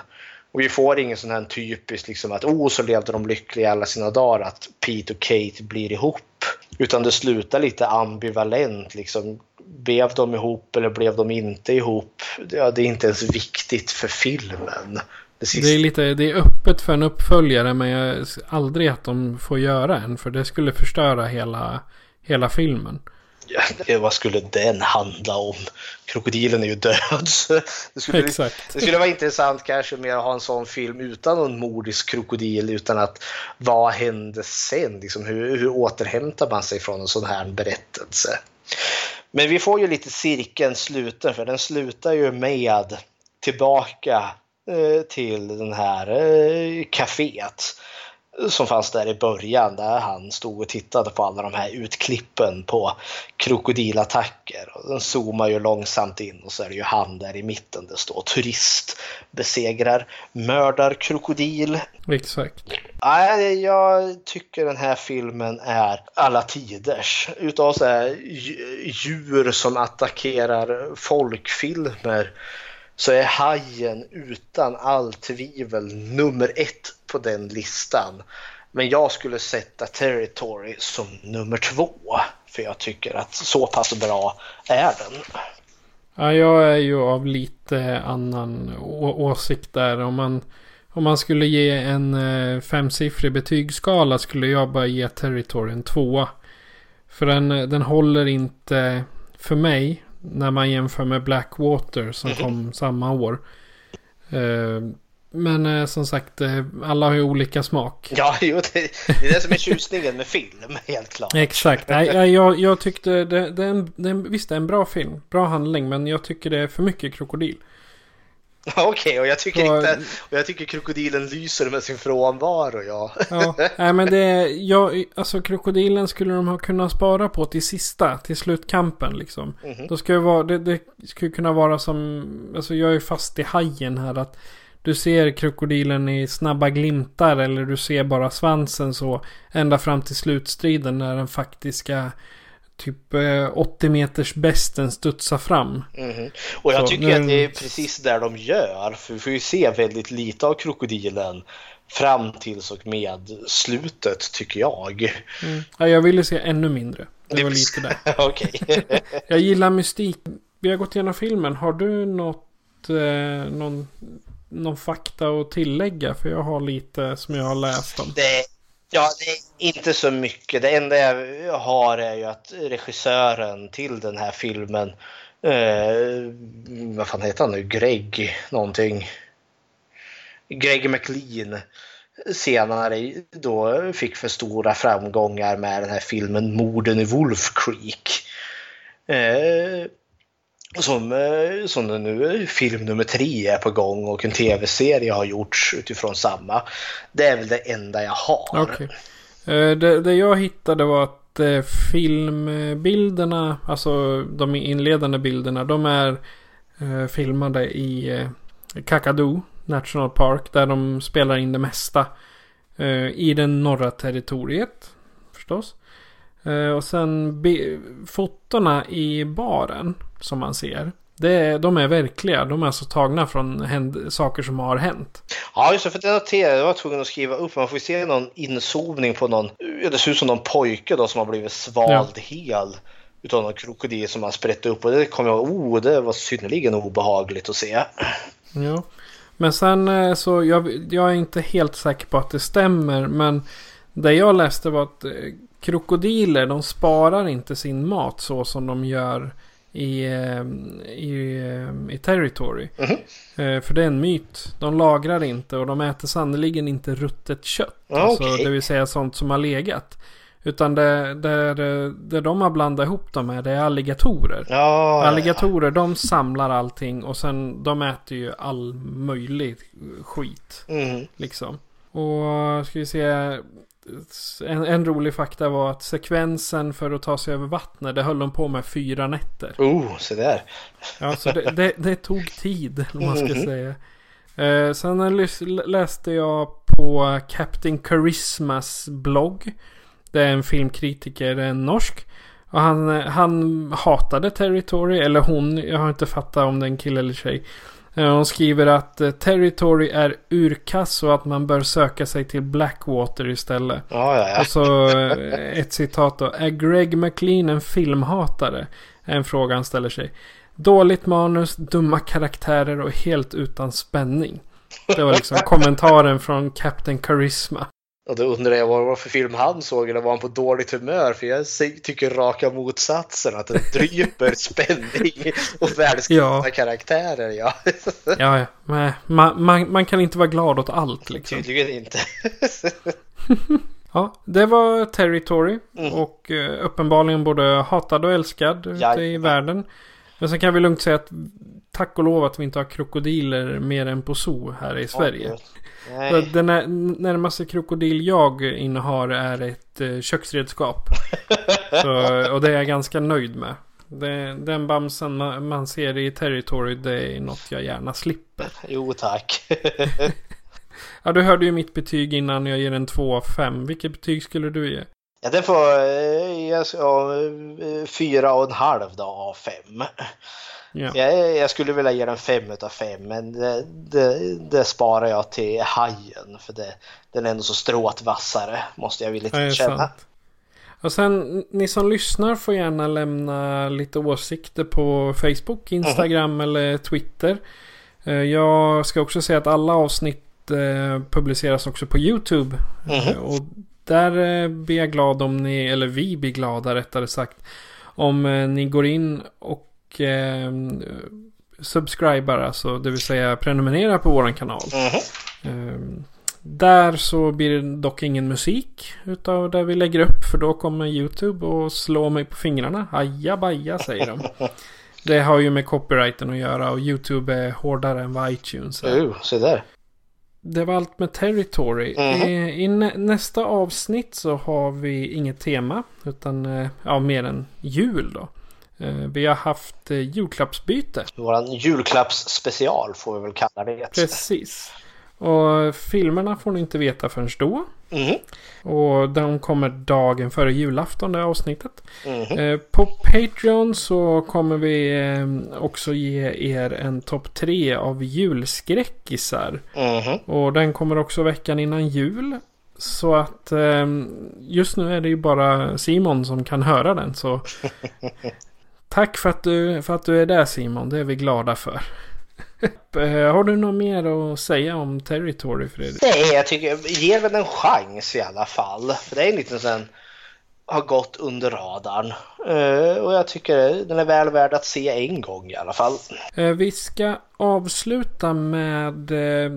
Och vi får ingen sån här typisk liksom att oh så levde de lyckliga alla sina dagar att Pete och Kate blir ihop. Utan det slutar lite ambivalent liksom. Blev de ihop eller blev de inte ihop? Ja, det är inte ens viktigt för filmen. Det, det, är lite, det är öppet för en uppföljare men jag aldrig att de får göra en. För det skulle förstöra hela, hela filmen. Ja, vad skulle den handla om? Krokodilen är ju död. Det skulle, Exakt. det skulle vara intressant kanske mer att ha en sån film utan någon mordisk krokodil. Utan att vad hände sen? Liksom, hur, hur återhämtar man sig från en sån här berättelse? Men vi får ju lite cirkeln sluten för den slutar ju med tillbaka eh, till den här eh, kaféet som fanns där i början där han stod och tittade på alla de här utklippen på krokodilattacker. Och den zoomar ju långsamt in och så är det ju han där i mitten. Det står turist besegrar mördar krokodil. Exakt. Nej, jag tycker den här filmen är alla tiders. Utav så här djur som attackerar folkfilmer så är Hajen utan all tvivel nummer ett på den listan. Men jag skulle sätta Territory som nummer två. För jag tycker att så pass bra är den. Ja, jag är ju av lite annan åsikt där. Om man, om man skulle ge en eh, femsiffrig betygsskala skulle jag bara ge Territory en tvåa. För den, den håller inte för mig när man jämför med Blackwater som mm. kom samma år. Eh, men eh, som sagt, eh, alla har ju olika smak. Ja, jo, det, det är det som är tjusningen med film, helt klart. Exakt. Nej, jag, jag tyckte det, det, är en, det är en, visst det är en bra film, bra handling, men jag tycker det är för mycket krokodil. Okej, okay, och jag tycker och, inte, och jag tycker krokodilen lyser med sin frånvaro, ja. ja, nej men det, ja, alltså krokodilen skulle de ha kunnat spara på till sista, till slutkampen liksom. Mm -hmm. Då ska det vara, det, det skulle kunna vara som, alltså jag är fast i hajen här att du ser krokodilen i snabba glimtar eller du ser bara svansen så ända fram till slutstriden när den faktiska typ 80 eh, meters besten studsar fram. Mm. Och jag så, tycker nu... att det är precis där de gör. För vi får ju se väldigt lite av krokodilen fram tills och med slutet tycker jag. Mm. Ja, jag ville se ännu mindre. Det var lite där. Okej. jag gillar mystik. Vi har gått igenom filmen. Har du något, eh, någon, någon fakta att tillägga? För jag har lite som jag har läst om. Det Ja, det är inte så mycket. Det enda jag har är ju att regissören till den här filmen, eh, vad fan heter han nu, Greg någonting. Greg McLean senare då fick för stora framgångar med den här filmen Morden i Wolf Creek. Eh, som, eh, som nu eh, film nummer tre är på gång och en tv-serie har gjorts utifrån samma. Det är väl det enda jag har. Okay. Eh, det, det jag hittade var att filmbilderna, alltså de inledande bilderna, de är filmade i Kakadu National Park där de spelar in det mesta. I det norra territoriet förstås. Och sen fotona i baren som man ser. Det, de är verkliga. De är alltså tagna från händ, saker som har hänt. Ja, just det. För det noterade jag. var tvungen att skriva upp. Man får se någon inzoomning på någon. Det ser ut som någon pojke då som har blivit svald ja. hel. Utav någon krokodil som har sprätt upp. Och det kom jag ihåg. Oh, det var synnerligen obehagligt att se. Ja. Men sen eh, så. Jag, jag är inte helt säker på att det stämmer. Men det jag läste var att eh, krokodiler de sparar inte sin mat så som de gör i, eh, i, eh, i Territory. Mm -hmm. För det är en myt. De lagrar inte och de äter sannoliken inte ruttet kött. Okay. Alltså, det vill säga sånt som har legat. Utan det, där, där de har blandat ihop dem med det är alligatorer. Ja, alligatorer de samlar allting och sen de äter ju all möjlig skit. Mm. Liksom. Och ska vi se. En, en rolig fakta var att sekvensen för att ta sig över vattnet det höll de på med fyra nätter. Oh, så där. Ja, så det, det, det tog tid om man ska Mhm. säga. Eh, sen läste jag på Captain Charismas blogg. Det är en filmkritiker, en norsk. Och han, eh, han hatade Territory, eller hon, jag har inte fattat om det är en kille eller tjej. Eh, Hon skriver att eh, Territory är urkass och att man bör söka sig till Blackwater istället. Ja, ja, ja. Och så eh, ett citat då. Är Greg McLean en filmhatare? Är en fråga han ställer sig. Dåligt manus, dumma karaktärer och helt utan spänning. Det var liksom kommentaren från Captain Charisma. Och då undrar jag vad det var för film han såg eller var han på dåligt humör? För jag tycker raka motsatsen, att den dryper spänning och välskrivna Ja. karaktärer. Ja, Ja, ja. Man, man, man kan inte vara glad åt allt liksom. tydligen inte. Ja, det var Territory. Mm. Och eh, uppenbarligen både hatad och älskad ute i världen. Men sen kan vi lugnt säga att tack och lov att vi inte har krokodiler mer än på zoo här i Sverige. Så Den när, närmaste krokodil jag innehar är ett eh, köksredskap. Så, och det är jag ganska nöjd med. Det, den bamsen man, ser i Territory det är något jag gärna slipper. Jo, tack. Ja, du hörde ju mitt betyg innan jag ger en 2 av 5. Vilket betyg skulle du ge? Ja, den får eh, jag ska, eh, fyra och en halv då av fem. Ja. Jag, jag skulle vilja ge den fem utav fem men det, det, det sparar jag till hajen för det, den är ändå så strået vassare måste jag villigt Ja, känna. Och sen ni som lyssnar får gärna lämna lite åsikter på Facebook, Instagram eller Twitter. Eh, Jag ska också säga att alla avsnitt eh, publiceras också på YouTube. Eh, Och där blir jag glad om ni, eller vi blir glada rättare sagt, om ni går in och eh, subscribar, alltså det vill säga prenumerera på våran kanal. Ehm, Där så blir det dock ingen musik utav det vi lägger upp. För då kommer YouTube och slå mig på fingrarna. Aja baja säger de. Det har ju med copyrighten att göra och YouTube är hårdare än vad iTunes är. Oh, se där. Det var allt med Territory. Mhm. I, i nä, nästa avsnitt så har vi inget tema. Utan eh, ja, mer än jul då. Eh, Vi har haft eh, julklappsbyte. Våran julklappsspecial får vi väl kalla det. Precis. Och filmerna får ni inte veta förrän då. Mhm. Och de kommer dagen före julafton det avsnittet. Mhm. Eh, På Patreon så kommer vi också ge er en topp tre av julskräckisar. Mhm. Och den kommer också veckan innan jul. Så att just nu är det ju bara Simon som kan höra den. Så tack för att, du, för att du är där Simon. Det är vi glada för. Eh, Har du något mer att säga om Territory Fredrik? Nej, jag tycker, ge den en chans i alla fall. För det är en liten sån har gått under radarn. Eh, och jag tycker den är väl värd att se en gång i alla fall. Eh, Vi ska avsluta med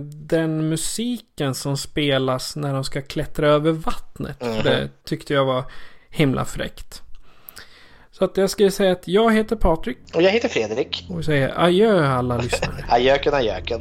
den musiken som spelas när de ska klättra över vattnet. För det tyckte jag var himla fräckt. Så att jag skulle säga att jag heter Patrik. Och jag heter Fredrik. Och vi säger adjö alla lyssnare. Ajöken, ajöken.